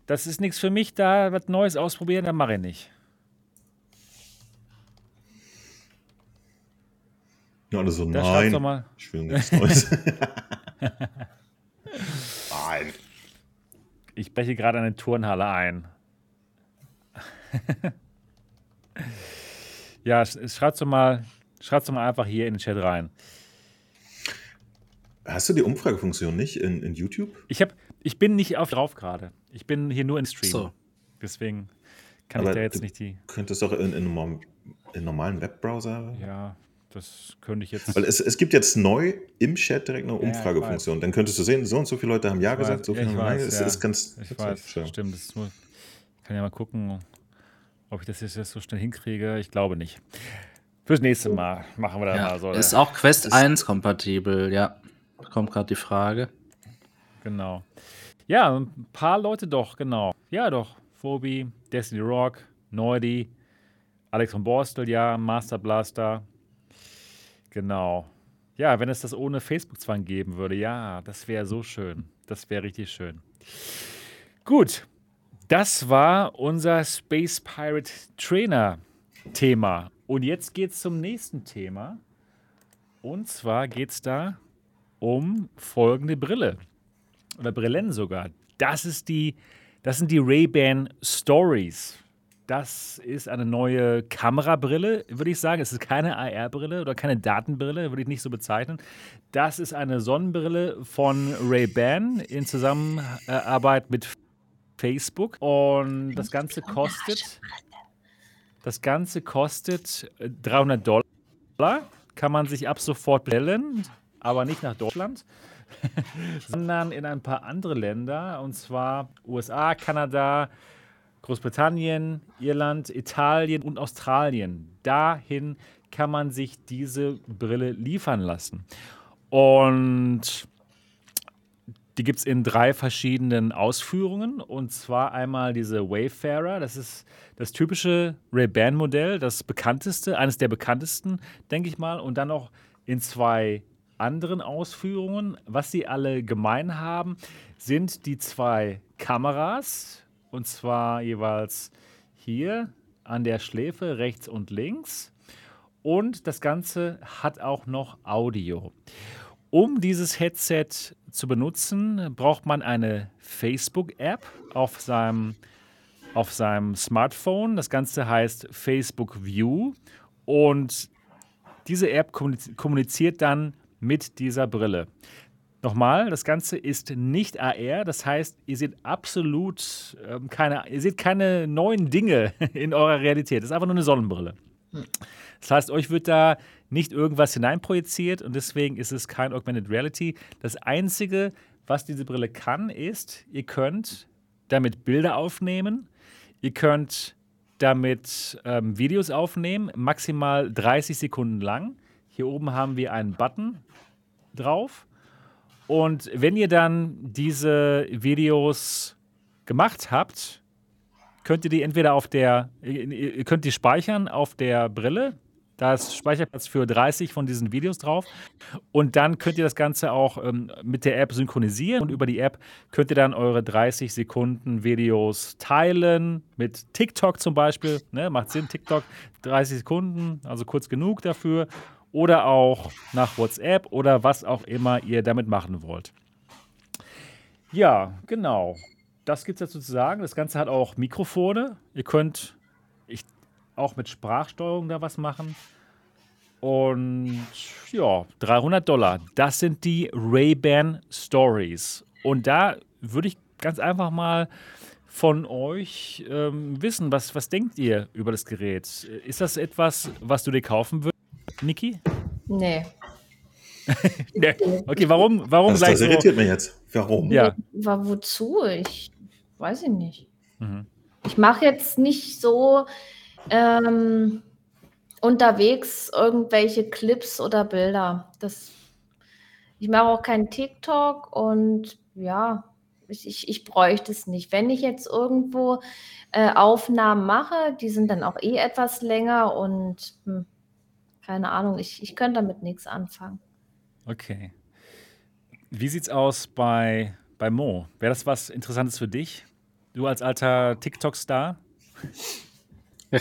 das ist nichts für mich, da was Neues ausprobieren, dann mache ich nicht.
Ja, alle so,
Da
nein.
doch mal.
Ich will nichts Neues. nein.
Ich breche gerade eine Turnhalle ein. ja, sch- schreibt's doch mal, schreibt's doch mal einfach hier in den Chat rein.
Hast du die Umfragefunktion nicht in, in YouTube?
Ich, hab, ich bin nicht auf drauf gerade. Ich bin hier nur in Stream.
So.
Deswegen kann
Aber
ich da jetzt
du-
nicht die.
Könntest doch in, in, normalen, in normalen Webbrowser.
Ja, das könnte ich jetzt.
Weil es, es gibt jetzt neu im Chat direkt eine Umfragefunktion. Dann könntest du sehen, so und so viele Leute haben Ja
Ich
gesagt,
weiß,
so
ja,
viele
ich
haben Nein.
weiß,
Es
ja.
ist ganz
Ich weiß,
Schön.
stimmt. Das nur, ich kann ja mal gucken, ob ich das jetzt so schnell hinkriege. Ich glaube nicht. Fürs nächste Mal machen wir da
Ja,
mal so.
ist auch Quest 1 kompatibel, ja. Kommt gerade die Frage.
Genau. Ja, ein paar Leute doch, genau. Ja, doch. Phobi, Destiny Rock, Neudi, Alex von Borstel, ja, Master Blaster. Genau. Ja, wenn es das ohne Facebook-Zwang geben würde, ja, das wäre so schön. Das wäre richtig schön. Gut, das war unser Space Pirate Trainer Thema. Und jetzt geht es zum nächsten Thema. Und zwar geht es da um folgende Brille. Oder Brillen sogar. Das, ist die, das sind die Ray-Ban Stories. Das ist eine neue Kamerabrille, würde ich sagen. Es ist keine AR-Brille oder keine Datenbrille, würde ich nicht so bezeichnen. Das ist eine Sonnenbrille von Ray-Ban in Zusammenarbeit mit Facebook. Und das Ganze kostet. Das Ganze kostet äh, 300 Dollar. Kann man sich ab sofort bestellen, aber nicht nach Deutschland, sondern in ein paar andere Länder, und zwar USA, Kanada, Großbritannien, Irland, Italien und Australien. Dahin kann man sich diese Brille liefern lassen. Und die gibt es in drei verschiedenen Ausführungen. Und zwar einmal diese Wayfarer, das ist das typische Ray-Ban-Modell, das bekannteste, eines der bekanntesten, denke ich mal. Und dann noch in zwei anderen Ausführungen. Was sie alle gemein haben, sind die zwei Kameras. Und zwar jeweils hier an der Schläfe, rechts und links. Und das Ganze hat auch noch Audio. Um dieses Headset zu benutzen, braucht man eine Facebook-App auf seinem, auf seinem Smartphone. Das Ganze heißt Facebook View. Und diese App kommuniz- kommuniziert dann mit dieser Brille. Nochmal, das Ganze ist nicht AR, das heißt, ihr seht absolut ähm, keine, ihr seht keine neuen Dinge in eurer Realität. Das ist einfach nur eine Sonnenbrille. Das heißt, euch wird da nicht irgendwas hineinprojiziert und deswegen ist es kein Augmented Reality. Das Einzige, was diese Brille kann, ist, ihr könnt damit Bilder aufnehmen, ihr könnt damit ähm, Videos aufnehmen, maximal 30 Sekunden lang. Hier oben haben wir einen Button drauf. Und wenn ihr dann diese Videos gemacht habt, könnt ihr die entweder auf der, ihr könnt die speichern auf der Brille. Da ist Speicherplatz für 30 von diesen Videos drauf. Und dann könnt ihr das Ganze auch ähm, mit der App synchronisieren. Und über die App könnt ihr dann eure 30 Sekunden Videos teilen. Mit TikTok zum Beispiel. Ne? Macht Sinn, TikTok 30 Sekunden, also kurz genug dafür. Oder auch nach WhatsApp oder was auch immer ihr damit machen wollt. Ja, genau das gibt es dazu zu sagen. Das Ganze hat auch Mikrofone. Ihr könnt ich, auch mit Sprachsteuerung da was machen. Und ja, 300 Dollar. Das sind die Ray-Ban Stories. Und da würde ich ganz einfach mal von euch ähm, wissen, was, was denkt ihr über das Gerät? Ist das etwas, was du dir kaufen würdest, Niki?
Nee.
nee. Okay, warum, warum
also das irritiert so? mich jetzt. Warum?
Ja. War wozu? Ich weiß ich nicht. Mhm. Ich mache jetzt nicht so ähm, unterwegs irgendwelche Clips oder Bilder. Das, ich mache auch keinen TikTok und ja, ich, ich, ich bräuchte es nicht. Wenn ich jetzt irgendwo äh, Aufnahmen mache, die sind dann auch eh etwas länger und hm, keine Ahnung, ich, ich könnte damit nichts anfangen.
Okay. Wie sieht's aus bei bei Mo. Wäre das was Interessantes für dich? Du als alter TikTok-Star?
äh,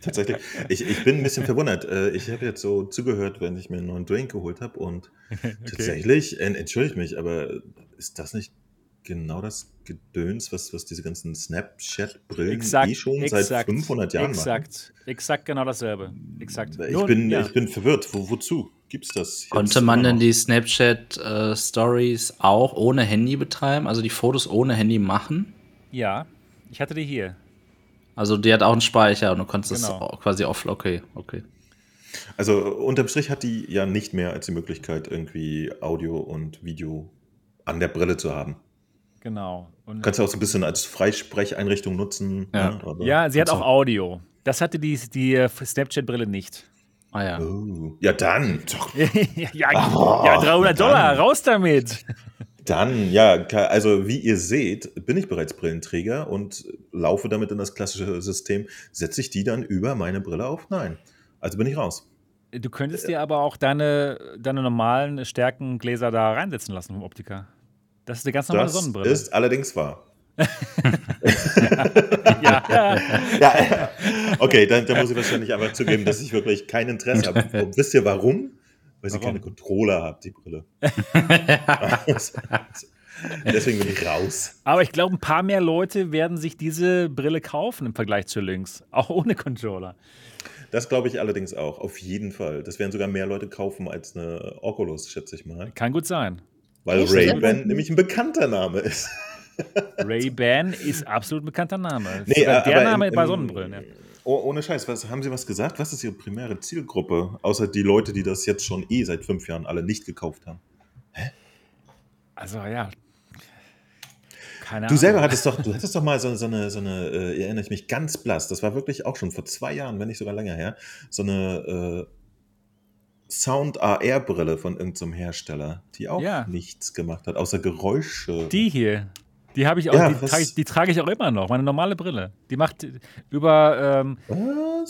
tatsächlich. Ich, ich bin ein bisschen verwundert. Äh, ich habe jetzt so zugehört, wenn ich mir einen neuen Drink geholt habe und okay. tatsächlich, äh, entschuldige mich, aber ist das nicht genau das Gedöns, was, was diese ganzen Snapchat-Brillen eh schon exakt, seit 500 Jahren
exakt, machen? Exakt, genau dasselbe. Exakt.
Ich, Nur, bin, ja. ich bin verwirrt. Wo, wozu? Gibt es das?
Konnte man denn die Snapchat-Stories äh, auch ohne Handy betreiben? Also die Fotos ohne Handy machen?
Ja, ich hatte die hier.
Also die hat auch einen Speicher und du konntest genau. das quasi off. Okay, okay.
Also unterm Strich hat die ja nicht mehr als die Möglichkeit, irgendwie Audio und Video an der Brille zu haben.
Genau.
Und Kannst du auch so ein bisschen als Freisprecheinrichtung nutzen.
Ja,
ne?
ja sie hat auch Audio. Das hatte die, die äh, Snapchat-Brille nicht.
Ah ja.
Oh. Ja, dann.
ja, oh, ja, 300 Dollar, raus damit.
Dann, ja, also wie ihr seht, bin ich bereits Brillenträger und laufe damit in das klassische System. Setze ich die dann über meine Brille auf? Nein. Also bin ich raus.
Du könntest dir aber auch deine, deine normalen Stärkengläser da reinsetzen lassen vom Optiker. Das ist eine ganz normale
das
Sonnenbrille.
Das ist allerdings wahr.
ja. ja.
ja. Okay, dann, dann, muss ich wahrscheinlich aber zugeben, dass ich wirklich kein Interesse habe. Und wisst ihr warum? Weil sie keine Controller hat, die Brille. Deswegen bin ich raus.
Aber ich glaube, ein paar mehr Leute werden sich diese Brille kaufen im Vergleich zu Lynx. Auch ohne Controller.
Das glaube ich allerdings auch, auf jeden Fall. Das werden sogar mehr Leute kaufen als eine Oculus, schätze ich mal.
Kann gut sein.
Weil Ray-Ban nämlich ein bekannter Name ist.
Ray-Ban ist absolut ein bekannter Name. Nee, der Name im, bei Sonnenbrillen. Ja.
Oh, ohne Scheiß, was, haben Sie was gesagt? Was ist Ihre primäre Zielgruppe? Außer die Leute, die das jetzt schon eh seit fünf Jahren alle nicht gekauft haben. Hä?
Also ja.
Keine du Ahnung. selber hattest doch, du hattest doch mal so, so eine, so eine äh, erinnere ich mich ganz blass, das war wirklich auch schon vor zwei Jahren, wenn nicht sogar länger her, so eine äh, Sound AR-Brille von irgendeinem Hersteller, die auch ja. nichts gemacht hat, außer Geräusche.
Die hier. Die habe ich auch, ja, die, trage, die, trage ich auch immer noch, meine normale Brille. Die macht über, ähm,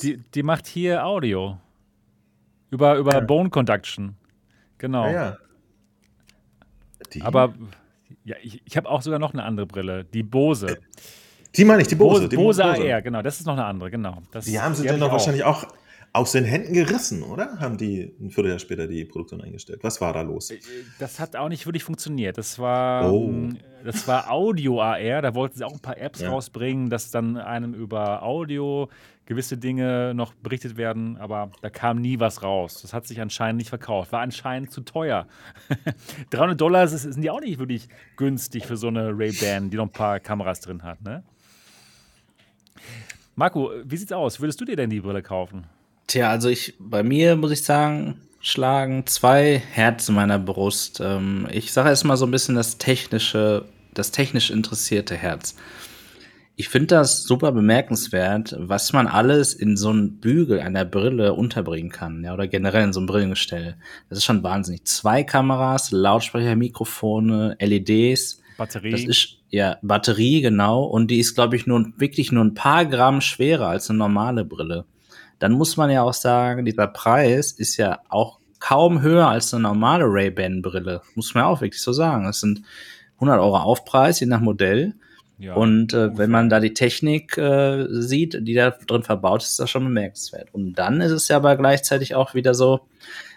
die, die macht hier Audio. Über, über ja. Bone Conduction. Genau.
Ja,
die? Aber ja, ich, ich habe auch sogar noch eine andere Brille, die Bose.
Die meine ich, die Bose.
Bose,
die
Bose, Bose AR, genau, das ist noch eine andere, genau. Das,
die haben sie die dann doch wahrscheinlich auch aus den Händen gerissen, oder? Haben die ein Vierteljahr später die Produktion eingestellt? Was war da los? Äh,
das hat auch nicht wirklich funktioniert. Das war, oh. das war Audio AR. Da wollten sie auch ein paar Apps ja. rausbringen, dass dann einem über Audio gewisse Dinge noch berichtet werden, aber da kam nie was raus. Das hat sich anscheinend nicht verkauft. War anscheinend zu teuer. 300 Dollar sind ja auch nicht wirklich günstig für so eine Ray-Ban, die noch ein paar Kameras drin hat, ne? Marco, wie sieht's aus? Würdest du dir denn die Brille kaufen?
Tja, also ich, bei mir muss ich sagen, schlagen zwei Herzen in meiner Brust. Ähm, ich sage erstmal so ein bisschen das technische, das technisch interessierte Herz. Ich finde das super bemerkenswert, was man alles in so einen Bügel einer Brille unterbringen kann, ja, oder generell in so einem Brillengestell. Das ist schon wahnsinnig. Zwei Kameras, Lautsprecher, Mikrofone, LEDs.
Batterie.
Das ist ja Batterie genau und die ist glaube ich nur wirklich nur ein paar Gramm schwerer als eine normale Brille. Dann muss man ja auch sagen, dieser Preis ist ja auch kaum höher als eine normale Ray-Ban Brille. Muss man ja auch wirklich so sagen. Das sind 100 Euro Aufpreis, je nach Modell. Ja, und äh, wenn man da die Technik äh, sieht, die da drin verbaut ist, ist das schon bemerkenswert. Und dann ist es ja aber gleichzeitig auch wieder so,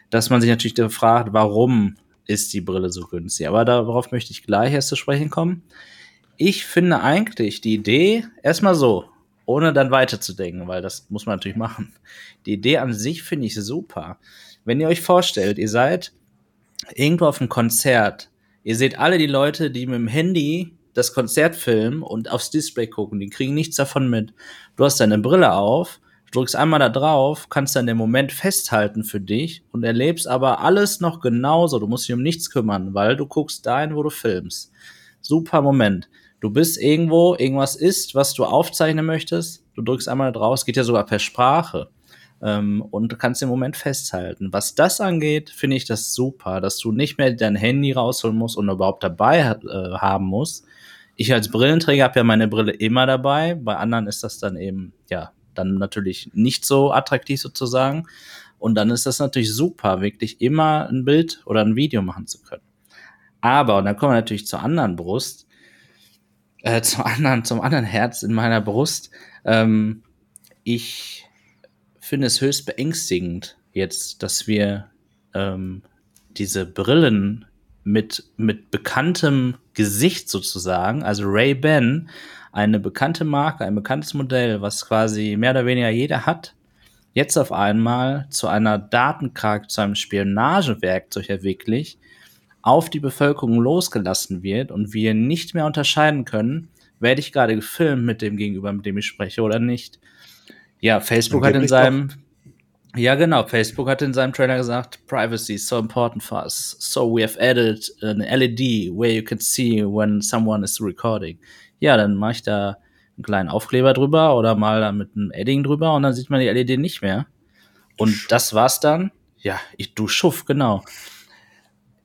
dass man sich natürlich fragt, warum ist die Brille so günstig? Aber darauf möchte ich gleich erst zu sprechen kommen. Ich finde eigentlich die Idee erstmal so, ohne dann weiterzudenken, weil das muss man natürlich machen. Die Idee an sich finde ich super. Wenn ihr euch vorstellt, ihr seid irgendwo auf einem Konzert, ihr seht alle die Leute, die mit dem Handy das Konzert filmen und aufs Display gucken. Die kriegen nichts davon mit. Du hast deine Brille auf, drückst einmal da drauf, kannst dann den Moment festhalten für dich und erlebst aber alles noch genauso. Du musst dich um nichts kümmern, weil du guckst dahin, wo du filmst. Super Moment. Du bist irgendwo, irgendwas ist, was du aufzeichnen möchtest. Du drückst einmal es geht ja sogar per Sprache. Ähm, und kannst den Moment festhalten. Was das angeht, finde ich das super, dass du nicht mehr dein Handy rausholen musst und überhaupt dabei äh, haben musst, ich als Brillenträger habe ja meine Brille immer dabei. Bei anderen ist das dann eben, ja, dann natürlich nicht so attraktiv sozusagen. Und dann ist das natürlich super, wirklich immer ein Bild oder ein Video machen zu können. Aber, und dann kommen wir natürlich zur anderen Brust, äh, zum anderen, zum anderen Herz in meiner Brust. Ähm, ich finde es höchst beängstigend jetzt, dass wir ähm, diese Brillen mit, mit bekanntem Gesicht sozusagen, also Ray-Ban, eine bekannte Marke, ein bekanntes Modell, was quasi mehr oder weniger jeder hat, jetzt auf einmal zu einer Datenkrake, zu einem Spionagewerkzeug wirklich auf die Bevölkerung losgelassen wird und wir nicht mehr unterscheiden können, werde ich gerade gefilmt mit dem Gegenüber, mit dem ich spreche oder nicht. Ja, Facebook hat in seinem ja, genau. Facebook hat in seinem Trailer gesagt, Privacy is so important for us. So we have added an LED where you can see when someone is recording. Ja, dann mache ich da einen kleinen Aufkleber drüber oder mal da mit einem Edding drüber und dann sieht man die LED nicht mehr. Und das war's dann. Ja, ich, du Schuff, genau.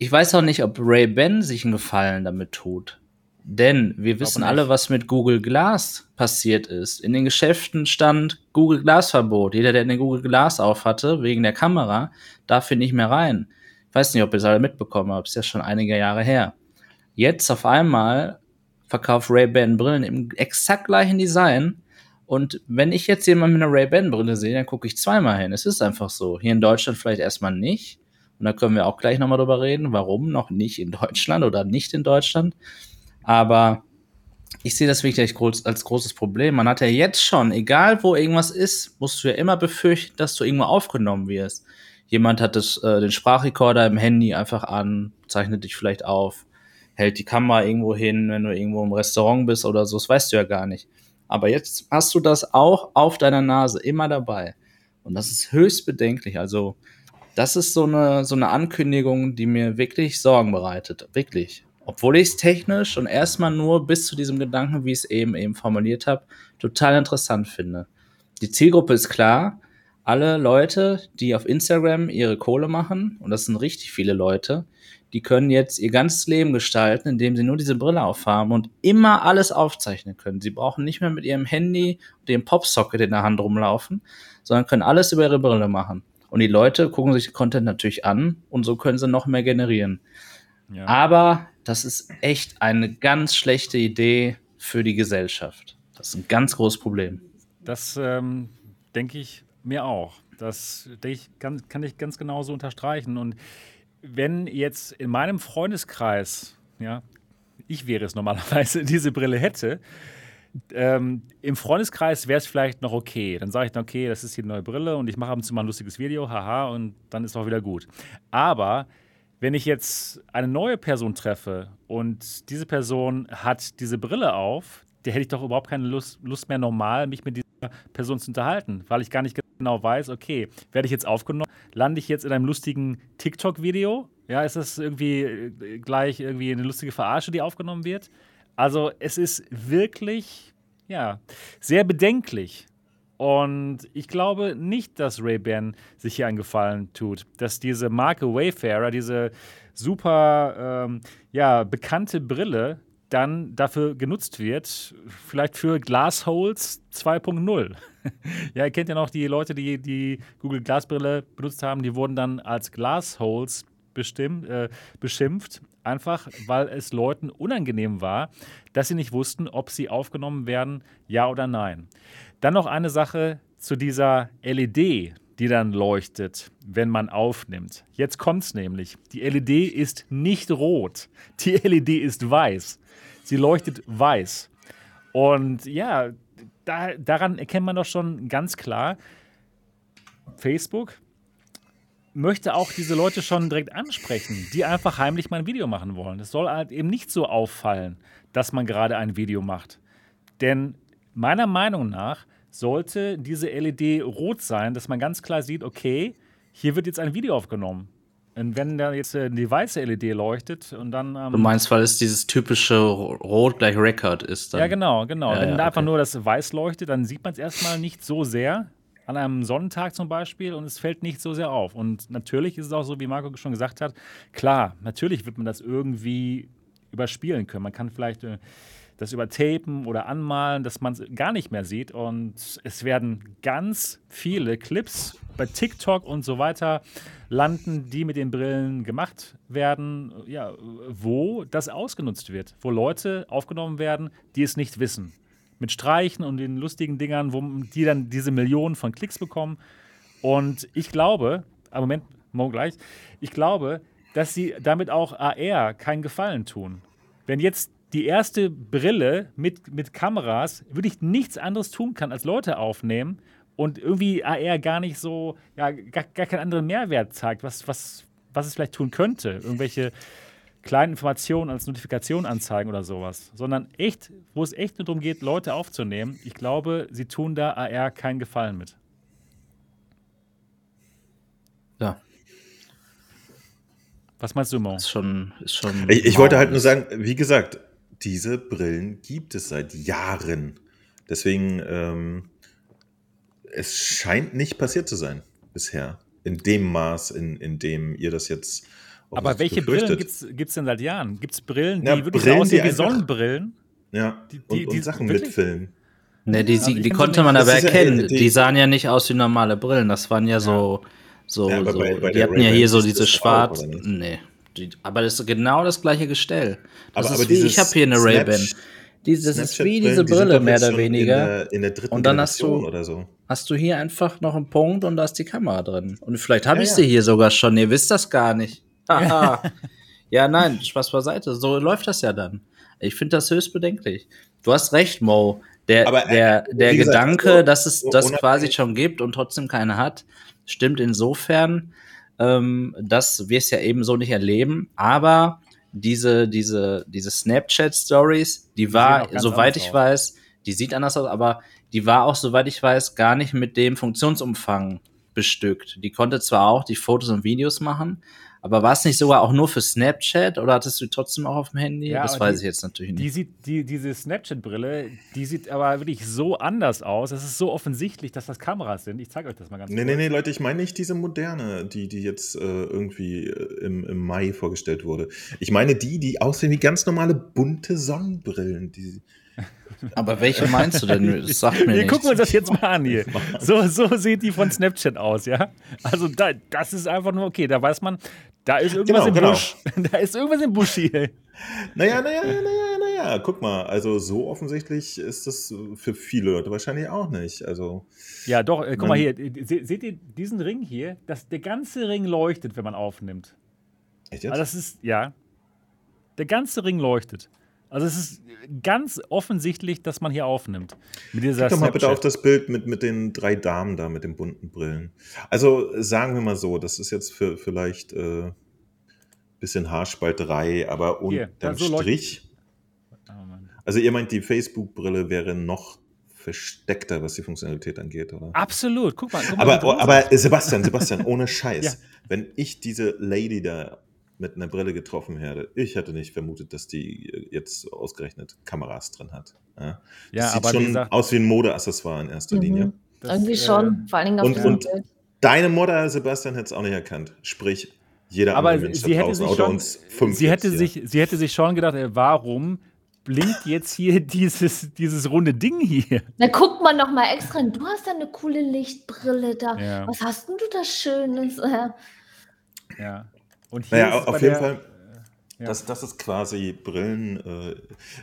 Ich weiß auch nicht, ob Ray Ben sich einen Gefallen damit tut. Denn wir wissen alle, was mit Google Glass passiert ist. In den Geschäften stand Google Glass Verbot. Jeder, der eine Google Glass auf hatte, wegen der Kamera, darf hier nicht mehr rein. Ich weiß nicht, ob ihr es alle mitbekommen habt. Ist ja schon einige Jahre her. Jetzt auf einmal verkauft Ray-Ban Brillen im exakt gleichen Design. Und wenn ich jetzt jemanden mit einer Ray-Ban Brille sehe, dann gucke ich zweimal hin. Es ist einfach so. Hier in Deutschland vielleicht erstmal nicht. Und da können wir auch gleich nochmal drüber reden, warum noch nicht in Deutschland oder nicht in Deutschland. Aber ich sehe das wirklich als großes Problem. Man hat ja jetzt schon, egal wo irgendwas ist, musst du ja immer befürchten, dass du irgendwo aufgenommen wirst. Jemand hat das, äh, den Sprachrekorder im Handy einfach an, zeichnet dich vielleicht auf, hält die Kamera irgendwo hin, wenn du irgendwo im Restaurant bist oder so, das weißt du ja gar nicht. Aber jetzt hast du das auch auf deiner Nase, immer dabei. Und das ist höchst bedenklich. Also, das ist so eine, so eine Ankündigung, die mir wirklich Sorgen bereitet. Wirklich. Obwohl ich es technisch und erstmal nur bis zu diesem Gedanken, wie ich es eben eben formuliert habe, total interessant finde. Die Zielgruppe ist klar. Alle Leute, die auf Instagram ihre Kohle machen, und das sind richtig viele Leute, die können jetzt ihr ganzes Leben gestalten, indem sie nur diese Brille aufhaben und immer alles aufzeichnen können. Sie brauchen nicht mehr mit ihrem Handy und dem Popsocket in der Hand rumlaufen, sondern können alles über ihre Brille machen. Und die Leute gucken sich den Content natürlich an und so können sie noch mehr generieren. Ja. Aber das ist echt eine ganz schlechte Idee für die Gesellschaft. Das ist ein ganz großes Problem.
Das ähm, denke ich mir auch. Das ich, kann, kann ich ganz genauso unterstreichen. Und wenn jetzt in meinem Freundeskreis, ja, ich wäre es normalerweise, diese Brille hätte, ähm, im Freundeskreis wäre es vielleicht noch okay. Dann sage ich dann, okay, das ist hier eine neue Brille und ich mache ab und zu mal ein lustiges Video, haha, und dann ist auch wieder gut. Aber wenn ich jetzt eine neue Person treffe und diese Person hat diese Brille auf, der hätte ich doch überhaupt keine Lust, Lust mehr normal, mich mit dieser Person zu unterhalten, weil ich gar nicht genau weiß, okay, werde ich jetzt aufgenommen, lande ich jetzt in einem lustigen TikTok-Video? Ja, ist das irgendwie äh, gleich irgendwie eine lustige Verarsche, die aufgenommen wird? Also es ist wirklich ja, sehr bedenklich. Und ich glaube nicht, dass Ray-Ban sich hier einen Gefallen tut, dass diese Marke Wayfarer, diese super ähm, ja, bekannte Brille, dann dafür genutzt wird, vielleicht für Glassholes 2.0. ja, ihr kennt ja noch die Leute, die die Google Glasbrille benutzt haben, die wurden dann als Glassholes äh, beschimpft, einfach weil es Leuten unangenehm war, dass sie nicht wussten, ob sie aufgenommen werden, ja oder nein. Dann noch eine Sache zu dieser LED, die dann leuchtet, wenn man aufnimmt. Jetzt kommt es nämlich. Die LED ist nicht rot. Die LED ist weiß. Sie leuchtet weiß. Und ja, da, daran erkennt man doch schon ganz klar, Facebook möchte auch diese Leute schon direkt ansprechen, die einfach heimlich mal ein Video machen wollen. Es soll halt eben nicht so auffallen, dass man gerade ein Video macht. Denn meiner Meinung nach sollte diese LED rot sein, dass man ganz klar sieht, okay, hier wird jetzt ein Video aufgenommen. Und wenn da jetzt äh, die weiße LED leuchtet und dann. Ähm,
du meinst, weil es dieses typische Rot gleich Record ist.
Dann. Ja, genau, genau. Ja, wenn ja, da okay. einfach nur das Weiß leuchtet, dann sieht man es erstmal nicht so sehr. An einem Sonnentag zum Beispiel und es fällt nicht so sehr auf. Und natürlich ist es auch so, wie Marco schon gesagt hat, klar, natürlich wird man das irgendwie überspielen können. Man kann vielleicht. Äh, das übertapen oder anmalen, dass man es gar nicht mehr sieht. Und es werden ganz viele Clips bei TikTok und so weiter landen, die mit den Brillen gemacht werden, ja, wo das ausgenutzt wird, wo Leute aufgenommen werden, die es nicht wissen. Mit Streichen und den lustigen Dingern, wo die dann diese Millionen von Klicks bekommen. Und ich glaube, am Moment, morgen gleich, ich glaube, dass sie damit auch AR keinen Gefallen tun. Wenn jetzt die erste Brille mit, mit Kameras wirklich nichts anderes tun kann, als Leute aufnehmen und irgendwie AR gar nicht so, ja, gar, gar keinen anderen Mehrwert zeigt, was, was, was es vielleicht tun könnte. Irgendwelche kleinen Informationen als Notifikation anzeigen oder sowas, sondern echt, wo es echt nur darum geht, Leute aufzunehmen. Ich glaube, sie tun da AR keinen Gefallen mit.
Ja.
Was meinst du, Mo?
Ist schon, ist schon
ich, ich wollte halt nur sagen, wie gesagt, diese Brillen gibt es seit Jahren. Deswegen, ähm, es scheint nicht passiert zu sein bisher. In dem Maß, in, in dem ihr das jetzt.
Aber welche befürchtet. Brillen gibt es denn seit Jahren? Gibt es Brillen, die ja, wirklich Brillen, aussehen wie Sonnenbrillen?
Ja, die, die, und, und Sachen wirklich? mitfilmen.
Ne, die, also die konnte man aber erkennen. Ja, die, die, sahen ja nicht aus wie normale Brillen. Das waren ja, ja. so. so, ja, so bei, bei die hatten ja hier so diese schwarz. Nee. Die, aber das ist genau das gleiche Gestell. Das aber, aber wie, ich habe hier eine Ray-Ban. das ist wie diese Brille, mehr oder weniger. In der,
in der dritten
und dann hast du,
so.
hast du hier einfach noch einen Punkt und da ist die Kamera drin. Und vielleicht habe ja, ich sie hier sogar schon. Ihr wisst das gar nicht. ja, nein, Spaß beiseite. So läuft das ja dann. Ich finde das höchst bedenklich. Du hast recht, Mo. Der, aber, der, der gesagt, Gedanke, dass es das quasi schon gibt und trotzdem keine hat, stimmt insofern, ähm, das wirst ja eben so nicht erleben. Aber diese, diese, diese Snapchat-Stories, die, die war, soweit ich aus. weiß, die sieht anders aus, aber die war auch, soweit ich weiß, gar nicht mit dem Funktionsumfang bestückt. Die konnte zwar auch die Fotos und Videos machen, aber war es nicht sogar auch nur für Snapchat oder hattest du trotzdem auch auf dem Handy? Ja, das weiß die, ich jetzt natürlich nicht.
Die sieht, die, diese Snapchat-Brille, die sieht aber wirklich so anders aus. Es ist so offensichtlich, dass das Kameras sind. Ich zeige euch das mal ganz
kurz. Nee, nee, nee, Leute, ich meine nicht diese moderne, die, die jetzt äh, irgendwie äh, im, im Mai vorgestellt wurde. Ich meine die, die aussehen wie ganz normale bunte Sonnenbrillen. Die,
aber welche meinst du denn?
Das sagt mir Wir nichts. gucken uns das jetzt mal an hier. So, so sieht die von Snapchat aus, ja? Also da, das ist einfach nur, okay, da weiß man, da ist irgendwas genau, im genau. Busch. Da ist irgendwas im Busch hier.
Naja, naja, naja, naja, guck mal, also so offensichtlich ist das für viele Leute wahrscheinlich auch nicht. Also,
ja, doch, äh, guck mal hier, seht ihr diesen Ring hier? Das, der ganze Ring leuchtet, wenn man aufnimmt. Echt jetzt? Also das ist, ja. Der ganze Ring leuchtet. Also es ist ganz offensichtlich, dass man hier aufnimmt.
Mit dieser Guck doch mal bitte auf das Bild mit, mit den drei Damen da, mit den bunten Brillen. Also sagen wir mal so, das ist jetzt für vielleicht äh, bisschen Haarspalterei, aber unterm so Strich. Oh, also ihr meint, die Facebook-Brille wäre noch versteckter, was die Funktionalität angeht, oder?
Absolut. Guck mal. Guck
mal aber, aber Sebastian, Sebastian, ohne Scheiß. ja. Wenn ich diese Lady da mit einer Brille getroffen werde. Ich hätte nicht vermutet, dass die jetzt ausgerechnet Kameras drin hat. Ja,
Ja,
das sieht
aber wie
schon
gesagt-
aus wie ein Modeaccessoire in erster Linie.
Mhm.
Das,
Irgendwie
äh,
schon, vor allen Dingen auf
und- und-
Bild.
Deine Mutter, Sebastian, hätte es auch nicht erkannt. Sprich, jeder
Aber
andere Mensch
sie hätte sich schon,
uns fünf
sie hätte sich, sie hätte sich schon gedacht, äh, warum blinkt jetzt hier dieses, dieses runde Ding hier?
Na, guck mal noch mal extra hin. Du hast da eine coole Lichtbrille da.
Ja.
Was hast denn du da Schönes? Äh,
Ja. Und hier
Naja, auf
bei
jeden
der-
Fall.
ja.
Das, das ist quasi Brillen.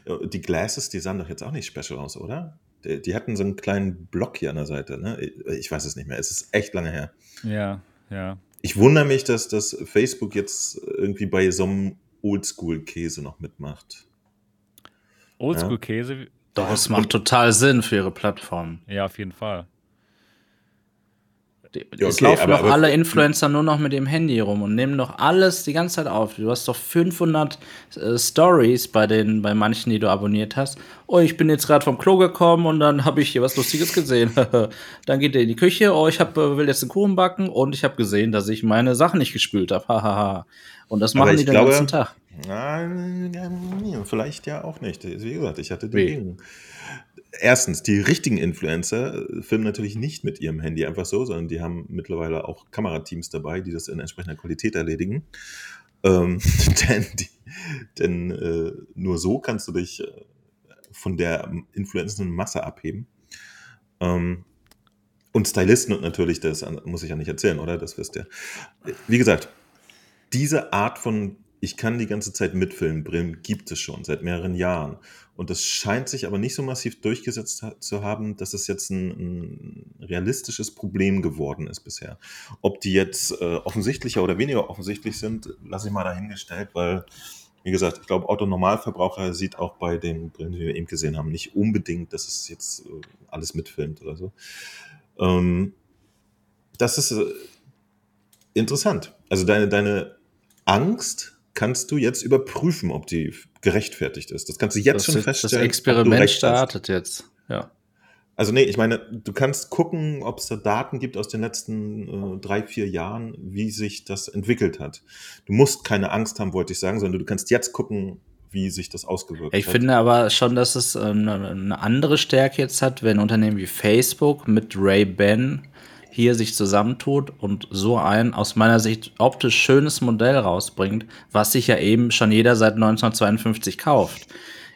Äh, die Glasses, die sahen doch jetzt auch nicht special aus, oder? Die, die hatten so einen kleinen Block hier an der Seite. Ne? Ich weiß es nicht mehr. Es ist echt lange her.
Ja, ja.
Ich wundere mich, dass das Facebook jetzt irgendwie bei so einem Oldschool-Käse noch mitmacht.
Oldschool-Käse,
Doch, es macht total Sinn für ihre Plattform.
ja, auf jeden Fall.
Die,
Ja,
es
okay,
laufen
aber-
doch
aber-
alle Influencer nur noch mit dem Handy rum und nehmen doch alles die ganze Zeit auf. Du hast doch 500 äh, Stories bei den, bei manchen, die du abonniert hast. Oh, ich bin jetzt gerade vom Klo gekommen und dann habe ich hier was Lustiges gesehen. dann geht er in die Küche. Oh, ich hab, äh, will jetzt einen Kuchen backen und ich habe gesehen, dass ich meine Sachen nicht gespült habe. Hahaha. und das machen die den
glaube-
ganzen Tag.
Nein, ja, vielleicht ja auch nicht. Wie gesagt, ich hatte den. Erstens, die richtigen Influencer filmen natürlich nicht mit ihrem Handy einfach so, sondern die haben mittlerweile auch Kamerateams dabei, die das in entsprechender Qualität erledigen. Ähm, denn die, denn äh, nur so kannst du dich äh, von der influenzenden Masse abheben. Ähm, und Stylisten und natürlich, das muss ich ja nicht erzählen, oder? Das wisst ihr. Wie gesagt, diese Art von ich kann die ganze Zeit mitfilmen, Brillen gibt es schon seit mehreren Jahren. Und das scheint sich aber nicht so massiv durchgesetzt zu haben, dass es jetzt ein, ein realistisches Problem geworden ist bisher. Ob die jetzt äh, offensichtlicher oder weniger offensichtlich sind, lasse ich mal dahingestellt, weil, wie gesagt, ich glaube, Otto Normalverbraucher sieht auch bei den Brillen, die wir eben gesehen haben, nicht unbedingt, dass es jetzt äh, alles mitfilmt oder so. Ähm, das ist äh, interessant. Also deine, deine Angst kannst du jetzt überprüfen, ob die gerechtfertigt ist. Das kannst du jetzt
das,
schon
das
feststellen. du
Experiment
recht hast.
startet jetzt. Ja.
Also nee, ich meine, du kannst gucken, ob es da Daten gibt aus den letzten äh, drei, vier Jahren, wie sich das entwickelt hat. Du musst keine Angst haben, wollte ich sagen, sondern du kannst jetzt gucken, wie sich das ausgewirkt
Ich
hat.
finde aber schon, dass es äh, eine, eine andere Stärke jetzt hat, wenn Unternehmen wie Facebook mit Ray-Ban hier sich zusammentut und so ein aus meiner Sicht optisch schönes Modell rausbringt, was sich ja eben schon jeder seit 1952 kauft.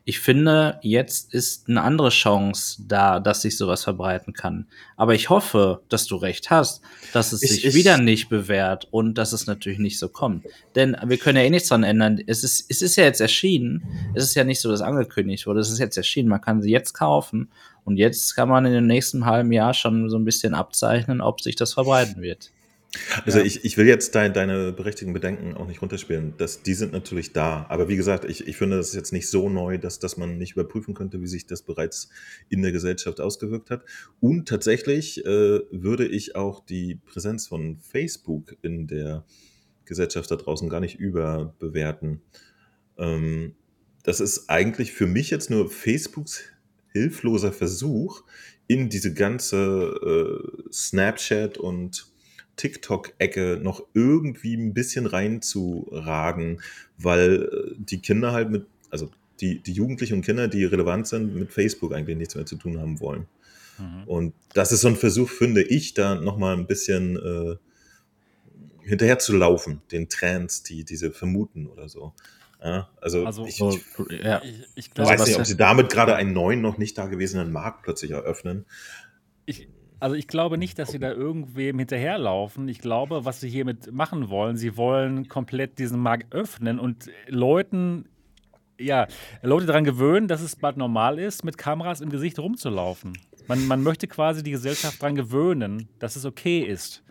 Ich finde, jetzt ist eine andere Chance da, dass sich sowas verbreiten kann. Aber ich hoffe, dass du recht hast, dass es
Ich-
sich
ich-
wieder nicht bewährt und dass es natürlich nicht so kommt. Denn wir können ja eh nichts dran ändern. Es ist, es ist ja jetzt erschienen. Es ist ja nicht so, dass angekündigt wurde. Es ist jetzt erschienen. Man kann sie jetzt kaufen. Und jetzt kann man in dem nächsten halben Jahr schon so ein bisschen abzeichnen, ob sich das verbreiten wird.
Also
Ja.
ich, ich will jetzt dein, deine berechtigten Bedenken auch nicht runterspielen. Das, die sind natürlich da. Aber wie gesagt, ich, ich finde das ist jetzt nicht so neu, dass, dass man nicht überprüfen könnte, wie sich das bereits in der Gesellschaft ausgewirkt hat. Und tatsächlich äh, würde ich auch die Präsenz von Facebook in der Gesellschaft da draußen gar nicht überbewerten. Ähm, das ist eigentlich für mich jetzt nur Facebooks hilfloser Versuch, in diese ganze äh, Snapchat und TikTok-Ecke noch irgendwie ein bisschen reinzuragen, weil äh, die Kinder halt mit, also die, die Jugendlichen und Kinder, die relevant sind, mit Facebook eigentlich nichts mehr zu tun haben wollen.
Mhm.
Und das ist so ein Versuch, finde ich, da nochmal ein bisschen äh, hinterher zu laufen, den Trends, die diese vermuten oder so. Ja, also,
Also,
ich,
So,
ich
ja.
Ich, ich
weiß
glaube,
was
nicht, ob sie damit gerade einen neuen, noch nicht dagewesenen Markt plötzlich eröffnen.
Ich, also ich glaube nicht, dass sie da irgendwem hinterherlaufen. Ich glaube, was sie hiermit machen wollen, sie wollen komplett diesen Markt öffnen und Leuten, ja, Leute daran gewöhnen, dass es bald normal ist, mit Kameras im Gesicht rumzulaufen. Man, man möchte quasi die Gesellschaft daran gewöhnen, dass es okay ist.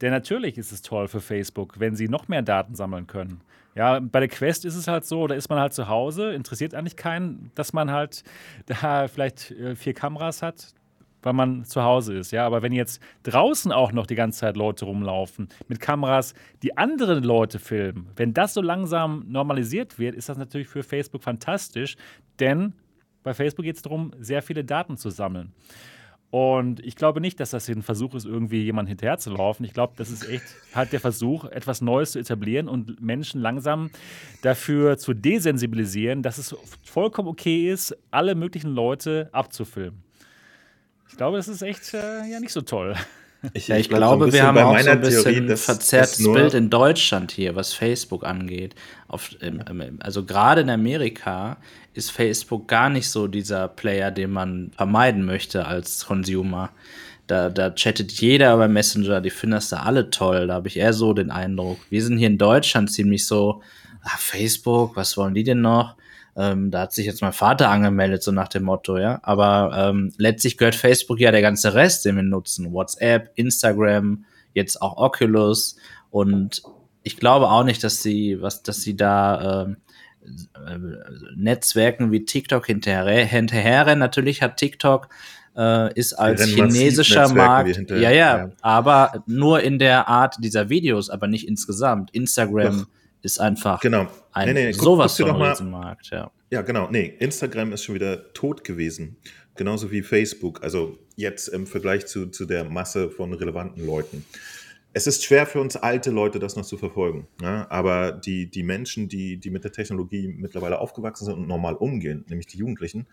Denn natürlich ist es toll für Facebook, wenn sie noch mehr Daten sammeln können. Ja, bei der Quest ist es halt so, da ist man halt zu Hause, interessiert eigentlich keinen, dass man halt da vielleicht äh, vier Kameras hat, weil man zu Hause ist. Ja, aber wenn jetzt draußen auch noch die ganze Zeit Leute rumlaufen mit Kameras, die andere Leute filmen, wenn das so langsam normalisiert wird, ist das natürlich für Facebook fantastisch, denn bei Facebook geht es darum, sehr viele Daten zu sammeln. Und ich glaube nicht, dass das ein Versuch ist, irgendwie jemand hinterherzulaufen. Ich glaube, das ist echt halt der Versuch, etwas Neues zu etablieren und Menschen langsam dafür zu desensibilisieren, dass es vollkommen okay ist, alle möglichen Leute abzufilmen. Ich glaube, das ist echt äh, ja nicht so toll.
Ich, ja, ich, ich glaube, wir haben auch so ein bisschen Theorie, dass, verzerrtes dass Bild in Deutschland hier, was Facebook angeht. Auf, also gerade in Amerika ist Facebook gar nicht so dieser Player, den man vermeiden möchte als Consumer. Da, da chattet jeder über Messenger, die finden das da alle toll. Da habe ich eher so den Eindruck. Wir sind hier in Deutschland ziemlich so, ah, Facebook, was wollen die denn noch? Ähm, da hat sich jetzt mein Vater angemeldet, so nach dem Motto, ja. Aber ähm, letztlich gehört Facebook ja der ganze Rest, den wir nutzen. WhatsApp, Instagram, jetzt auch Oculus. Und ich glaube auch nicht, dass sie, was, dass sie da ähm, äh, Netzwerken wie TikTok hinterher, hinterherrennen. Natürlich hat TikTok äh, ist als chinesischer Markt, ja, ja, ja, aber nur in der Art dieser Videos, aber nicht insgesamt. Instagram Doch ist einfach
genau.
Ein nee, nee, sowas guck, von Riesenmarkt. Ja.
ja, genau. Nee, Instagram ist schon wieder tot gewesen. Genauso wie Facebook. Also jetzt im Vergleich zu, zu der Masse von relevanten Leuten. Es ist schwer für uns alte Leute, das noch zu verfolgen. Ne? Aber die, die Menschen, die, die mit der Technologie mittlerweile aufgewachsen sind und normal umgehen, nämlich die Jugendlichen,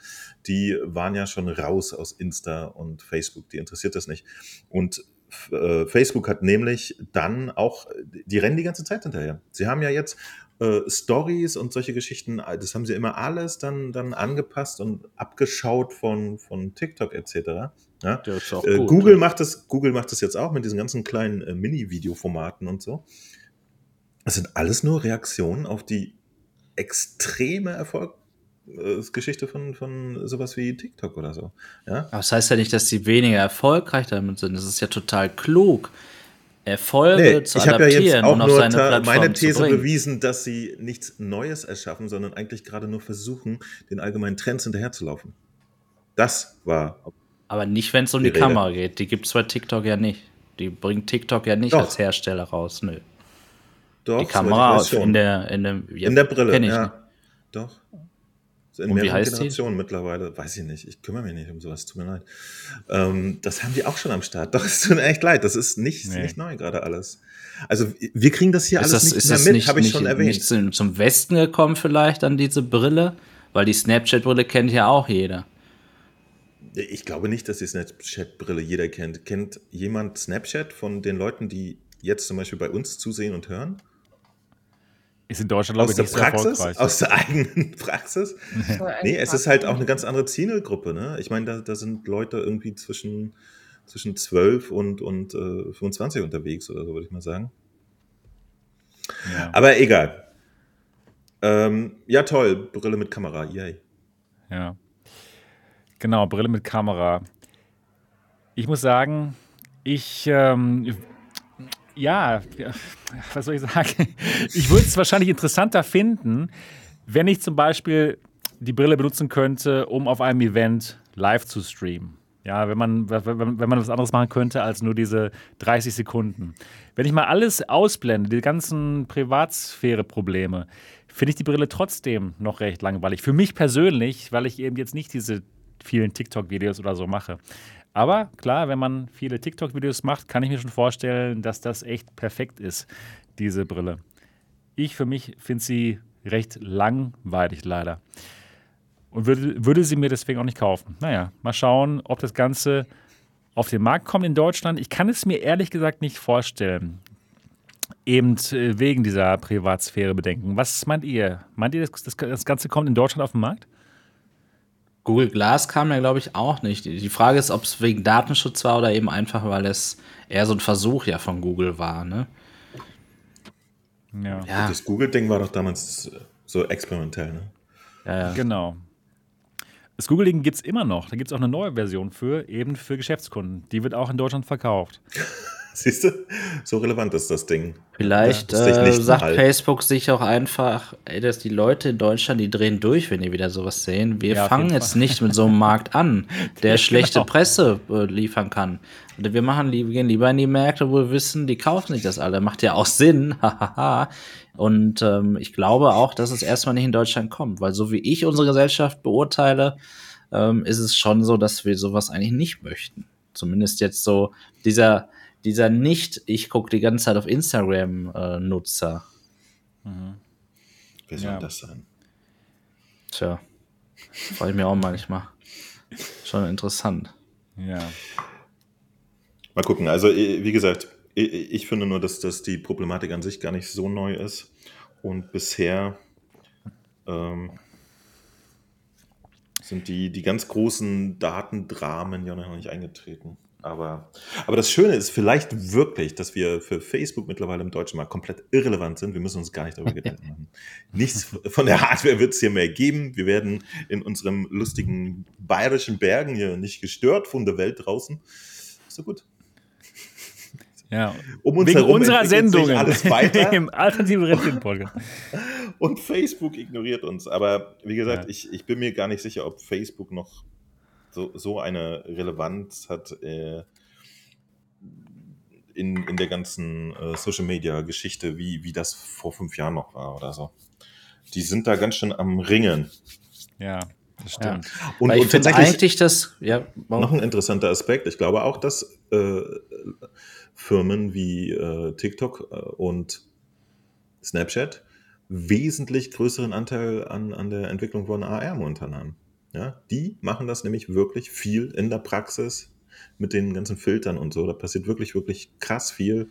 die waren ja schon raus aus Insta und Facebook. Die interessiert das nicht. Und äh, Facebook hat nämlich dann auch, die rennen die ganze Zeit hinterher. Sie haben ja jetzt äh, Stories und solche Geschichten, das haben sie immer alles dann, dann angepasst und abgeschaut von, von TikTok etc. Ja? Äh, gut, Google, ja. macht das, Google macht das jetzt auch mit diesen ganzen kleinen äh, Mini-Videoformaten und so. Das sind alles nur Reaktionen auf die extreme Erfolg äh, Geschichte von, von sowas wie TikTok oder so. Ja?
Aber das heißt ja nicht, dass sie weniger erfolgreich damit sind. Das ist ja total klug. Erfolge nee, zu
ich adaptieren ja jetzt auch und auf seine Plattform meine These bewiesen, dass sie nichts Neues erschaffen, sondern eigentlich gerade nur versuchen, den allgemeinen Trends hinterherzulaufen. Das war.
Aber nicht, wenn es um die, die Kamera geht. Die gibt es bei TikTok ja nicht. Die bringt TikTok ja nicht Doch. als Hersteller raus. Nö. Doch, die Kamera in der, in, dem,
ja, in der Brille. ja. Doch in Und mehreren Generationen die? mittlerweile. Weiß ich nicht. Ich kümmere mich nicht um sowas. Tut mir leid. Ähm, das haben die auch schon am Start. Doch, es tut mir echt leid. Das ist nicht, nee. nicht neu gerade alles. Also wir kriegen das hier ist alles das, nicht mehr mit, habe ich schon erwähnt. Nicht
zum, zum Westen gekommen vielleicht an diese Brille? Weil die Snapchat-Brille kennt ja auch jeder.
Ich glaube nicht, dass die Snapchat-Brille jeder kennt. Kennt jemand Snapchat von den Leuten, die jetzt zum Beispiel bei uns zusehen und hören?
Ist in Deutschland, glaube
ich, nicht Praxis, so Aus der eigenen Praxis? nee, es ist halt auch eine ganz andere Zielgruppe. Ne? Ich meine, da, da sind Leute irgendwie zwischen, zwischen 12 und, und äh, 25 unterwegs oder so, würde ich mal sagen. Ja. Aber egal. Ähm, ja, toll. Brille mit Kamera. Yay.
Ja. Genau, Brille mit Kamera. Ich muss sagen, ich ähm, ja, was soll ich sagen? Ich würde es wahrscheinlich interessanter finden, wenn ich zum Beispiel die Brille benutzen könnte, um auf einem Event live zu streamen. Ja, wenn man, wenn, man was anderes machen könnte als nur diese 30 Sekunden. Wenn ich mal alles ausblende, die ganzen Privatsphäre-Probleme, finde ich die Brille trotzdem noch recht langweilig. Für mich persönlich, weil ich eben jetzt nicht diese vielen TikTok-Videos oder so mache. Aber klar, wenn man viele TikTok-Videos macht, kann ich mir schon vorstellen, dass das echt perfekt ist, diese Brille. Ich für mich finde sie recht langweilig leider. Und würde, würde sie mir deswegen auch nicht kaufen. Naja, mal schauen, ob das Ganze auf den Markt kommt in Deutschland. Ich kann es mir ehrlich gesagt nicht vorstellen. Eben äh, wegen dieser Privatsphäre-Bedenken. Was meint ihr? Meint ihr, das, das Ganze kommt in Deutschland auf den Markt?
Google Glass kam ja, glaube ich, auch nicht. Die Frage ist, ob es wegen Datenschutz war oder eben einfach, weil es eher so ein Versuch ja von Google war, ne?
Ja. ja. Das Google-Ding war doch damals so experimentell, ne?
Ja, ja. Genau. Das Google-Ding gibt es immer noch. Da gibt es auch eine neue Version für, eben für Geschäftskunden. Die wird auch in Deutschland verkauft.
Siehst du, so relevant ist das Ding.
Vielleicht ja, äh, sagt halt. Facebook sich auch einfach, ey, dass die Leute in Deutschland, die drehen durch, wenn die wieder sowas sehen. Wir ja, fangen jetzt nicht mit so einem Markt an, der schlechte genau. Presse äh, liefern kann. Oder wir machen, wir gehen lieber in die Märkte, wo wir wissen, die kaufen sich das alle. Macht ja auch Sinn. Und ähm, ich glaube auch, dass es erstmal nicht in Deutschland kommt, weil so wie ich unsere Gesellschaft beurteile, ähm, ist es schon so, dass wir sowas eigentlich nicht möchten. Zumindest jetzt so dieser, dieser nicht, ich gucke die ganze Zeit auf Instagram-Nutzer. Äh,
mhm. Wer soll ja. das sein?
Tja, freue ich mir auch manchmal. Schon interessant.
Ja.
Mal gucken. Also, wie gesagt, ich finde nur, dass, dass die Problematik an sich gar nicht so neu ist. Und bisher ähm, sind die, die ganz großen Datendramen ja noch nicht eingetreten. Aber, aber das Schöne ist vielleicht wirklich, dass wir für Facebook mittlerweile im deutschen Markt komplett irrelevant sind. Wir müssen uns gar nicht darüber Gedanken machen. Nichts von der Hardware wird es hier mehr geben. Wir werden in unserem lustigen bayerischen Bergen hier nicht gestört von der Welt draußen. Ist so gut.
Ja. Um uns Wegen unserer Sendung
alles weiter.
im alternativen Rentgen-Podcast.
Und Facebook ignoriert uns. Aber wie gesagt, ja. ich, ich bin mir gar nicht sicher, ob Facebook noch so, so eine Relevanz hat äh, in, in der ganzen äh, Social Media Geschichte, wie, wie das vor fünf Jahren noch war oder so. Die sind da ganz schön am Ringen.
Ja, das stimmt. Ja.
Und, und tatsächlich eigentlich das, ja,
noch ein interessanter Aspekt. Ich glaube auch, dass äh, Firmen wie äh, TikTok äh, und Snapchat wesentlich größeren Anteil an, an der Entwicklung von AR momentan haben. Ja, die machen das nämlich wirklich viel in der Praxis mit den ganzen Filtern und so. Da passiert wirklich, wirklich krass viel.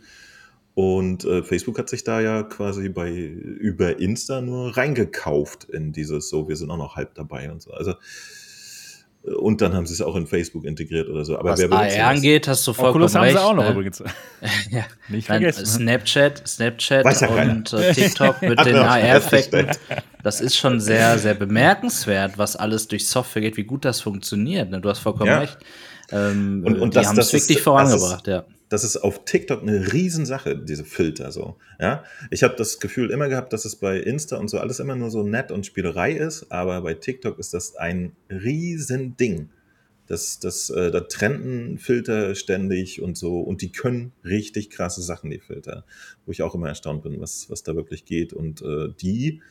Und äh, Facebook hat sich da ja quasi bei über Insta nur reingekauft in dieses so, wir sind auch noch halb dabei und so. Also und dann haben sie es auch in Facebook integriert oder so. Aber
Was
wer
AR angeht, hast du vollkommen
Oculus
recht.
haben sie auch noch
ne?
übrigens.
ja.
Nicht vergessen.
Snapchat, Snapchat
Weiß ja
und äh, TikTok mit den AR-Effekten. Das ist schon sehr, sehr bemerkenswert, was alles durch Software geht, wie gut das funktioniert. Ne? Du hast vollkommen
Ja.
recht. Ähm,
Und- und
die
das-
haben es
ist-
wirklich vorangebracht, ja.
Das ist auf TikTok eine Riesensache, diese Filter so. Ja, ich habe das Gefühl immer gehabt, dass es bei Insta und so alles immer nur so nett und Spielerei ist, aber bei TikTok ist das ein Riesending. Das, das, äh, da trenden Filter ständig und so und die können richtig krasse Sachen, die Filter, wo ich auch immer erstaunt bin, was, was da wirklich geht. Und äh, die,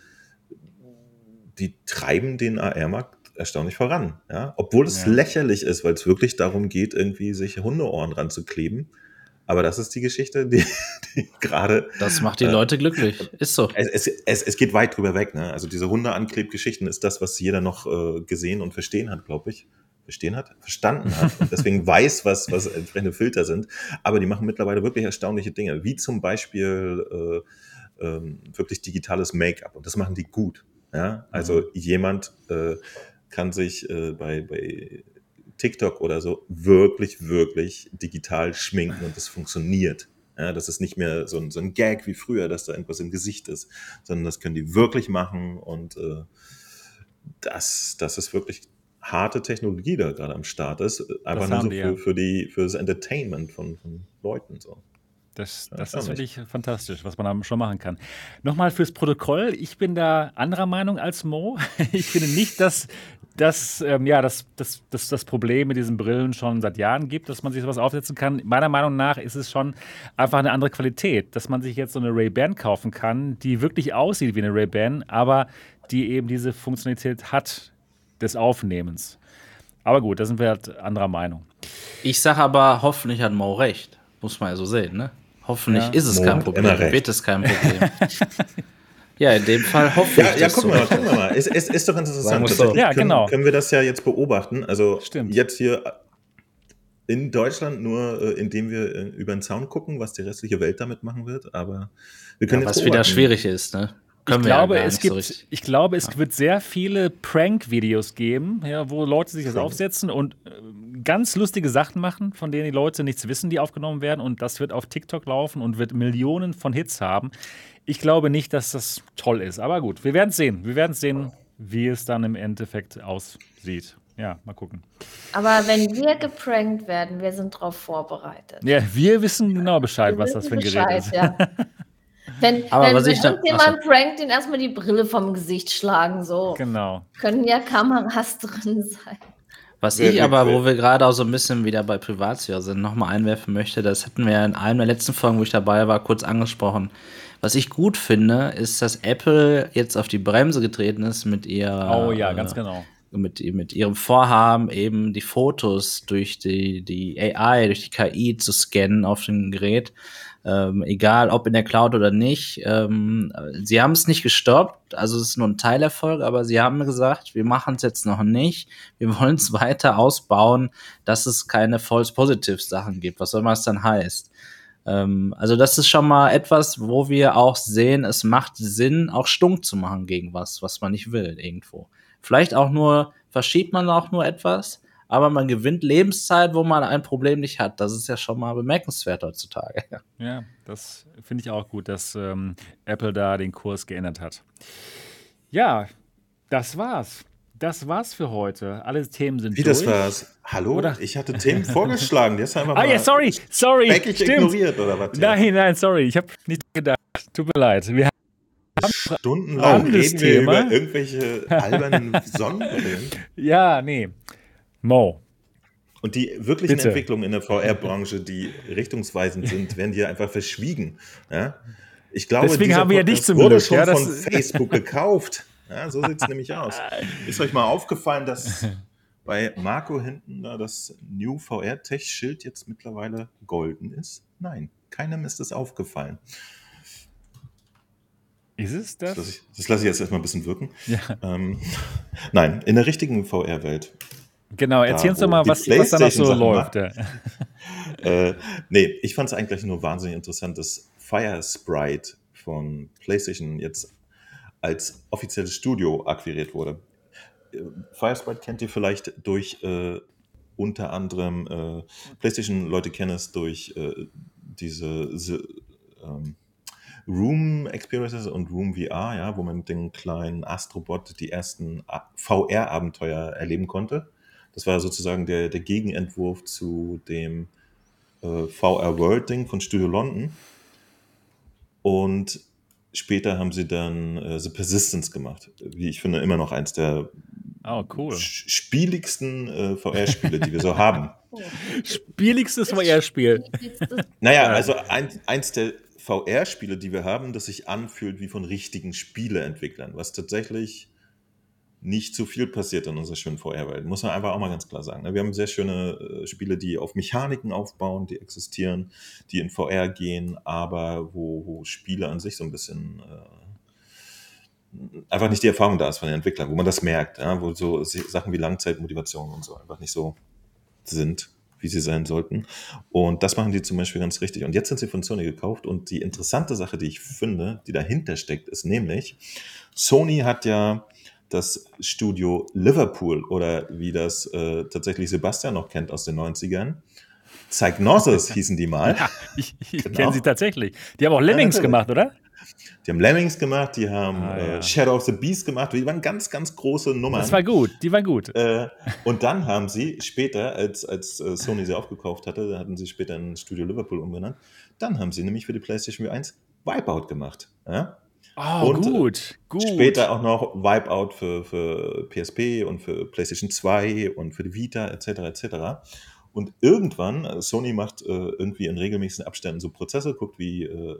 die treiben den AR-Markt erstaunlich voran. Ja? Obwohl es
Ja.
lächerlich ist, weil es wirklich darum geht, irgendwie sich Hundeohren ranzukleben. Aber das ist die Geschichte, die, die gerade.
Das macht die
Äh,
Leute glücklich. Ist so.
Es, es, es, es geht weit drüber weg. Ne? Also diese Hundeanklebgeschichten ist das, was jeder noch äh, gesehen und verstehen hat, glaube ich. Verstehen hat? Verstanden hat. Und deswegen weiß, was, was entsprechende Filter sind. Aber die machen mittlerweile wirklich erstaunliche Dinge. Wie zum Beispiel äh, ähm, wirklich digitales Make-up. Und das machen die gut. Ja? Also jemand äh, kann sich äh, bei, bei TikTok oder so wirklich, wirklich digital schminken und das funktioniert. Ja, das ist nicht mehr so ein, so ein Gag wie früher, dass da irgendwas im Gesicht ist, sondern das können die wirklich machen und äh, das, das ist wirklich harte Technologie, da gerade am Start ist. Einfach nur so
die,
für,
ja.
für, die, für das Entertainment von, von Leuten. So.
Das,
Ja,
das ist wirklich fantastisch, was man da schon machen kann. Nochmal fürs Protokoll, ich bin da anderer Meinung als Mo. Ich finde nicht, dass, dass ähm, ja, dass, dass, dass das Problem mit diesen Brillen schon seit Jahren gibt, dass man sich sowas aufsetzen kann. Meiner Meinung nach ist es schon einfach eine andere Qualität, dass man sich jetzt so eine Ray-Ban kaufen kann, die wirklich aussieht wie eine Ray-Ban, aber die eben diese Funktionalität hat des Aufnehmens. Aber gut, da sind wir halt anderer Meinung.
Ich sage aber, hoffentlich hat Mo recht. Muss man ja so sehen, ne? Hoffentlich
Ja.
ist es
Mo
kein Problem. Wird es kein Problem. ja, in dem Fall hoffe
Ja,
ich,
ja
dass
gucken
du
wir mal, gucken wir mal. Es, es ist doch interessant.
so.
Tatsächlich
Ja,
können,
genau.
können wir das ja jetzt beobachten. Also
Stimmt.
jetzt hier in Deutschland nur, äh, indem wir äh, über den Zaun gucken, was die restliche Welt damit machen wird. Aber wir können
Ja,
jetzt
was wieder
beobachten.
schwierig ist, ne? Können
ich
wir
glaube,
ja
es
nicht so
gibt,
richtig.
ich glaube, es wird sehr viele Prank-Videos geben, ja, wo Leute sich das
Prank.
aufsetzen und äh, ganz lustige Sachen machen, von denen die Leute nichts wissen, die aufgenommen werden. Und das wird auf TikTok laufen und wird Millionen von Hits haben. Ich glaube nicht, dass das toll ist. Aber gut, wir werden sehen. Wir werden sehen, wie es dann im Endeffekt aussieht. Ja, mal gucken.
Aber wenn wir geprankt werden, wir sind darauf vorbereitet.
Ja, wir wissen genau Bescheid,
Wir
was das für ein Gerät
Bescheid,
ist.
Ja. Wenn,
Aber
wenn,
was
wenn
ich da-
irgendjemand prankt, den erstmal die Brille vom Gesicht schlagen, so.
Genau.
Können ja Kameras drin sein.
Was ich aber, wo wir gerade auch so ein bisschen wieder bei Privatsphäre sind, nochmal einwerfen möchte, das hatten wir in einem der letzten Folgen, wo ich dabei war, kurz angesprochen. Was ich gut finde, ist, dass Apple jetzt auf die Bremse getreten ist mit ihrer
Oh ja,
äh,
ganz genau.
mit, mit ihrem Vorhaben, eben die Fotos durch die, die AI, durch die KI zu scannen auf dem Gerät, ähm, egal ob in der Cloud oder nicht. Ähm, sie haben es nicht gestoppt, also es ist nur ein Teilerfolg, aber sie haben gesagt, wir machen es jetzt noch nicht. Wir wollen es weiter ausbauen, dass es keine False Positive Sachen gibt, was auch immer es dann heißt. Ähm, also das ist schon mal etwas, wo wir auch sehen, es macht Sinn, auch stunk zu machen gegen was, was man nicht will irgendwo. Vielleicht auch nur, verschiebt man auch nur etwas, aber man gewinnt Lebenszeit, wo man ein Problem nicht hat. Das ist ja schon mal bemerkenswert heutzutage.
Ja, das finde ich auch gut, dass ähm, Apple da den Kurs geändert hat. Ja, das war's. Das war's für heute. Alle Themen sind
Wie
durch.
das war's? Hallo?
Oder?
Ich hatte Themen vorgeschlagen. Die hast du einfach
Ah
mal
ja, sorry, sorry. Stimmt.
ignoriert oder was?
Nein, nein, sorry. Ich habe nicht gedacht. Tut mir leid. Wir
Stundenlang
Anderes
reden wir
Thema.
über irgendwelche albernen Sonnenbrillen.
ja, nee. Mo.
Und die wirklichen
Bitte.
Entwicklungen in der VR-Branche, die richtungsweisend sind, werden hier einfach verschwiegen. Ja? Ich glaube,
Deswegen haben wir ja dich zum
wurde
Glück,
schon
ja,
von Facebook gekauft. Ja, so sieht es nämlich aus. Ist euch mal aufgefallen, dass bei Marco hinten da das New VR Tech Schild jetzt mittlerweile golden ist? Nein, keinem ist es aufgefallen.
Ist es das?
Das lasse ich, das lasse ich jetzt erstmal ein bisschen wirken.
Ja.
Ähm, nein, in der richtigen VR-Welt
Genau, erzähl uns doch mal, was, was da noch so läuft. Ja.
äh, nee, ich fand es eigentlich nur wahnsinnig interessant, dass Fire Sprite von PlayStation jetzt als offizielles Studio akquiriert wurde. Äh, Fire Sprite kennt ihr vielleicht durch äh, unter anderem äh, PlayStation-Leute kennen es durch äh, diese, diese ähm, Room Experiences und Room VR, ja, wo man mit dem kleinen Astrobot die ersten VR-Abenteuer erleben konnte. Das war sozusagen der, der Gegenentwurf zu dem äh, VR World-Ding von Studio London. Und später haben sie dann äh, The Persistence gemacht. Wie ich finde, immer noch eins der
Oh, cool.
sch- spieligsten äh, VR-Spiele, die wir so haben.
Spieligstes VR-Spiel.
Naja,
Ja.
also ein, eins der VR-Spiele, die wir haben, das sich anfühlt wie von richtigen Spieleentwicklern, was tatsächlich nicht zu viel passiert in unserer schönen VR-Welt. Muss man einfach auch mal ganz klar sagen. ne? Wir haben sehr schöne äh, Spiele, die auf Mechaniken aufbauen, die existieren, die in VR gehen, aber wo, wo Spiele an sich so ein bisschen äh, einfach nicht die Erfahrung da ist von den Entwicklern, wo man das merkt, ja? wo so Sachen wie Langzeitmotivation und so einfach nicht so sind, wie sie sein sollten. Und das machen die zum Beispiel ganz richtig. Und jetzt sind sie von Sony gekauft. Und die interessante Sache, die ich finde, die dahinter steckt, ist nämlich, Sony hat ja das Studio Liverpool oder wie das äh, tatsächlich Sebastian noch kennt aus den 90ern. Psygnosis hießen die mal.
Ja, ich ich
Genau.
kenne sie tatsächlich. Die haben auch Lemmings
natürlich.
gemacht, oder?
Die haben Lemmings gemacht, die haben
Ah, ja.
äh, Shadow of the Beast gemacht. Die waren ganz, ganz große Nummern.
Das war gut. Die waren gut.
Äh, und dann haben sie später, als, als äh, Sony sie aufgekauft hatte, da hatten sie später in Studio Liverpool umbenannt, dann haben sie nämlich für die PlayStation 1 Wipeout gemacht. Ja?
Oh,
und,
gut. Gut.
Später auch noch Wipeout für, für PSP und für PlayStation 2 und für die Vita etc. etc. Und irgendwann, äh, Sony macht äh, irgendwie in regelmäßigen Abständen so Prozesse, guckt, wie äh,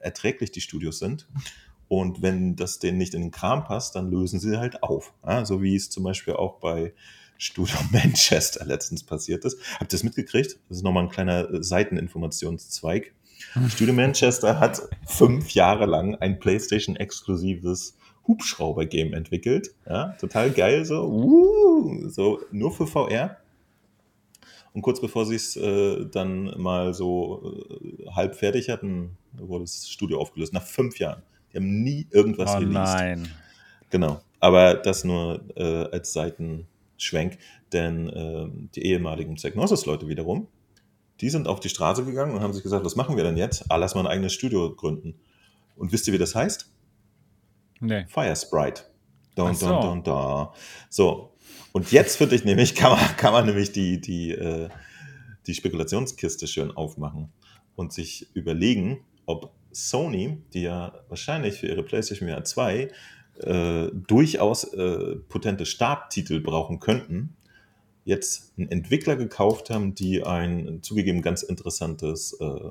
erträglich die Studios sind. Und wenn das denen nicht in den Kram passt, dann lösen sie halt auf. Ja, so wie es zum Beispiel auch bei Studio Manchester letztens passiert ist. Habt ihr das mitgekriegt? Das ist nochmal ein kleiner äh, Seiteninformationszweig. Studio Manchester hat fünf Jahre lang ein PlayStation-exklusives Hubschrauber-Game entwickelt. Ja, total geil, so, uh, so nur für VR. Und kurz bevor sie es äh, dann mal so äh, halb fertig hatten, wurde das Studio aufgelöst. Nach fünf Jahren. Die haben nie irgendwas
oh
released.
nein.
Genau. Aber das nur äh, als Seitenschwenk, denn ähm, die ehemaligen Psygnosis-Leute wiederum, die sind auf die Straße gegangen und haben sich gesagt, was machen wir denn jetzt? Ah, lass mal ein eigenes Studio gründen. Und wisst ihr, wie das heißt?
Nee.
Fire Sprite. Don,
so.
don, don, da. So. Und jetzt finde ich nämlich, kann man, kann man nämlich die, die, äh, die Spekulationskiste schön aufmachen und sich überlegen, ob Sony, die ja wahrscheinlich für ihre PlayStation VR 2 äh, durchaus äh, potente Starttitel brauchen könnten, jetzt einen Entwickler gekauft haben, die ein zugegeben ganz interessantes äh,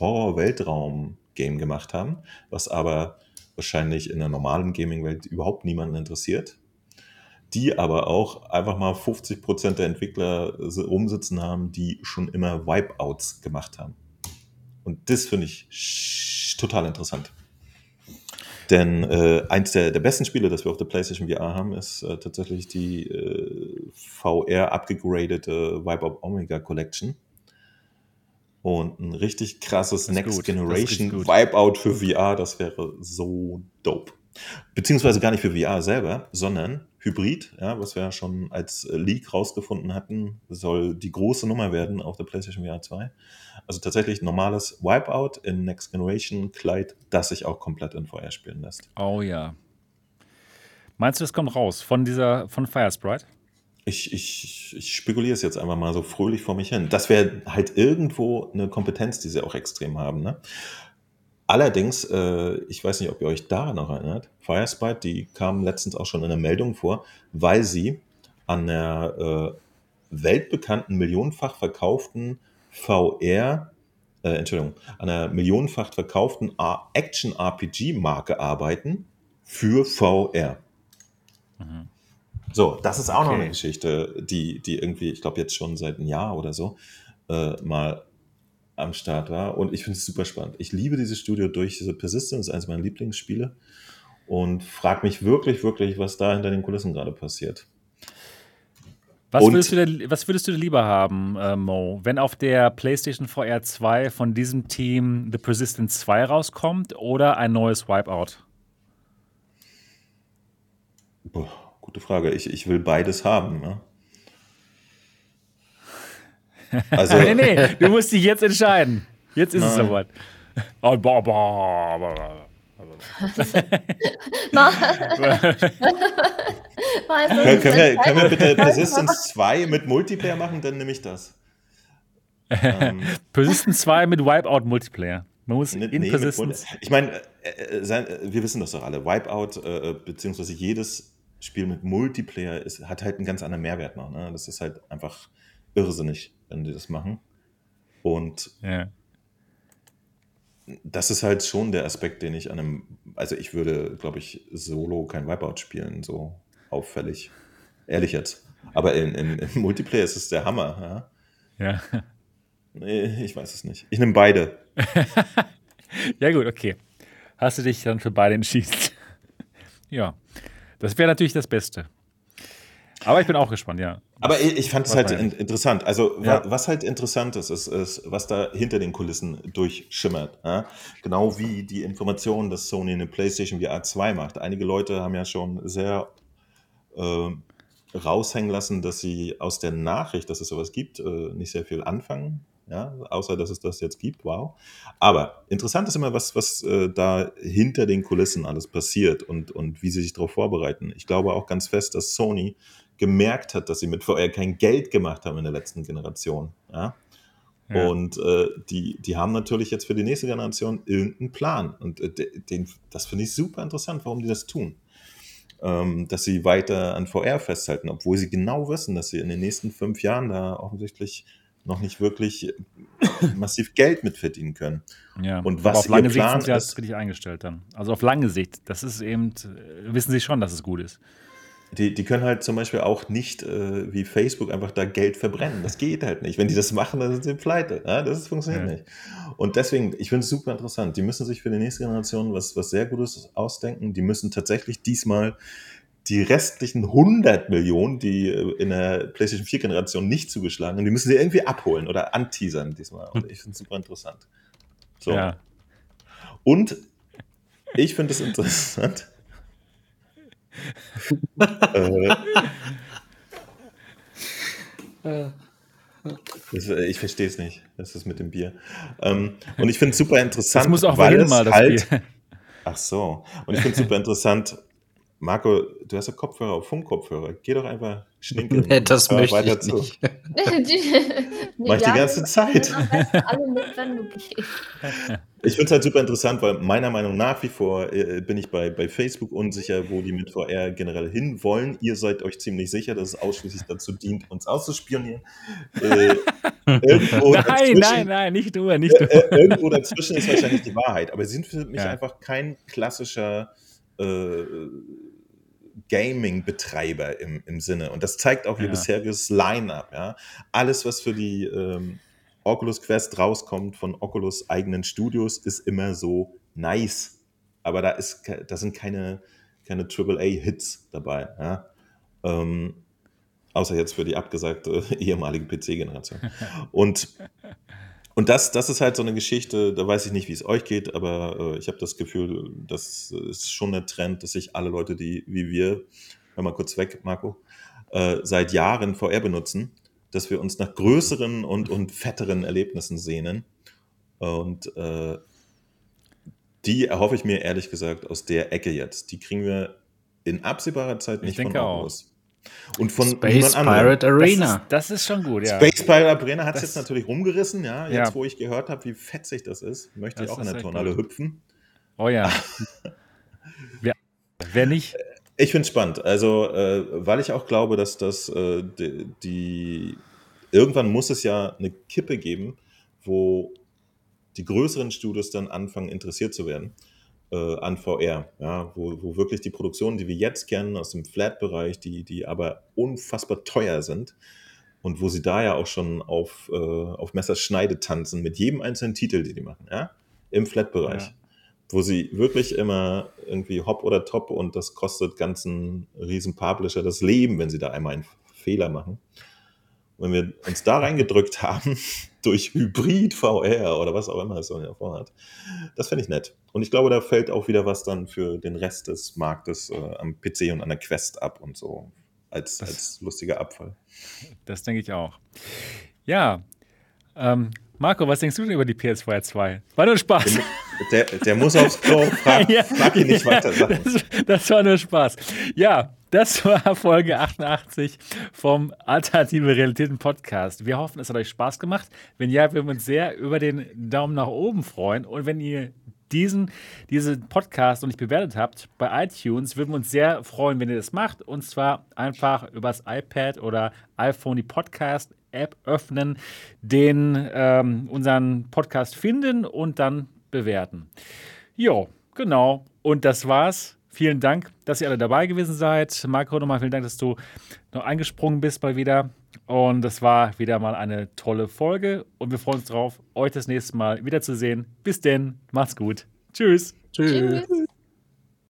Horror-Weltraum-Game gemacht haben, was aber wahrscheinlich in der normalen Gaming-Welt überhaupt niemanden interessiert. die aber auch einfach mal 50% der Entwickler rumsitzen haben, die schon immer Wipeouts gemacht haben. Und das finde ich total interessant. Denn äh, eins der, der besten Spiele, das wir auf der PlayStation VR haben, ist äh, tatsächlich die äh, VR abgegradete Wipeout Omega Collection. Und ein richtig krasses Next gut. Generation Wipeout für VR, das wäre so dope. Beziehungsweise gar nicht für VR selber, sondern Hybrid, ja, was wir ja schon als Leak rausgefunden hatten, soll die große Nummer werden auf der PlayStation VR 2. Also tatsächlich normales Wipeout in Next Generation Kleid, das sich auch komplett in VR spielen lässt.
Oh ja. Meinst du, das kommt raus von dieser, von Firesprite?
Ich, ich, ich spekuliere es jetzt einfach mal so fröhlich vor mich hin. Das wäre halt irgendwo eine Kompetenz, die sie auch extrem haben. Ne? Allerdings, äh, ich weiß nicht, ob ihr euch daran noch erinnert, Firespite, die kam letztens auch schon in der Meldung vor, weil sie an der äh, weltbekannten, millionenfach verkauften VR, äh, Entschuldigung, an der millionenfach verkauften Action-RPG-Marke arbeiten für VR. Mhm. So, das ist auch okay. noch eine Geschichte, die, die irgendwie, ich glaube jetzt schon seit einem Jahr oder so, äh, mal am Start war. Und ich finde es super spannend. Ich liebe dieses Studio durch diese Persistence, eines meiner Lieblingsspiele. Und frage mich wirklich, wirklich, was da hinter den Kulissen gerade passiert.
Was würdest, du dir, was würdest du lieber haben, äh, Mo, wenn auf der PlayStation VR 2 von diesem Team The Persistence 2 rauskommt oder ein neues Wipeout?
Boah, gute Frage. Ich, ich will beides haben. Ja?
Also, nee, nee, du musst dich jetzt entscheiden. Jetzt ist Nein. es soweit. Oh, boah, boah.
können, wir, können wir bitte Persistence 2 mit Multiplayer machen? Dann nehme ich das.
ähm. Persistence 2 mit Wipeout Multiplayer. Man muss in nee, Persistence.
ich meine, äh, äh, wir wissen das doch alle. Wipeout, äh, beziehungsweise jedes Spiel mit Multiplayer ist, hat halt einen ganz anderen Mehrwert noch. Ne? Das ist halt einfach irrsinnig, wenn die das machen. Und ja. das ist halt schon der Aspekt, den ich an einem, also ich würde, glaube ich, solo kein Wipeout spielen, so auffällig. Ehrlich jetzt. Aber in, in, in Multiplayer ist es der Hammer. Ja. ja. Nee, ich weiß es nicht. Ich nehme beide.
ja, gut, okay. Hast du dich dann für beide entschieden? ja. Das wäre natürlich das Beste. Aber ich bin auch gespannt, ja.
Aber ich, ich fand es halt in, interessant. Also, ja. was halt interessant ist, ist, ist, was da hinter den Kulissen durchschimmert. Ja? Genau wie die Informationen, dass Sony eine PlayStation VR 2 macht. Einige Leute haben ja schon sehr äh, raushängen lassen, dass sie aus der Nachricht, dass es sowas gibt, äh, nicht sehr viel anfangen. Ja, außer dass es das jetzt gibt, wow. Aber interessant ist immer, was, was äh, da hinter den Kulissen alles passiert und, und wie sie sich darauf vorbereiten. Ich glaube auch ganz fest, dass Sony gemerkt hat, dass sie mit VR kein Geld gemacht haben in der letzten Generation. Ja? ja. Und äh, die, die haben natürlich jetzt für die nächste Generation irgendeinen Plan. Und äh, den, das finde ich super interessant, warum die das tun. Ähm, dass sie weiter an VR festhalten, obwohl sie genau wissen, dass sie in den nächsten fünf Jahren da offensichtlich noch nicht wirklich massiv Geld mitverdienen können.
Ja, und was auf lange Sicht sind sie halt richtig eingestellt dann. Also auf lange Sicht, das ist eben, äh, wissen sie schon, dass es gut ist
die, die können halt zum Beispiel auch nicht äh, wie Facebook einfach da Geld verbrennen. Das geht halt nicht. Wenn die das machen, dann sind sie pleite. Ja, das funktioniert ja. nicht. Und deswegen, ich finde es super interessant. Die müssen sich für die nächste Generation was, was sehr Gutes ausdenken. Die müssen tatsächlich diesmal die restlichen 100 Millionen, die äh, in der PlayStation 4 Generation nicht zugeschlagen haben, die müssen sie irgendwie abholen oder anteasern diesmal. Und ich finde es super interessant. So. Ja. Und ich finde es interessant, äh, ich verstehe es nicht. Das ist mit dem Bier. Ähm, und ich finde es super interessant. Das
muss auch weil mal das halt, Bier.
Ach so. Und ich finde es super interessant. Marco, du hast ja Kopfhörer auf Funkkopfhörer. Geh doch einfach
schninkeln. Nee, das möchte ich zu. nicht.
Mach ich die ganze Zeit. Alle mit, wenn du gehst. Ich finde es halt super interessant, weil meiner Meinung nach wie vor äh, bin ich bei, bei Facebook unsicher, wo die mit VR generell hinwollen. Ihr seid euch ziemlich sicher, dass es ausschließlich dazu dient, uns auszuspionieren. Äh,
nein, nein, nein, nicht du, nicht du.
Äh, äh, irgendwo dazwischen ist wahrscheinlich die Wahrheit. Aber sie sind für mich ja. einfach kein klassischer äh, Gaming-Betreiber im, im Sinne. Und das zeigt auch ihr
Ja.
bisheriges Line-up. Ja? Alles, was für die ähm, Oculus Quest rauskommt von Oculus eigenen Studios, ist immer so nice. Aber da, ist, da sind keine, keine AAA-Hits dabei. Ja? Ähm, außer jetzt für die abgesagte ehemalige PC-Generation. Und und das, das ist halt so eine Geschichte, da weiß ich nicht, wie es euch geht, aber äh, ich habe das Gefühl, das ist schon der Trend, dass sich alle Leute, die wie wir, hör mal kurz weg, Marco, äh, seit Jahren VR benutzen, dass wir uns nach größeren und, und fetteren Erlebnissen sehnen. Und äh, die erhoffe ich mir ehrlich gesagt aus der Ecke jetzt. Die kriegen wir in absehbarer Zeit
Ich
nicht von
denke auch.
Oculus. Und von
Space. Pirate
Das
Arena.
ist, das ist schon gut, ja.
Space Pirate Arena hat es
Das-
jetzt natürlich rumgerissen, ja. Jetzt,
Ja.
wo ich gehört habe, wie fetzig das ist, möchte
Das
ich auch in der Turnhalle
gut.
hüpfen.
Oh ja. wer, wer nicht?
Ich finde es spannend. Also, äh, weil ich auch glaube, dass das äh, die, die irgendwann muss es ja eine Kippe geben, wo die größeren Studios dann anfangen, interessiert zu werden äh, an VR. Ja, wo, wo wirklich die Produktionen, die wir jetzt kennen aus dem Flat-Bereich, die, die aber unfassbar teuer sind und wo sie da ja auch schon auf, äh, auf Messerschneide tanzen mit jedem einzelnen Titel, die die machen, ja, im Flat-Bereich.
Ja.
Wo sie wirklich immer irgendwie hopp oder top und das kostet ganzen riesen Publisher das Leben, wenn sie da einmal einen Fehler machen. Wenn wir uns da reingedrückt haben, durch Hybrid VR oder was auch immer es so vorhat, das fände ich nett. Und ich glaube, da fällt auch wieder was dann für den Rest des Marktes äh, am PC und an der Quest ab und so. Als,
Das-
als lustiger Abfall.
Das denke ich auch. Ja. Ähm, Marco, was denkst du denn über die PS4 2? War nur Spaß.
Der, der muss aufs Klo, frag,
Ja.
frag ihn nicht weiter.
Das, das war nur Spaß. Ja, das war Folge 88 vom Alternative Realitäten Podcast. Wir hoffen, es hat euch Spaß gemacht. Wenn ja, würden wir uns sehr über den Daumen nach oben freuen. Und wenn ihr diesen, diesen Podcast noch nicht bewertet habt bei iTunes, würden wir uns sehr freuen, wenn ihr das macht. Und zwar einfach übers iPad oder iPhone die Podcast-App öffnen, den ähm, unseren Podcast finden und dann bewerten. Jo, genau. Und das war's. Vielen Dank, dass ihr alle dabei gewesen seid. Marco, nochmal vielen Dank, dass du noch eingesprungen bist mal wieder. Und das war wieder mal eine tolle Folge. Und wir freuen uns drauf, euch das nächste Mal wiederzusehen. Bis denn, macht's gut. Tschüss.
Tschüss.
Tschüss.